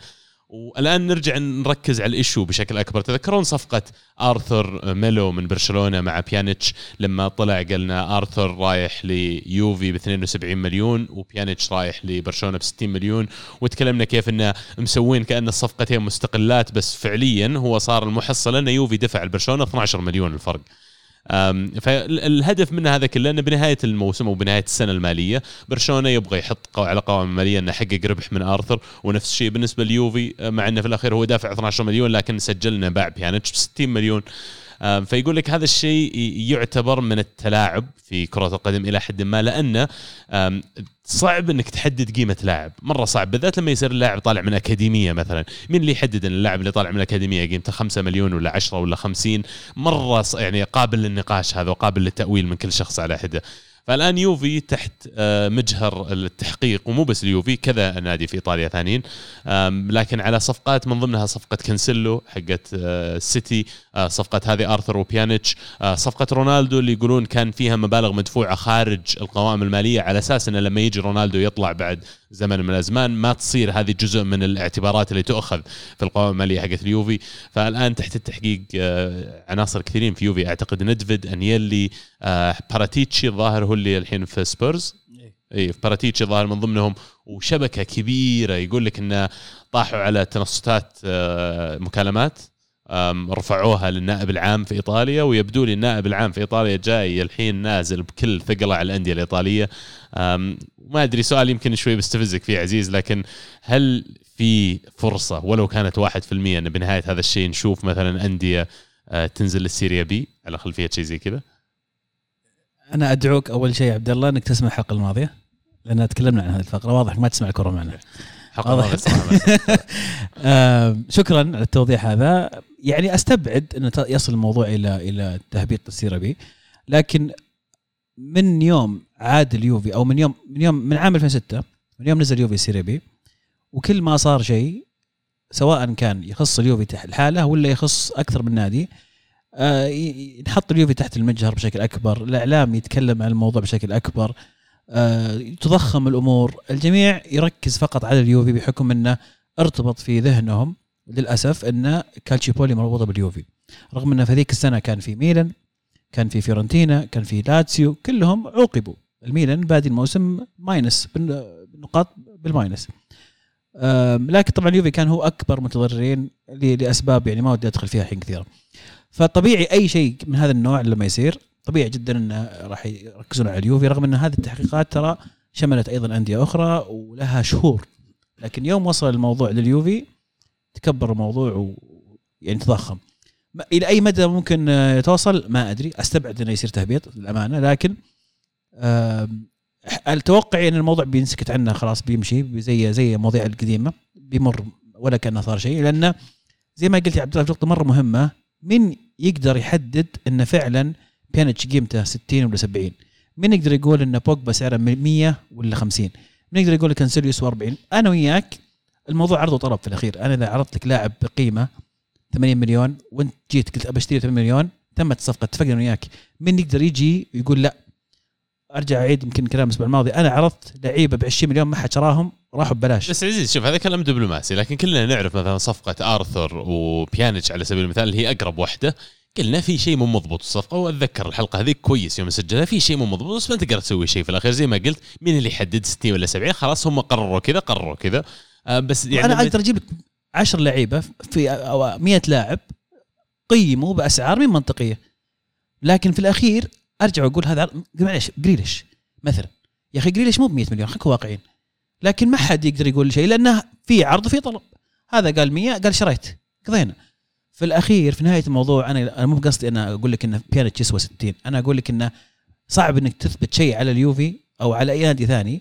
والآن نرجع نركز على ال issue بشكل أكبر. تذكرون صفقة آرثر ميلو من برشلونة مع بيانيتش؟ لما طلع قالنا آرثر رايح ليوفي ب 72 مليون وبيانيتش رايح لبرشلونة ب 60 مليون. وتكلمنا كيف إنه مسوين كأن الصفقتين مستقلات بس فعليا هو صار المحصله إن يوفي دفع لبرشلونة 12 مليون الفرق. فالهدف من هذا كله أنه بنهاية الموسم أو بنهاية السنة المالية برشلونة يبغى يحط على قوائم ماليه أنه يحقق ربح من آرثر ونفس الشيء بالنسبة ليوفي مع أنه في الأخير هو دافع 12 مليون لكن سجلنا باع بيانيتش ب 60 مليون. فيقول لك هذا الشيء يعتبر من التلاعب في كرة القدم إلى حد ما لأنه صعب إنك تحدد قيمة لاعب. مرة صعب بالذات لما يصير اللاعب طالع من أكاديمية مثلا. مين اللي يحدد إن اللاعب اللي طالع من الاكاديميه قيمته 5 مليون ولا 10 ولا 50 مرة يعني قابل للنقاش هذا وقابل للتأويل من كل شخص على حدة. فالآن يوفي تحت آه، مجهر التحقيق ومو بس اليوفي كذا نادي في إيطاليا ثانيين. لكن على صفقات من ضمنها صفقة كانسيلو حقت آه، السيتي آه، صفقة هذه آرثر وبيانيتش آه، صفقة رونالدو اللي يقولون كان فيها مبالغ مدفوعة خارج القوائم المالية على أساس انه لما يجي رونالدو يطلع بعد زمن من الأزمان ما تصير هذه جزء من الاعتبارات اللي تؤخذ في القوائم المالية حقت اليوفي. فالآن تحت التحقيق آه، عناصر كثيرين في يوفي. أعتقد ندفيد أنيلي آه، باراتيتشي الظاهر هو اللي الحين في سبيرز. اي في باراتيتشي ظاهر من ضمنهم. وشبكة كبيرة يقول لك إنه طاحوا على تنصتات آه، مكالمات رفعوها للنائب العام في إيطاليا ويبدو لي النائب العام في إيطاليا جاي الحين نازل بكل ثقله على الأندية الإيطالية. ما أدري سؤال يمكن شوي بستفزك فيه عزيز لكن هل في فرصة ولو كانت 1% إن بنهاية هذا الشيء نشوف مثلا أندية آه، تنزل لل Serie B على خلفية شيء زي كذا؟ أنا أدعوك أول شيء عبد الله إنك تسمع الحلقة الماضية لأن تكلمنا عن هذه الفقرة واضح ما تسمع الكره معنا واضح. شكرا على التوضيح هذا يعني أستبعد أن ت- يصل الموضوع إلى إلى تهبيط ال Serie B لكن من يوم عاد اليوفي أو من يوم من يوم من عام 2006 من يوم نزل اليوفي ال Serie B وكل ما صار شيء سواء كان يخص اليوفي تحت الحالة ولا يخص أكثر من نادي آه، ينحط اليوفي تحت المجهر بشكل أكبر، الإعلام يتكلم عن الموضوع بشكل أكبر، آه، تضخم الأمور، الجميع يركز فقط على اليوفي بحكم إنه ارتبط في ذهنهم للأسف إن كالتشيبولي مربوطة باليوفي، رغم انه في ذيك السنة كان في ميلان، كان في فيورنتينا، كان في لاتسيو، كلهم عوقبوا، الميلان بادي الموسم minus بالن- بالنقاط بال minus. لكن طبعا اليوفي كان هو أكبر متضررين لأسباب يعني ما ودي أدخل فيها الحين كثيرة. فطبيعي أي شيء من هذا النوع لما يصير طبيعي جدا انه راح يركزون على اليوفي رغم إن هذه التحقيقات ترى شملت أيضا أندية أخرى ولها شهور لكن يوم وصل الموضوع لليوفي تكبر الموضوع و يعني تضخم إلى أي مدى ممكن آه، يتوصل ما أدري. أستبعد إنه يصير تهبيط للأمانة لكن توقعي إن الموضوع بينسكت عنه خلاص بيمشي زي زي المواضيع القديمة بيمر ولا كأنه صار شيء لأنه زي ما قلت يا عبد الله نقطه مرة مهمة من يقدر يحدد إنه فعلا بيانيتش قيمته 60 ولا 70 من يقدر يقول إن بوجبا سعره 100 ولا 50 من يقدر يقول كانسيلو يسوى 40 أنا وياك الموضوع عرض وطلب في الأخير. أنا إذا عرضت لك لاعب بقيمة 80 مليون وانت جيت قلت أبى أشتري 80 مليون تمت الصفقه اتفقنا وياك. من يقدر يجي ويقول لا. أرجع أعيد يمكن كلام الأسبوع الماضي. أنا عرضت لعيبة ب 20 مليون ما حد شراهم راحوا ببلاش. بس عزيز شوف هذا كلام دبلوماسي لكن كلنا نعرف مثلا صفقة آرثر وبيانيتش على سبيل المثال اللي هي أقرب واحدة قلنا في شيء مو مضبوط الصفقة وأتذكر الحلقة هذيك كويس يوم سجلها في شيء مو مضبوط بس ما تقدر تسوي شيء في الأخير. زي ما قلت مين اللي يحدد 60 ولا 70 خلاص هم قرروا كذا قرروا كذا. آه بس يعني يعني أنا أقدر أجيب لك 10 لعيبة في أو 100 لاعب قيموا بأسعار من منطقية. لكن في الأخير أرجع وأقول هذا معلش جريليش مثلا. يا أخي جريليش مو ب 100 مليون خليكم واقعيين. لكن ما حد يقدر يقول شيء لأنه في عرض وفي طلب. هذا قال 100 قال شريت. قضينا. في الأخير في نهاية الموضوع أنا أنا مو بقصدي أنا أقول لك إن بيانيتش يسوى 60 أنا أقول لك إنه صعب إنك تثبت شيء على اليوفي أو على أي نادي ثاني.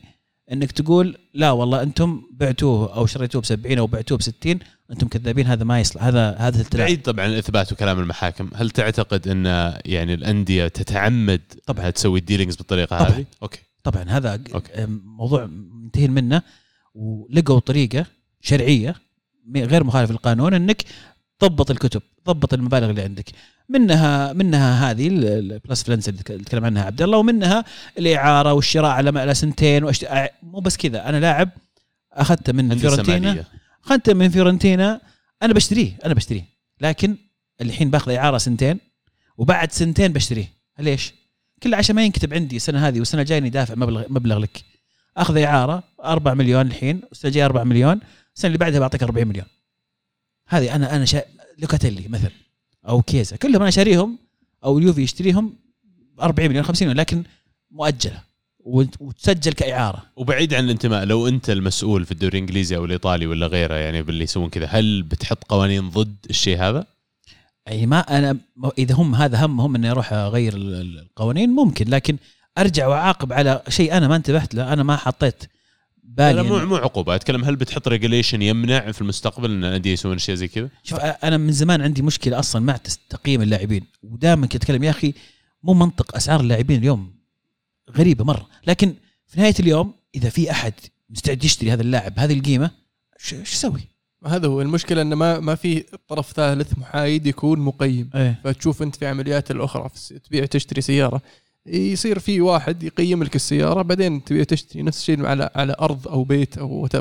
إنك تقول لا والله أنتم بعتوه أو شريتوه ب 70 أو بعتوه ب 60 أنتم كذابين هذا ما يصلح هذا هذا التلاعب بعيد طبعا الاثبات وكلام المحاكم هل تعتقد إن يعني الأندية تتعمد طبعاً. تسوي ال dealings بالطريقة طبعاً. هذه okay طبعا هذا okay. موضوع منتهين منه ولقوا طريقة شرعية غير مخالفة للقانون إنك تضبط الكتب تضبط المبالغ اللي عندك منها منها هذه ال- ال plusvalenze اللي تك- اللي تكلم عنها عبد الله ومنها الإعارة والشراء على سنتين وأشت... مو بس كذا أنا لاعب أخذته من فيورنتينا أخذته من فيورنتينا أنا بشتريه أنا بشتريه لكن الحين باخذ إعارة سنتين وبعد سنتين بشتريه. ليش؟ كله عشان ما ينكتب عندي السنة هذه والسنة الجاية إني دافع مبلغ مبلغ لك. أخذ إعارة 4 مليون الحين السنة الجاية 4 مليون السنة اللي بعدها بعطيك 40 مليون. هذه أنا أنا شا... لوكاتيلي مثلا. أو كيزا كلهم أنا شاريهم أو اليوفي يشتريهم 40 مليون 50 مليون لكن مؤجلة. وت- وتسجل كإعارة. وبعيد عن الانتماء لو أنت المسؤول في الدوري الإنجليزي أو الإيطالي ولا غيره يعني باللي يسوون كذا هل بتحط قوانين ضد الشيء هذا؟ يعني ما أنا إذا هم هذا همهم إني أروح أغير ال- ال- القوانين ممكن لكن أرجع وأعاقب على شيء أنا ما انتبهت له أنا ما حطيت بالي لا مو مو عقوبة أتكلم هل بتحط ريجوليشن يمنع في المستقبل إن الانديه يسوون أشياء زي كذا؟ شوف أنا من زمان عندي مشكلة أصلا مع تقييم اللاعبين ودائما كنت أتكلم يا أخي مو منطق أسعار اللاعبين اليوم غريبة مرة. لكن في نهاية اليوم إذا في أحد مستعد يشتري هذا اللاعب بهذه القيمة ش- إيش أسوي؟ هذا هو المشكلة إنه ما ما في طرف ثالث محايد يكون مقيم. إيه. فتشوف أنت في عمليات الأخرى في تبيع تشتري سيارة. يصير في واحد يقيم لك السيارة بعدين تبيع تشتري نفس الشيء على على أرض أو بيت أو وات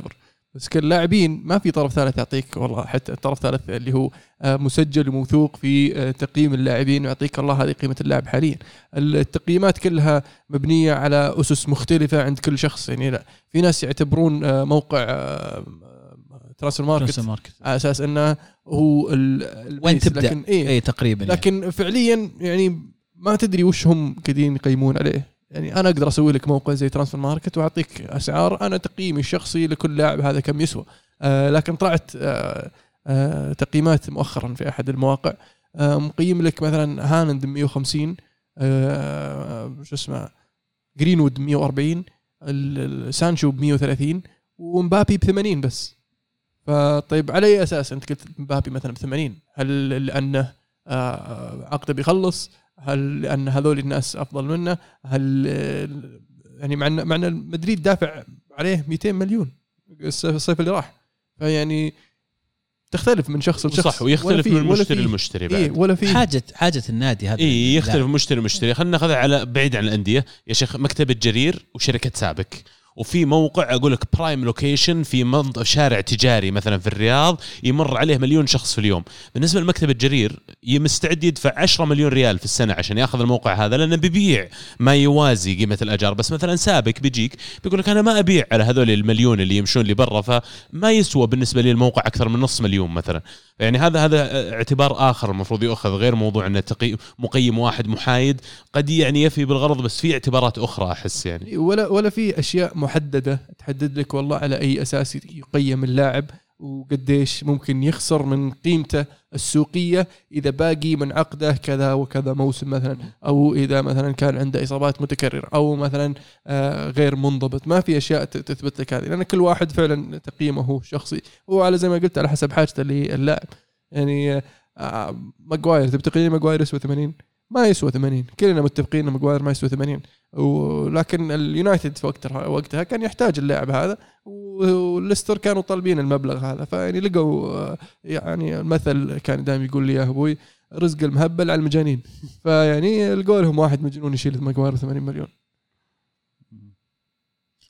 بس كلاعبين ما في طرف ثالث يعطيك والله حتى الطرف الثالث اللي هو آه، مسجل وموثوق في آه، تقييم اللاعبين ويعطيك الله هذه قيمة اللاعب حاليا التقييمات كلها مبنية على أسس مختلفة عند كل شخص يعني لا في ناس يعتبرون آه، موقع Transfermarkt على أساس أنه هو ال- ال base؟ لكن إيه اي تقريبا يعني. لكن فعليا يعني ما تدري وش هم قاعدين يقيمون عليه. يعني أنا أقدر أسوي لك موقع زي Transfermarkt وأعطيك أسعار أنا تقييمي الشخصي لكل لاعب هذا كم يسوى. آه لكن طلعت آه آه تقييمات مؤخرا في أحد المواقع. آه مقيم لك مثلا هالاند 150 آه شو اسمه جرينوود 140 ال- ال- سانشو ب 130 ومبابي ب 80 بس. فطيب على أي أساس أنت قلت مبابي مثلا ب 80 هل لأنه آه، عقده بيخلص؟ هل لأن هذول الناس أفضل منه هل يعني مع إن- مع إن مدريد دافع عليه 200 مليون الصيف الصيف اللي راح. فيعني تختلف من شخص لشخص. صح ويختلف من في- للمشتري إيه بعد. ولا في حاجة حاجة النادي هذا. اي يختلف لا. من مشتري لمشتري. خلينا ناخذها على بعيد عن الأندية. يا شيخ مكتبة جرير وشركة سابك. وفي موقع أقول لك prime location في منطقه شارع تجاري مثلا في الرياض يمر عليه مليون شخص في اليوم. بالنسبة لمكتبة جرير مستعد يدفع 10 مليون ريال في السنة عشان ياخذ الموقع هذا لأنه بيبيع ما يوازي قيمة الأجار. بس مثلا سابك بيجيك بيقول لك أنا ما أبيع على هذول المليون اللي يمشون لي برا فما يسوى بالنسبة لي الموقع أكثر من نص مليون مثلا. يعني هذا هذا اعتبار آخر المفروض يؤخذ غير موضوع إنه مقيم واحد محايد. قد يعني يفي بالغرض بس في اعتبارات أخرى أحس يعني. ولا ولا في أشياء محددة. تحدد لك والله على أي أساس يقيم اللاعب وقديش ممكن يخسر من قيمته السوقية. إذا باقي من عقده كذا وكذا موسم مثلا أو إذا مثلا كان عنده إصابات متكررة أو مثلا آه، غير منضبط. ما في أشياء تثبت لك هذه لأن كل واحد فعلا تقييمه هو شخصي. هو على زي ما قلت على حسب حاجته للاعب يعني آه، ماجواير تبي تقييم ماجواير يسوى 80 ما يسوى 80 كلنا متفقين إن ماجواير ما يسوى 80 ولكن اليونايتد في وقتها وقتها كان يحتاج اللاعب هذا وليستر كانوا طالبين المبلغ هذا. فيعني لقوا يعني المثل كان دائما يقول لي يا أبوي رزق المهبل على المجانين. فيعني لقوا لهم واحد مجنون يشيل ماجواير 80 مليون.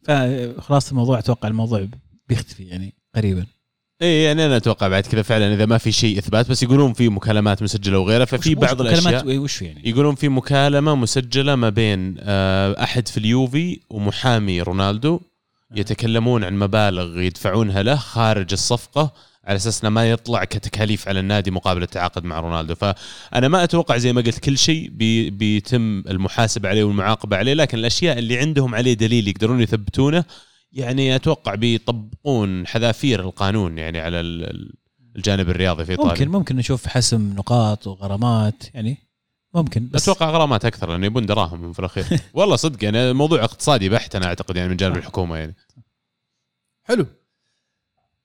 فخلاص الموضوع أتوقع الموضوع بيختفي يعني قريبا. اي يعني أنا أتوقع بعد كذا فعلا إذا ما في شيء إثبات بس يقولون في مكالمات مسجلة وغيرها ففي وش- بعض وش الاشياء كلمات وش يعني؟ يقولون في مكالمة مسجلة ما بين آه، أحد في اليوفي ومحامي رونالدو يتكلمون عن مبالغ يدفعونها له خارج الصفقة على أساس إنه ما يطلع كتكاليف على النادي مقابل التعاقد مع رونالدو. فأنا ما أتوقع زي ما قلت كل شيء بي بيتم المحاسبة عليه والمعاقبة عليه لكن الأشياء اللي عندهم عليه دليل يقدرون يثبتونه يعني أتوقع بيطبقون حذافير القانون يعني على ال- ال- الجانب الرياضي في إيطاليا. ممكن ممكن نشوف حسم نقاط وغرامات يعني ممكن بس أتوقع غرامات أكثر لأنه يبون دراهم في الأخير. والله صدق يعني موضوع اقتصادي بحت أنا أعتقد يعني من جانب الحكومة يعني. حلو.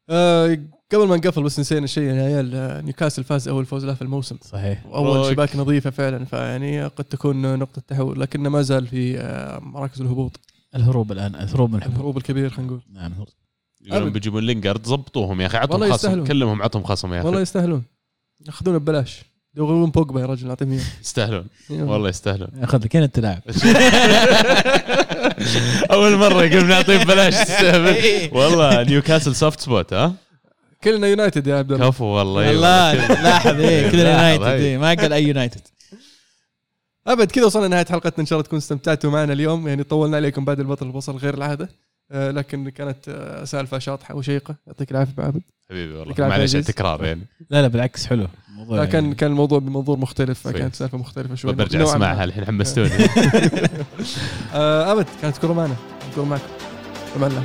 آه قبل ما نقفل بس نسينا شيء يا عيال آه، نيوكاسل فاز أول فوز له في الموسم. صحيح. واول. شباك نظيفة فعلا فيعني قد تكون نقطة تحول لكنه ما زال في آه، مراكز الهبوط. الهروب الآن الهروب من الحكم الهروب الكبير خلينا نقول. نعم الهروب. يقولون أبد. بيجيبون لينجارد ضبطوهم يا أخي والله عطهم خصم يستاهلون. كلمهم عطهم خصم يا والله أخي يستاهلون. ياخذونه ببلاش. يبغون بوجبا يا رجل أعطيهم إياه. يستاهلون. والله يستاهلون. خذ كان أنت لاعب. أول مرة يقول بنعطيه ببلاش. تستهبل والله نيوكاسل soft spot ها؟ كلنا يونايتد يا عبد الله. كفو والله. الله أيوة. لاحظ إيه كذا لاحظ، يونايتد. إيه، ما قال أي يونايتد. أبد كذا وصلنا نهايه حلقتنا. إن شاء الله تكونوا استمتعتوا معنا اليوم. يعني طولنا عليكم بعد البطل البصل غير العادة. آه، لكن كانت آه، سالفة شاطحة وشيقة. يعطيك العافية أبو عابد حبيبي والله. معلش التكرار يعني. لا لا بالعكس حلو. الموضوع لا كان يعني- كان الموضوع بمنظور مختلف. فكانت سالفة مختلفة شوي. برجع نوعاً ما. اسمعها الحين حمستوني. آه، أبد كانت تكونوا معنا. نكون معكم. الله